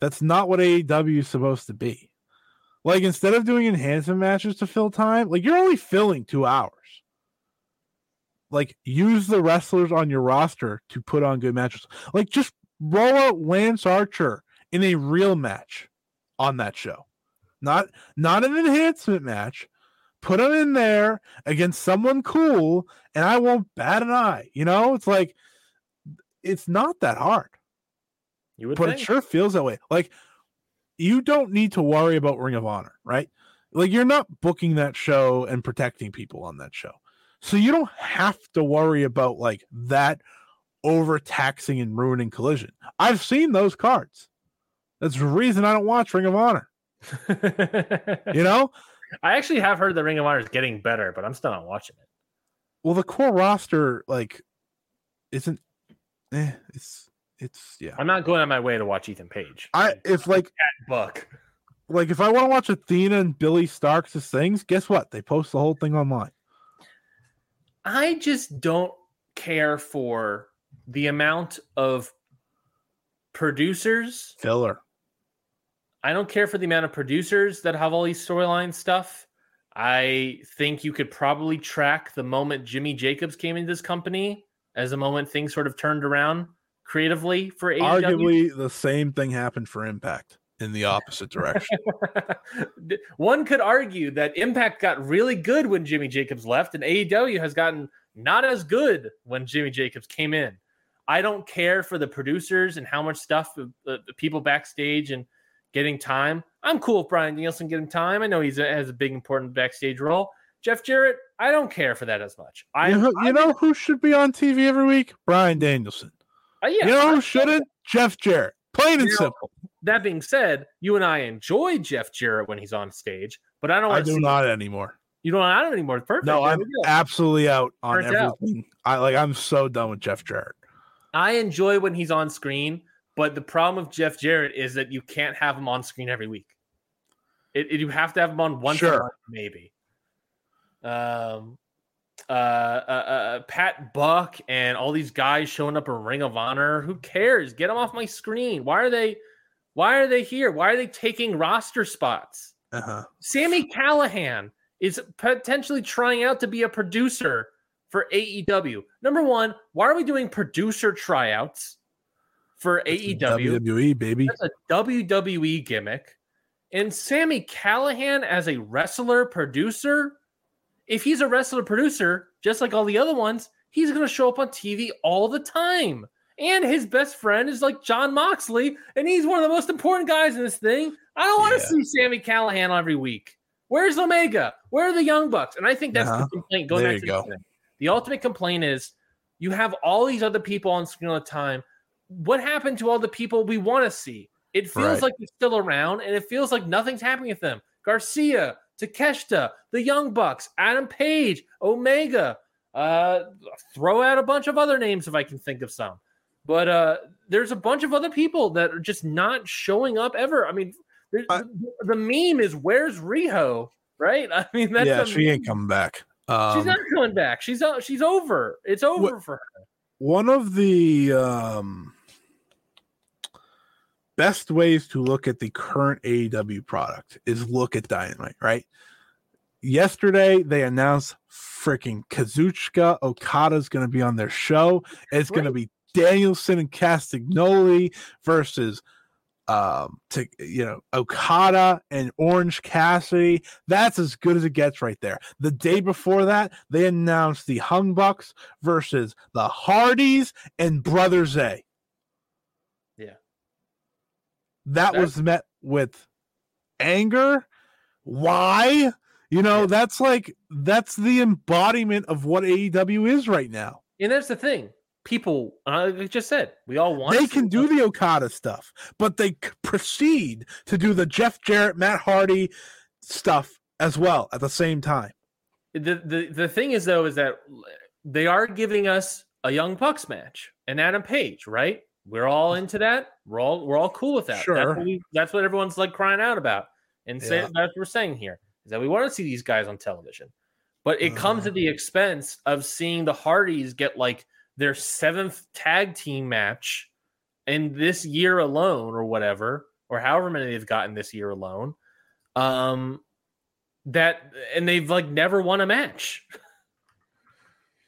That's not what AEW is supposed to be. Like, instead of doing enhancement matches to fill time, like, you're only filling two hours. Like, use the wrestlers on your roster to put on good matches. Like, just roll out Lance Archer in a real match on that show. Not not an enhancement match. Put him in there against someone cool, and I won't bat an eye. You know, it's like it's not that hard, You would but think. it sure feels that way. Like you don't need to worry about Ring of Honor, right? Like you're not booking that show and protecting people on that show. So you don't have to worry about like that overtaxing and ruining collision. I've seen those cards. That's the reason I don't watch Ring of Honor. You know? I actually have heard the Ring of Honor is getting better, but I'm still not watching it. Well, the core roster, like, isn't eh, it's it's yeah. I'm not going on my way to watch Ethan Page. I if like Buck. like if I want to watch Athena and Billie Starkz' things, guess what? They post the whole thing online. I just don't care for the amount of producers. Filler. I don't care for the amount of producers that have all these storyline stuff. I think you could probably track the moment Jimmy Jacobs came into this company as a moment things sort of turned around creatively for AEW. Arguably, the same thing happened for Impact in the opposite direction. One could argue that Impact got really good when Jimmy Jacobs left, and AEW has gotten not as good when Jimmy Jacobs came in. I don't care for the producers and how much stuff the, the people backstage and getting time. I'm cool with Bryan Danielson getting time. I know he's a, has a big important backstage role. Jeff Jarrett, I don't care for that as much. I you know, you know who should be on TV every week? Bryan Danielson. uh, yeah, you know who shouldn't? Jeff Jarrett. Plain and You know, simple. That being said, you and I enjoy Jeff Jarrett when he's on stage, but I don't I do not anymore. you don't want him anymore. Perfect. No, I'm absolutely out on out. everything. I like. I'm so done with Jeff Jarrett. I enjoy when he's on screen, but the problem with Jeff Jarrett is that you can't have him on screen every week. It, it- you have to have him on once a Sure. month, maybe. Um, uh, uh, uh, Pat Buck and all these guys showing up in Ring of Honor. Who cares? Get them off my screen. Why are they? Why are they here? Why are they taking roster spots? Uh huh. Sammy Callahan is potentially trying out to be a producer for AEW. Number one, why are we doing producer tryouts for AEW? WWE baby. That's a WWE gimmick. And Sammy Callahan as a wrestler producer, if he's a wrestler producer, just like all the other ones, he's going to show up on TV all the time. And his best friend is like Jon Moxley, and he's one of the most important guys in this thing. I don't want to Yeah. see Sammy Callahan every week. Where's Omega? Where are the Young Bucks? And I think that's Uh-huh. the complaint. Going There back to go. the, thing. The ultimate complaint is you have all these other people on screen all the time. What happened to all the people we want to see? It feels Right. like they're still around, and it feels like nothing's happening with them. Garcia, Takeshita, the Young Bucks, Adam Page, Omega. Uh, throw out a bunch of other names if I can think of some. But uh, there's a bunch of other people that are just not showing up ever. I mean, I- the meme is "Where's Riho?" Right? I mean, that's yeah, she ain't coming back. She's Um, not coming back. She's uh, she's over. It's over for her. one of the um, best ways to look at the current AEW product is look at Dynamite, right? Yesterday they announced freaking Kazuchika Okada's going to be on their show. It's going to be Danielson and Castagnoli versus um to you know Okada and Orange Cassidy. That's as good as it gets right there. The day before that, they announced the Young Bucks versus the Hardys and Brother Zay. Yeah. That That- was met with anger. Why? You know, that's like that's the embodiment of what AEW is right now. And that's the thing. People, uh, I just said, we all want. They can do the Okada stuff, but they proceed to do the Jeff Jarrett, Matt Hardy stuff as well at the same time. the the the thing is though is that they are giving us a young bucks match and adam page right we're all into that we're all we're all cool with that that's Sure. what, we, that's what everyone's like crying out about and say, Yeah. that's what we're saying here is that we want to see these guys on television but it comes Uh. at the expense of seeing the hardys get like their seventh tag team match in this year alone or whatever or however many they've gotten this year alone um that and they've like never won a match.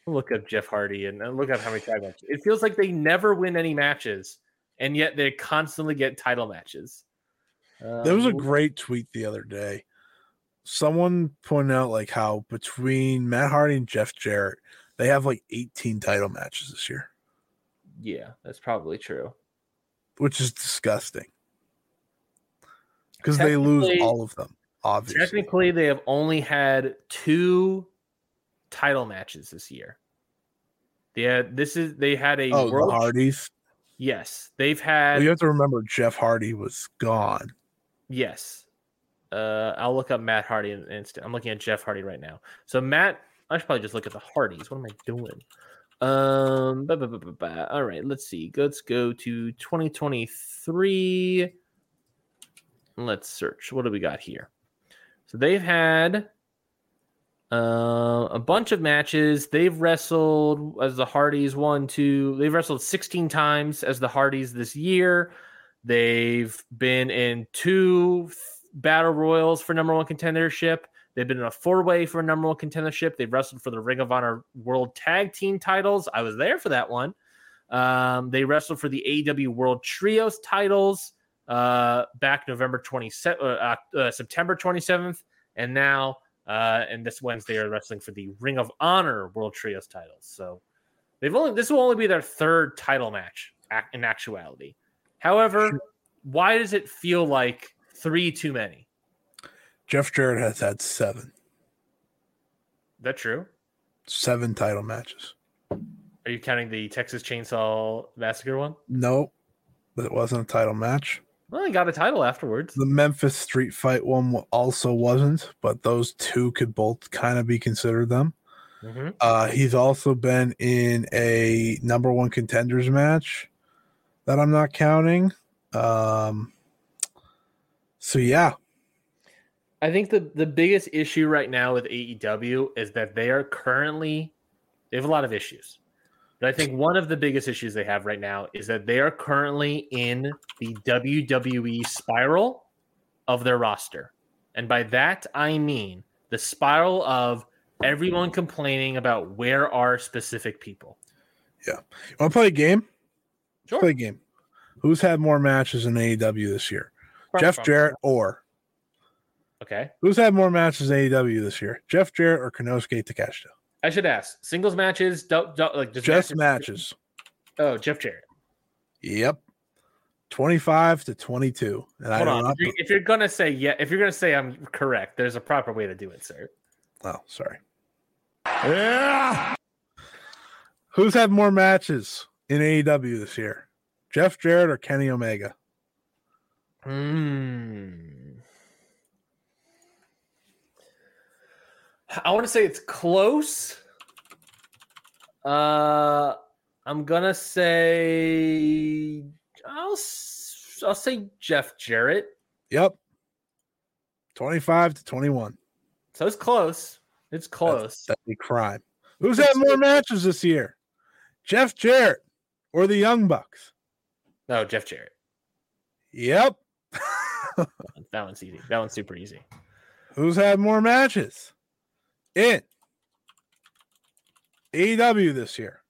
look up Jeff Hardy and and look up how many tag matches. It feels like they never win any matches, and yet they constantly get title matches. There was a Um, great tweet the other day. Someone pointed out like how between Matt Hardy and Jeff Jarrett, they have like 18 title matches this year, yeah, that's probably true. which is disgusting. Because they lose all of them, obviously. Technically, they have only had two title matches this year. They had this is they had a Oh, the. Hardys. Yes, they've Well, had you have to remember Jeff Hardy was gone. Yes. Uh, I'll look up Matt Hardy in instant. I'm looking at Jeff Hardy right now. So Matt, I should probably just look at the Hardys. What am I doing? Um, ba, ba, ba, ba, ba. all right. Let's see. Let's go to 2023. Let's search. What do we got here? So they've had Uh, a bunch of matches. They've wrestled as the Hardys one, two. They've wrestled 16 times as the Hardys this year. They've been in two battle royals for number one contendership. They've been in a four way for a number one contendership. They've wrestled for the Ring of Honor World Tag Team titles. I was there for that one. Um, they wrestled for the AEW World Trios titles uh, back November 27th, uh, uh, September 27th, and now uh, and this Wednesday are wrestling for the Ring of Honor World Trios titles. So they've only this will only be their third title match in actuality. However, why does it feel like three too many? Jeff Jarrett has had seven. That true? Seven title matches. Are you counting the Texas Chainsaw Massacre one? No, but it wasn't a title match. Well, he got a title afterwards. The Memphis Street Fight one also wasn't, but those two could both kind of be considered them. Mm-hmm. Uh, he's also been in a number one contenders match that I'm not counting. Um, so yeah, I think the the biggest issue right now with AEW is that they are currently they have a lot of issues. But I think one of the biggest issues they have right now is that they are currently in the WWE spiral of their roster. And by that, I mean the spiral of everyone complaining about where are specific people. Yeah. You want to play a game? Sure. Play a game. Who's had more matches in AEW this year? Jeff Jarrett or Okay. Who's had more matches in AEW this year? Jeff Jarrett or Konosuke Takeshita? I should ask singles matches, do, do, like just, just matches. Oh, Jeff Jarrett. Yep. 25 to 22. And Hold on. If you're, if you're, gonna say yeah, if you're gonna say I'm correct, there's a proper way to do it, sir. Oh, sorry. Yeah. Who's had more matches in AEW this year? Jeff Jarrett or Kenny Omega? Hmm. I want to say it's close. Uh, I'm gonna say I'll I'll say Jeff Jarrett. Yep. 25 to 21. So it's close. It's close. That's, that'd be crime. Who's had more matches this year? Jeff Jarrett or the Young Bucks? No, Jeff Jarrett. Yep. that one's easy. That one's super easy. Who's had more matches? In AEW this year?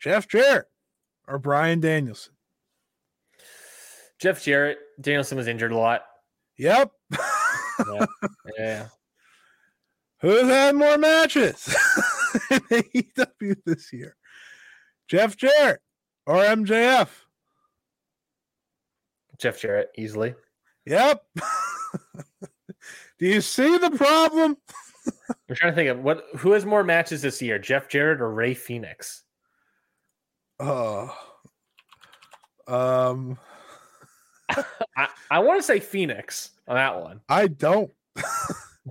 Jeff Jarrett or Bryan Danielson? Jeff Jarrett. Danielson was injured a lot. Yep. yeah. yeah. Who's had more matches in AEW this year? Jeff Jarrett or MJF? Jeff Jarrett, easily. Yep. Do you see the problem? I'm trying to think of what who has more matches this year, Jeff Jarrett or Rey Fénix? Oh, um, I, I want to say Fénix on that one. I don't.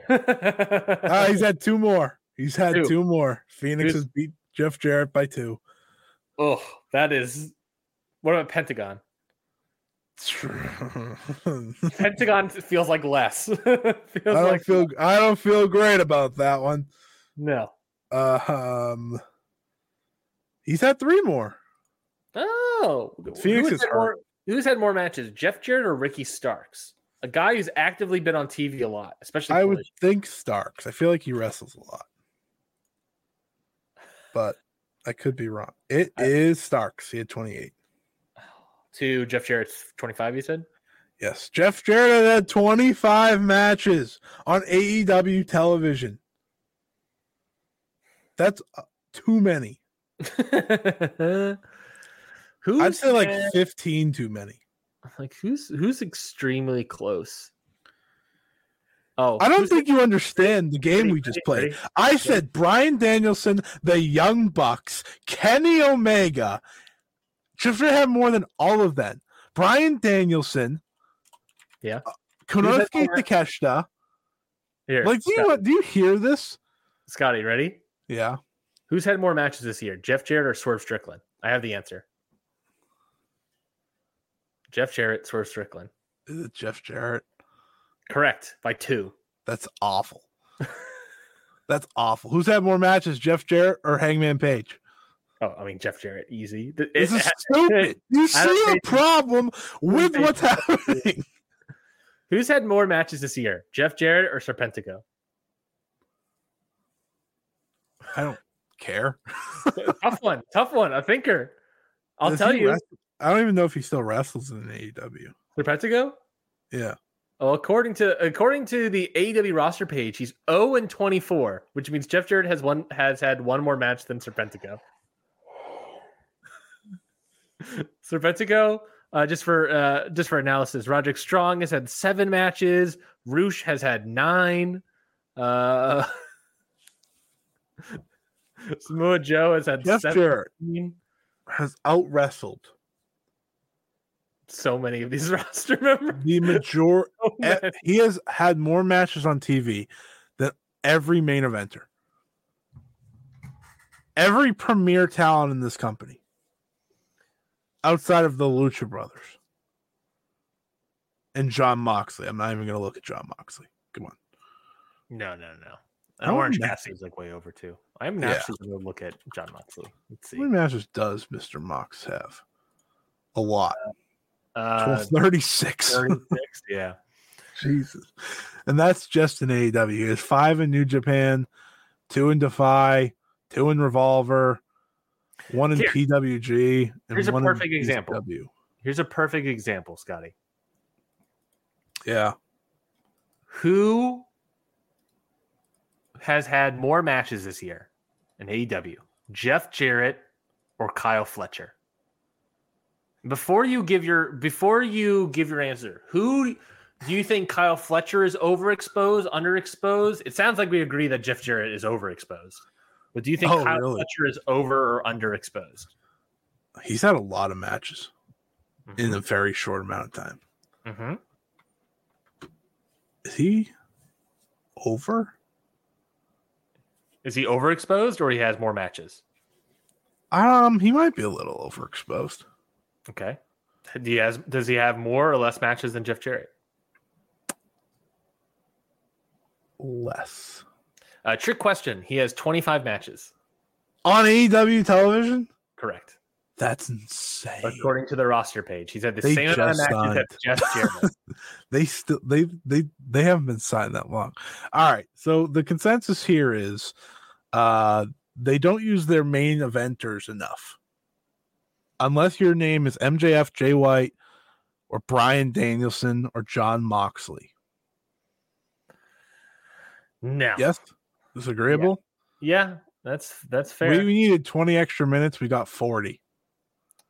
uh, he's had two more. He's had two, two more. Fénix has beat Jeff Jarrett by two. Oh, that is. What about Pentagon? Pentagon feels like less. feels I don't like feel I don't feel great about that one. No. Uh, um he's had three more. Oh Fénix who's is hurt. More, who's had more matches? Jeff Jarrett or Ricky Starks? A guy who's actively been on TV a lot, especially I would think Starks. I feel like he wrestles a lot. But I could be wrong. It I, is Starks. He had 28 to Jeff Jarrett's 25, you said? Yes. Jeff Jarrett had 25 matches on AEW television. That's uh, too many. who's I'd say like 15 too many. Like who's who's extremely close? Oh, I don't think you understand the game we just played. I said Bryan Danielson, the Young Bucks, Kenny Omega, should have more than all of them. Bryan Danielson. Yeah. Uh, Konosuke Takeshita. Here, like, do you, do you hear this? Scotty, ready? Yeah. Who's had more matches this year, Jeff Jarrett or Swerve Strickland? I have the answer. Jeff Jarrett, Swerve Strickland. Is it Jeff Jarrett? Correct by two. That's awful. That's awful. Who's had more matches, Jeff Jarrett or Hangman Page? Oh, I mean Jeff Jarrett, easy. Th- This it- is stupid. You see a problem with what's happening. Who's had more matches this year, Jeff Jarrett or Serpentico? I don't care. tough one, tough one. A thinker. I'll Does tell you, wrestle- I don't even know if he still wrestles in AEW. Serpentico. Yeah. Well, according to according to the AEW roster page, he's 0 and 24, which means Jeff Jarrett has one has had one more match than Serpentico. Serpentico, uh, just for uh, just for analysis, Roderick Strong has had seven matches. Rush has had nine. Uh, Samoa Joe has had Jeff seven. Has out wrestled So many of these roster members. the major. So he has had more matches on TV than every main eventer. Every premier talent in this company, outside of the Lucha Brothers and Jon Moxley. I'm not even going to look at Jon Moxley. Come on. No, no, no. And Orange Matt- Cassidy's like way over too. I'm Yeah. actually going to look at Jon Moxley. Let's see. How many matches does Mr. Mox have? A lot. Uh, 36. 36, yeah. Jesus. And that's just in AEW. Has five in New Japan, two in Defy, two in Revolver, one in Here. PWG, and Here's a perfect example. PCW. Here's a perfect example, Scotty. Yeah. Who has had more matches this year in AEW? Jeff Jarrett or Kyle Fletcher? Before you give your before you give your answer, who do you think Kyle Fletcher is overexposed, underexposed? It sounds like we agree that Jeff Jarrett is overexposed. But do you think Oh, Kyle really? Fletcher is over or underexposed? He's had a lot of matches in Mm-hmm. a very short amount of time. Mhm. Is he over? Is he overexposed or he has more matches? Um, he might be a little overexposed. Okay. Do he has does he have more or less matches than Jeff Jarrett? Less. Uh, trick question. He has 25 matches. On AEW television? Correct. That's insane. According to the roster page. He's had the They same amount of matches as Jeff Jarrett. they still they they they haven't been signed that long. All right. So the consensus here is uh they don't use their main eventers enough. Unless your name is MJF, Jay White, or Bryan Danielson or Jon Moxley. no. Yes? Disagreeable? Yeah, that's that's fair. We, we needed 20 extra minutes. We got 40.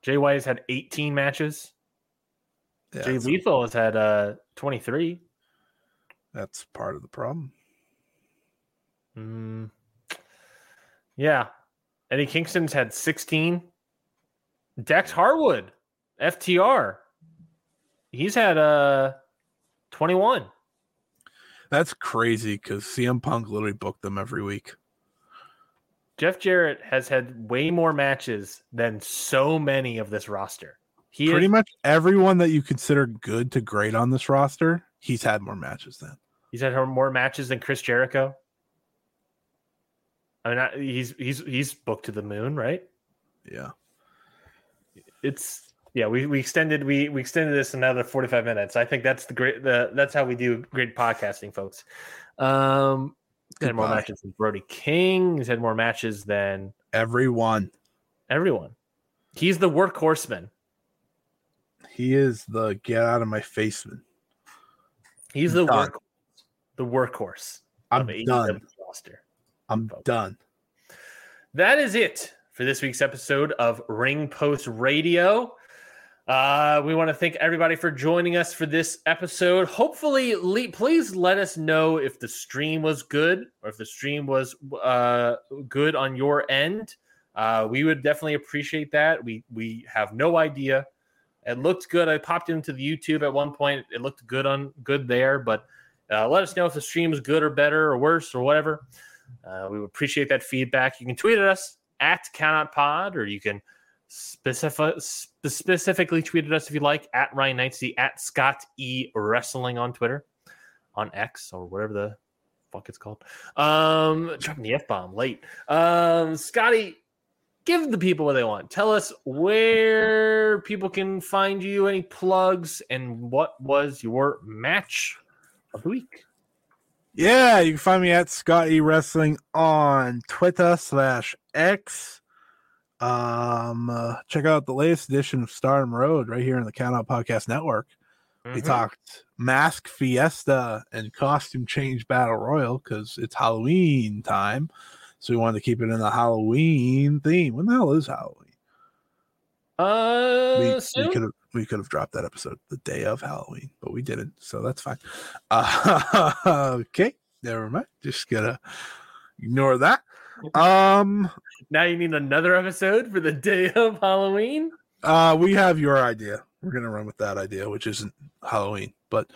Jay White has had 18 matches. Yeah, Jay Lethal has had uh 23. that's part of the problem. Mm. Yeah. Eddie Kingston's had 16. Dax Harwood, FTR. He's had uh 21. That's crazy because CM Punk literally booked them every week. Jeff Jarrett has had way more matches than so many of this roster. He Pretty is, much everyone that you consider good to great on this roster, he's had more matches than. he's had more matches than Chris Jericho. I mean, I, he's he's he's booked to the moon, right? Yeah. It's yeah. We, we extended we we extended this another forty five minutes. I think that's the great the that's how we do great podcasting, folks. Um, he's had more matches than Brody King. He's had more matches than Everyone. everyone. He's the workhorseman. He is the get out of my face man. He's the Done. work the workhorse. I'm done. Roster. I'm done. That is it for this week's episode of Ring Post Radio. Uh, we want to thank everybody for joining us for this episode. Hopefully, le- please let us know if the stream was good or if the stream was uh, good on your end. Uh, we would definitely appreciate that. We we have no idea. It looked good. I popped into the YouTube at one point. It looked good on good there, but uh, let us know if the stream is good or better or worse or whatever. Uh, we would appreciate that feedback. You can tweet at us at Cannot Pod, or you can specific, specifically tweet at us if you like at Ryan Knightsey, at Scott E Wrestling on Twitter, on X, or whatever the fuck it's called. Um, dropping the f bomb late. Um, Scotty, give the people what they want. Tell us where people can find you, any plugs, and what was your match of the week. Yeah, you can find me at Scotty Wrestling on Twitter slash X. Um, uh, check out the latest edition of Stardom Road right here in the Count Out Podcast Network. We Mhm. talked Mask Fiesta and Costume Change Battle Royal because it's Halloween time. So we wanted to keep it in the Halloween theme. When the hell is Halloween? Uh, we, we could have we could have dropped that episode the day of Halloween, but we didn't, so that's fine. Uh, okay, never mind. Just gonna ignore that. Um, now you need another episode for the day of Halloween. uh, we have your idea. We're gonna run with that idea, which isn't Halloween, but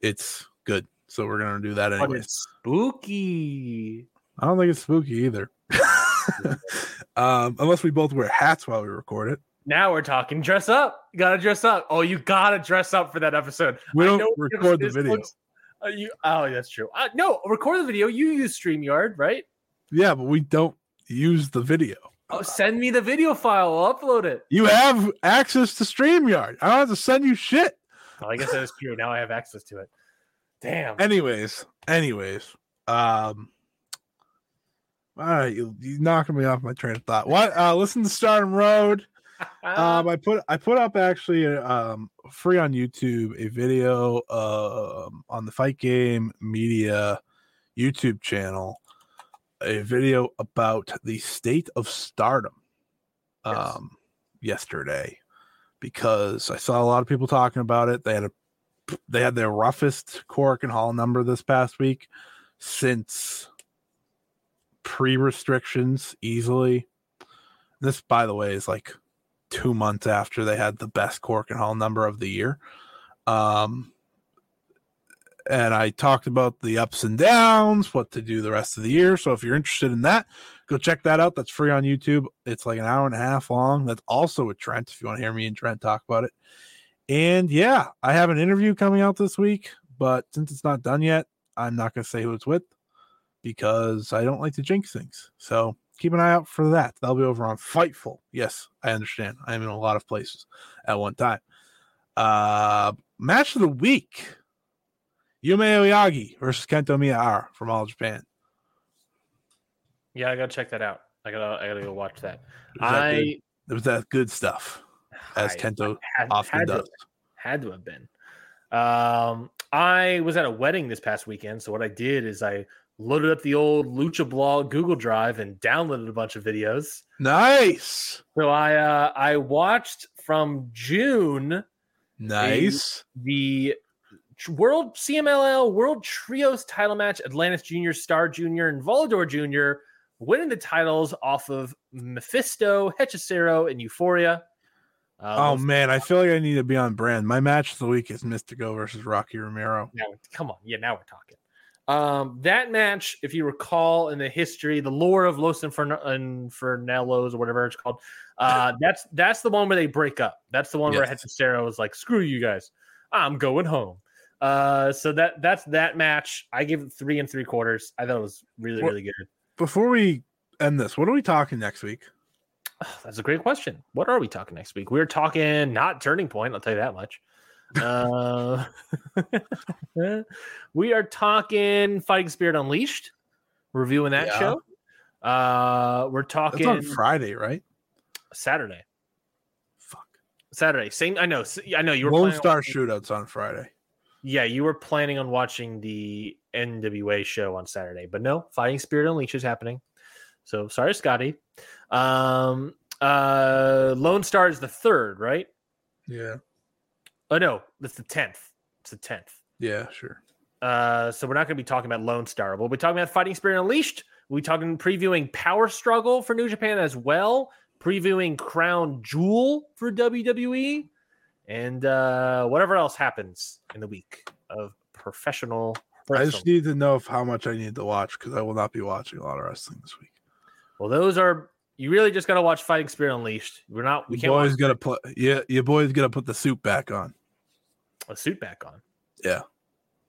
it's good. So we're gonna do that anyway. spooky. I don't think it's spooky either. um, unless we both wear hats while we record it. Now we're talking dress up. You gotta dress up. Oh, you gotta dress up for that episode. We don't record the video. looks- uh, you, oh, that's true. Uh, no, record the video. You use StreamYard, right? Yeah, but we don't use the video. Oh, send me the video file. I'll upload it. You have access to StreamYard. I don't have to send you shit. Well, I guess that is true. Now I have access to it. Damn. Anyways, anyways, um, all right, you you knocking me off my train of thought. What? Uh, listen to Stardom Road. Um, I put I put up actually um free on YouTube a video um on the Fight Game Media YouTube channel, a video about the state of Stardom. Yes. Um, yesterday, because I saw a lot of people talking about it. They had a they had their roughest Korakuen Hall number this past week since pre restrictions easily. This, by the way, is like two months after they had the best Korakuen Hall number of the year. Um, and I talked about the ups and downs, what to do the rest of the year. So if you're interested in that, go check that out. That's free on YouTube. It's like an hour and a half long. That's also with Trent if you want to hear me and Trent talk about it. And yeah, I have an interview coming out this week, but since it's not done yet, I'm not going to say who it's with because I don't like to jinx things. So keep an eye out for that. That'll be over on Fightful. Yes, I understand. I'm in a lot of places at one time. Uh, match of the week Yuma Aoyagi versus Kento Miyahara from All Japan. yeah, I gotta check that out. I gotta, I gotta go watch that. It was that I, good- it was that good stuff, as I Kento had, often had to, does. had to have been. Um, I was at a wedding this past weekend, so what I did is I loaded up the old Lucha Blog Google Drive and downloaded a bunch of videos. Nice. So I, uh, I watched from June Nice. the World CMLL World Trios title match, Atlantis Junior, Star Junior, and Volador Junior winning the titles off of Mephisto, Hechicero, and Euforia. Uh, Oh man, I feel like I need to be on brand. My match of the week is Místico versus Rocky Romero. now, come on, yeah, now we're talking. Um, that match, if you recall in the history, the lore of Los Infern- Infernellos or whatever it's called, uh, that's that's the one where they break up. That's the one where Yes. Hechicero was like, "Screw you guys, I'm going home." Uh, so that that's that match. I give it three and three quarters. I thought it was really What- really good. Before we end this, what are we talking next week? That's a great question. What are we talking next week? We're talking not turning point. I'll tell you that much. Uh, we are talking Fighting Spirit Unleashed, reviewing that Yeah. show. Uh, we're That's talking on Friday, right? Saturday. Fuck. Saturday. Same. I know. I know you were. Lone planning on Star shootouts on Friday. Yeah, you were planning on watching the NWA show on Saturday, but no, Fighting Spirit Unleashed is happening. So sorry, Scotty. Um, uh, Lone Star is the third, right? Yeah. Oh no, that's the tenth. It's the tenth. Yeah, sure. Uh, so we're not going to be talking about Lone Star. We'll be talking about Fighting Spirit Unleashed. We'll be talking previewing Power Struggle for New Japan as well, previewing Crown Jewel for WWE, and uh, whatever else happens in the week of professional I just need to know if how much I need to watch because I will not be watching a lot of wrestling this week. well, those are you really just got to watch Fighting Spirit Unleashed. We're not. We You can't boys watch gotta put yeah, your boys gotta put the suit back on. a suit back on. Yeah.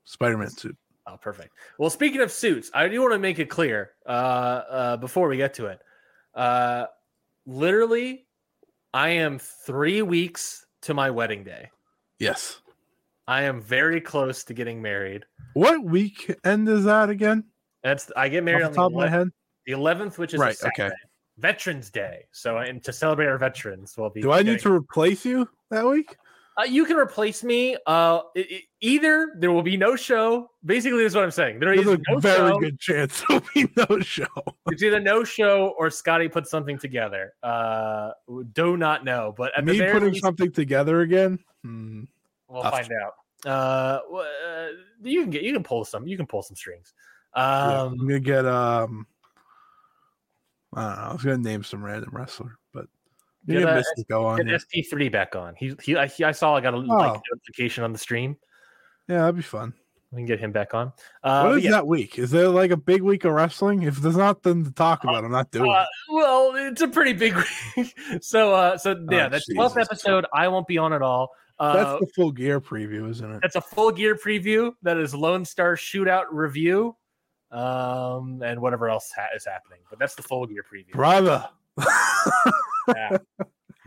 Spider Man suit. Oh, perfect. Well, speaking of suits, I do want to make it clear uh, uh, before we get to it. Uh, literally, I am three weeks to my wedding day. Yes. I am very close to getting married. What weekend is that again? That's I get married Off on the top of my 11th, head. the 11th, which is Right. Okay. Veterans Day. So, and to celebrate our veterans, we'll be. Do I need to replace you that week? Uh, you can replace me. Uh, i- i- either there will be no show. Basically, is what I'm saying. There is There's a no very show. good chance there'll be no show. It's either no show or Scotty put something together. Uh, do not know, but at Me putting least, something together again. Hmm. we'll tough. find out. Uh, uh, you can get you can pull some you can pull some strings. Yeah, Um, I'm gonna get um. I don't know. I was gonna name some random wrestler, but you Get a- Místico on. get. SP3 back on. He he I, he, I saw I got a like Oh. notification on the stream. Yeah, that'd be fun. We can get him back on. Uh, what is yeah, that week? Is there like a big week of wrestling? If there's nothing to talk about, I'm not doing Uh, it. well, it's a pretty big week. so uh so yeah, Oh, that's 12th Jesus. episode. I won't be on at all. Uh, That's the full gear preview, isn't it? That's a full gear preview. That is Lone Star Shootout review, um, and whatever else ha- is happening. But that's the full gear preview. Brother. Yeah.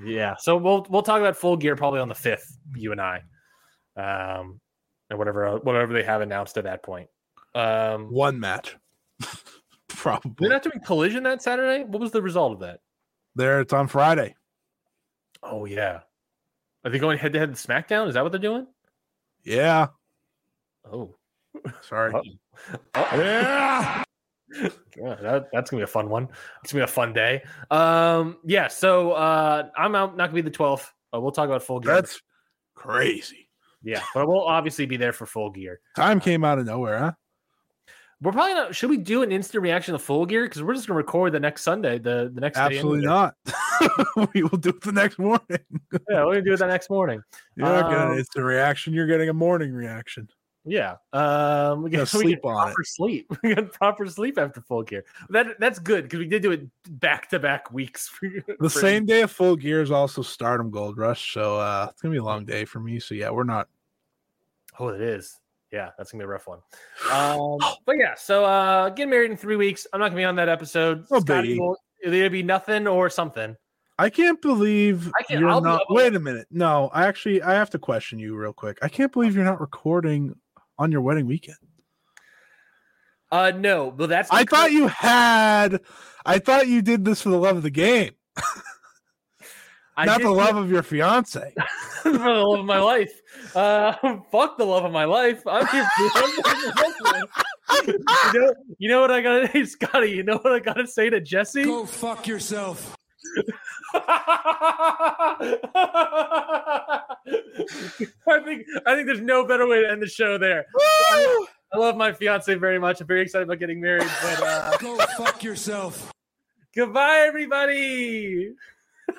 yeah. So we'll we'll talk about full gear probably on the fifth. You and I, um, and whatever whatever they have announced at that point. Um, One match. Probably. they're not doing collision that Saturday. What was the result of that? there, it's on Friday. Oh yeah. Are they going head to head in SmackDown? Is that what they're doing? Yeah. Oh. Sorry. Uh-oh. Yeah. That, that's gonna be a fun one. It's gonna be a fun day. Um, yeah. So uh, I'm out. Not gonna be the 12th. Uh, we'll talk about full gear. That's crazy. yeah, but we'll obviously be there for full gear. Time came out of nowhere, huh? We're probably not. Should we do an instant reaction to full gear? Because we're just gonna record the next Sunday. The the next day Absolutely not. we will do it the next morning. Yeah, we're gonna do it the next morning. You're not getting Um, an instant reaction. You're getting a morning reaction. Yeah. Um, we got we sleep get on it. proper sleep. We got proper sleep after full gear. That that's good because we did do it back to back weeks. For, The for- same day of full gear is also Stardom Gold Rush, so uh, it's gonna be a long day for me. So yeah, we're not. Oh, it is. Yeah, that's gonna be a rough one. Um, but yeah, so uh, getting married in three weeks. I'm not gonna be on that episode. Oh, Scotty will either be nothing or something. I can't believe I can't- you're I'll not. Wait a minute. No, I actually I have to question you real quick. I can't believe you're not recording on your wedding weekend. Uh, no, but that's I thought you had. I thought you did this for the love of the game, not the love of your fiance. for the love of my life. Uh, fuck the love of my life. I'm just. you know, you know what I gotta, hey, Scotty. You know what I gotta say to Jesse? Go fuck yourself. I think I think there's no better way to end the show there. I, I love my fiance very much. I'm very excited about getting married. But uh, Go fuck yourself. goodbye, everybody.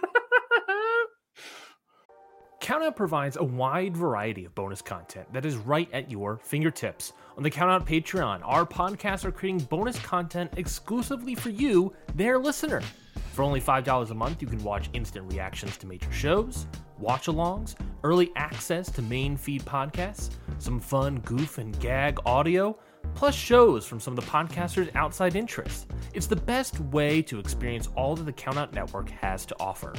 Countout provides a wide variety of bonus content that is right at your fingertips. On the Countout Patreon, our podcasts are creating bonus content exclusively for you, their listener. For only $5 a month, you can watch instant reactions to major shows, watch alongs, early access to main feed podcasts, some fun goof and gag audio, plus shows from some of the podcasters' outside interests. It's the best way to experience all that the Countout Network has to offer.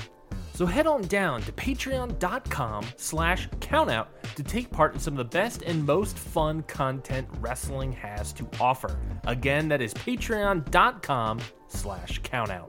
So head on down to patreon.com slash countout to take part in some of the best and most fun content wrestling has to offer. Again, that is patreon.com slash countout.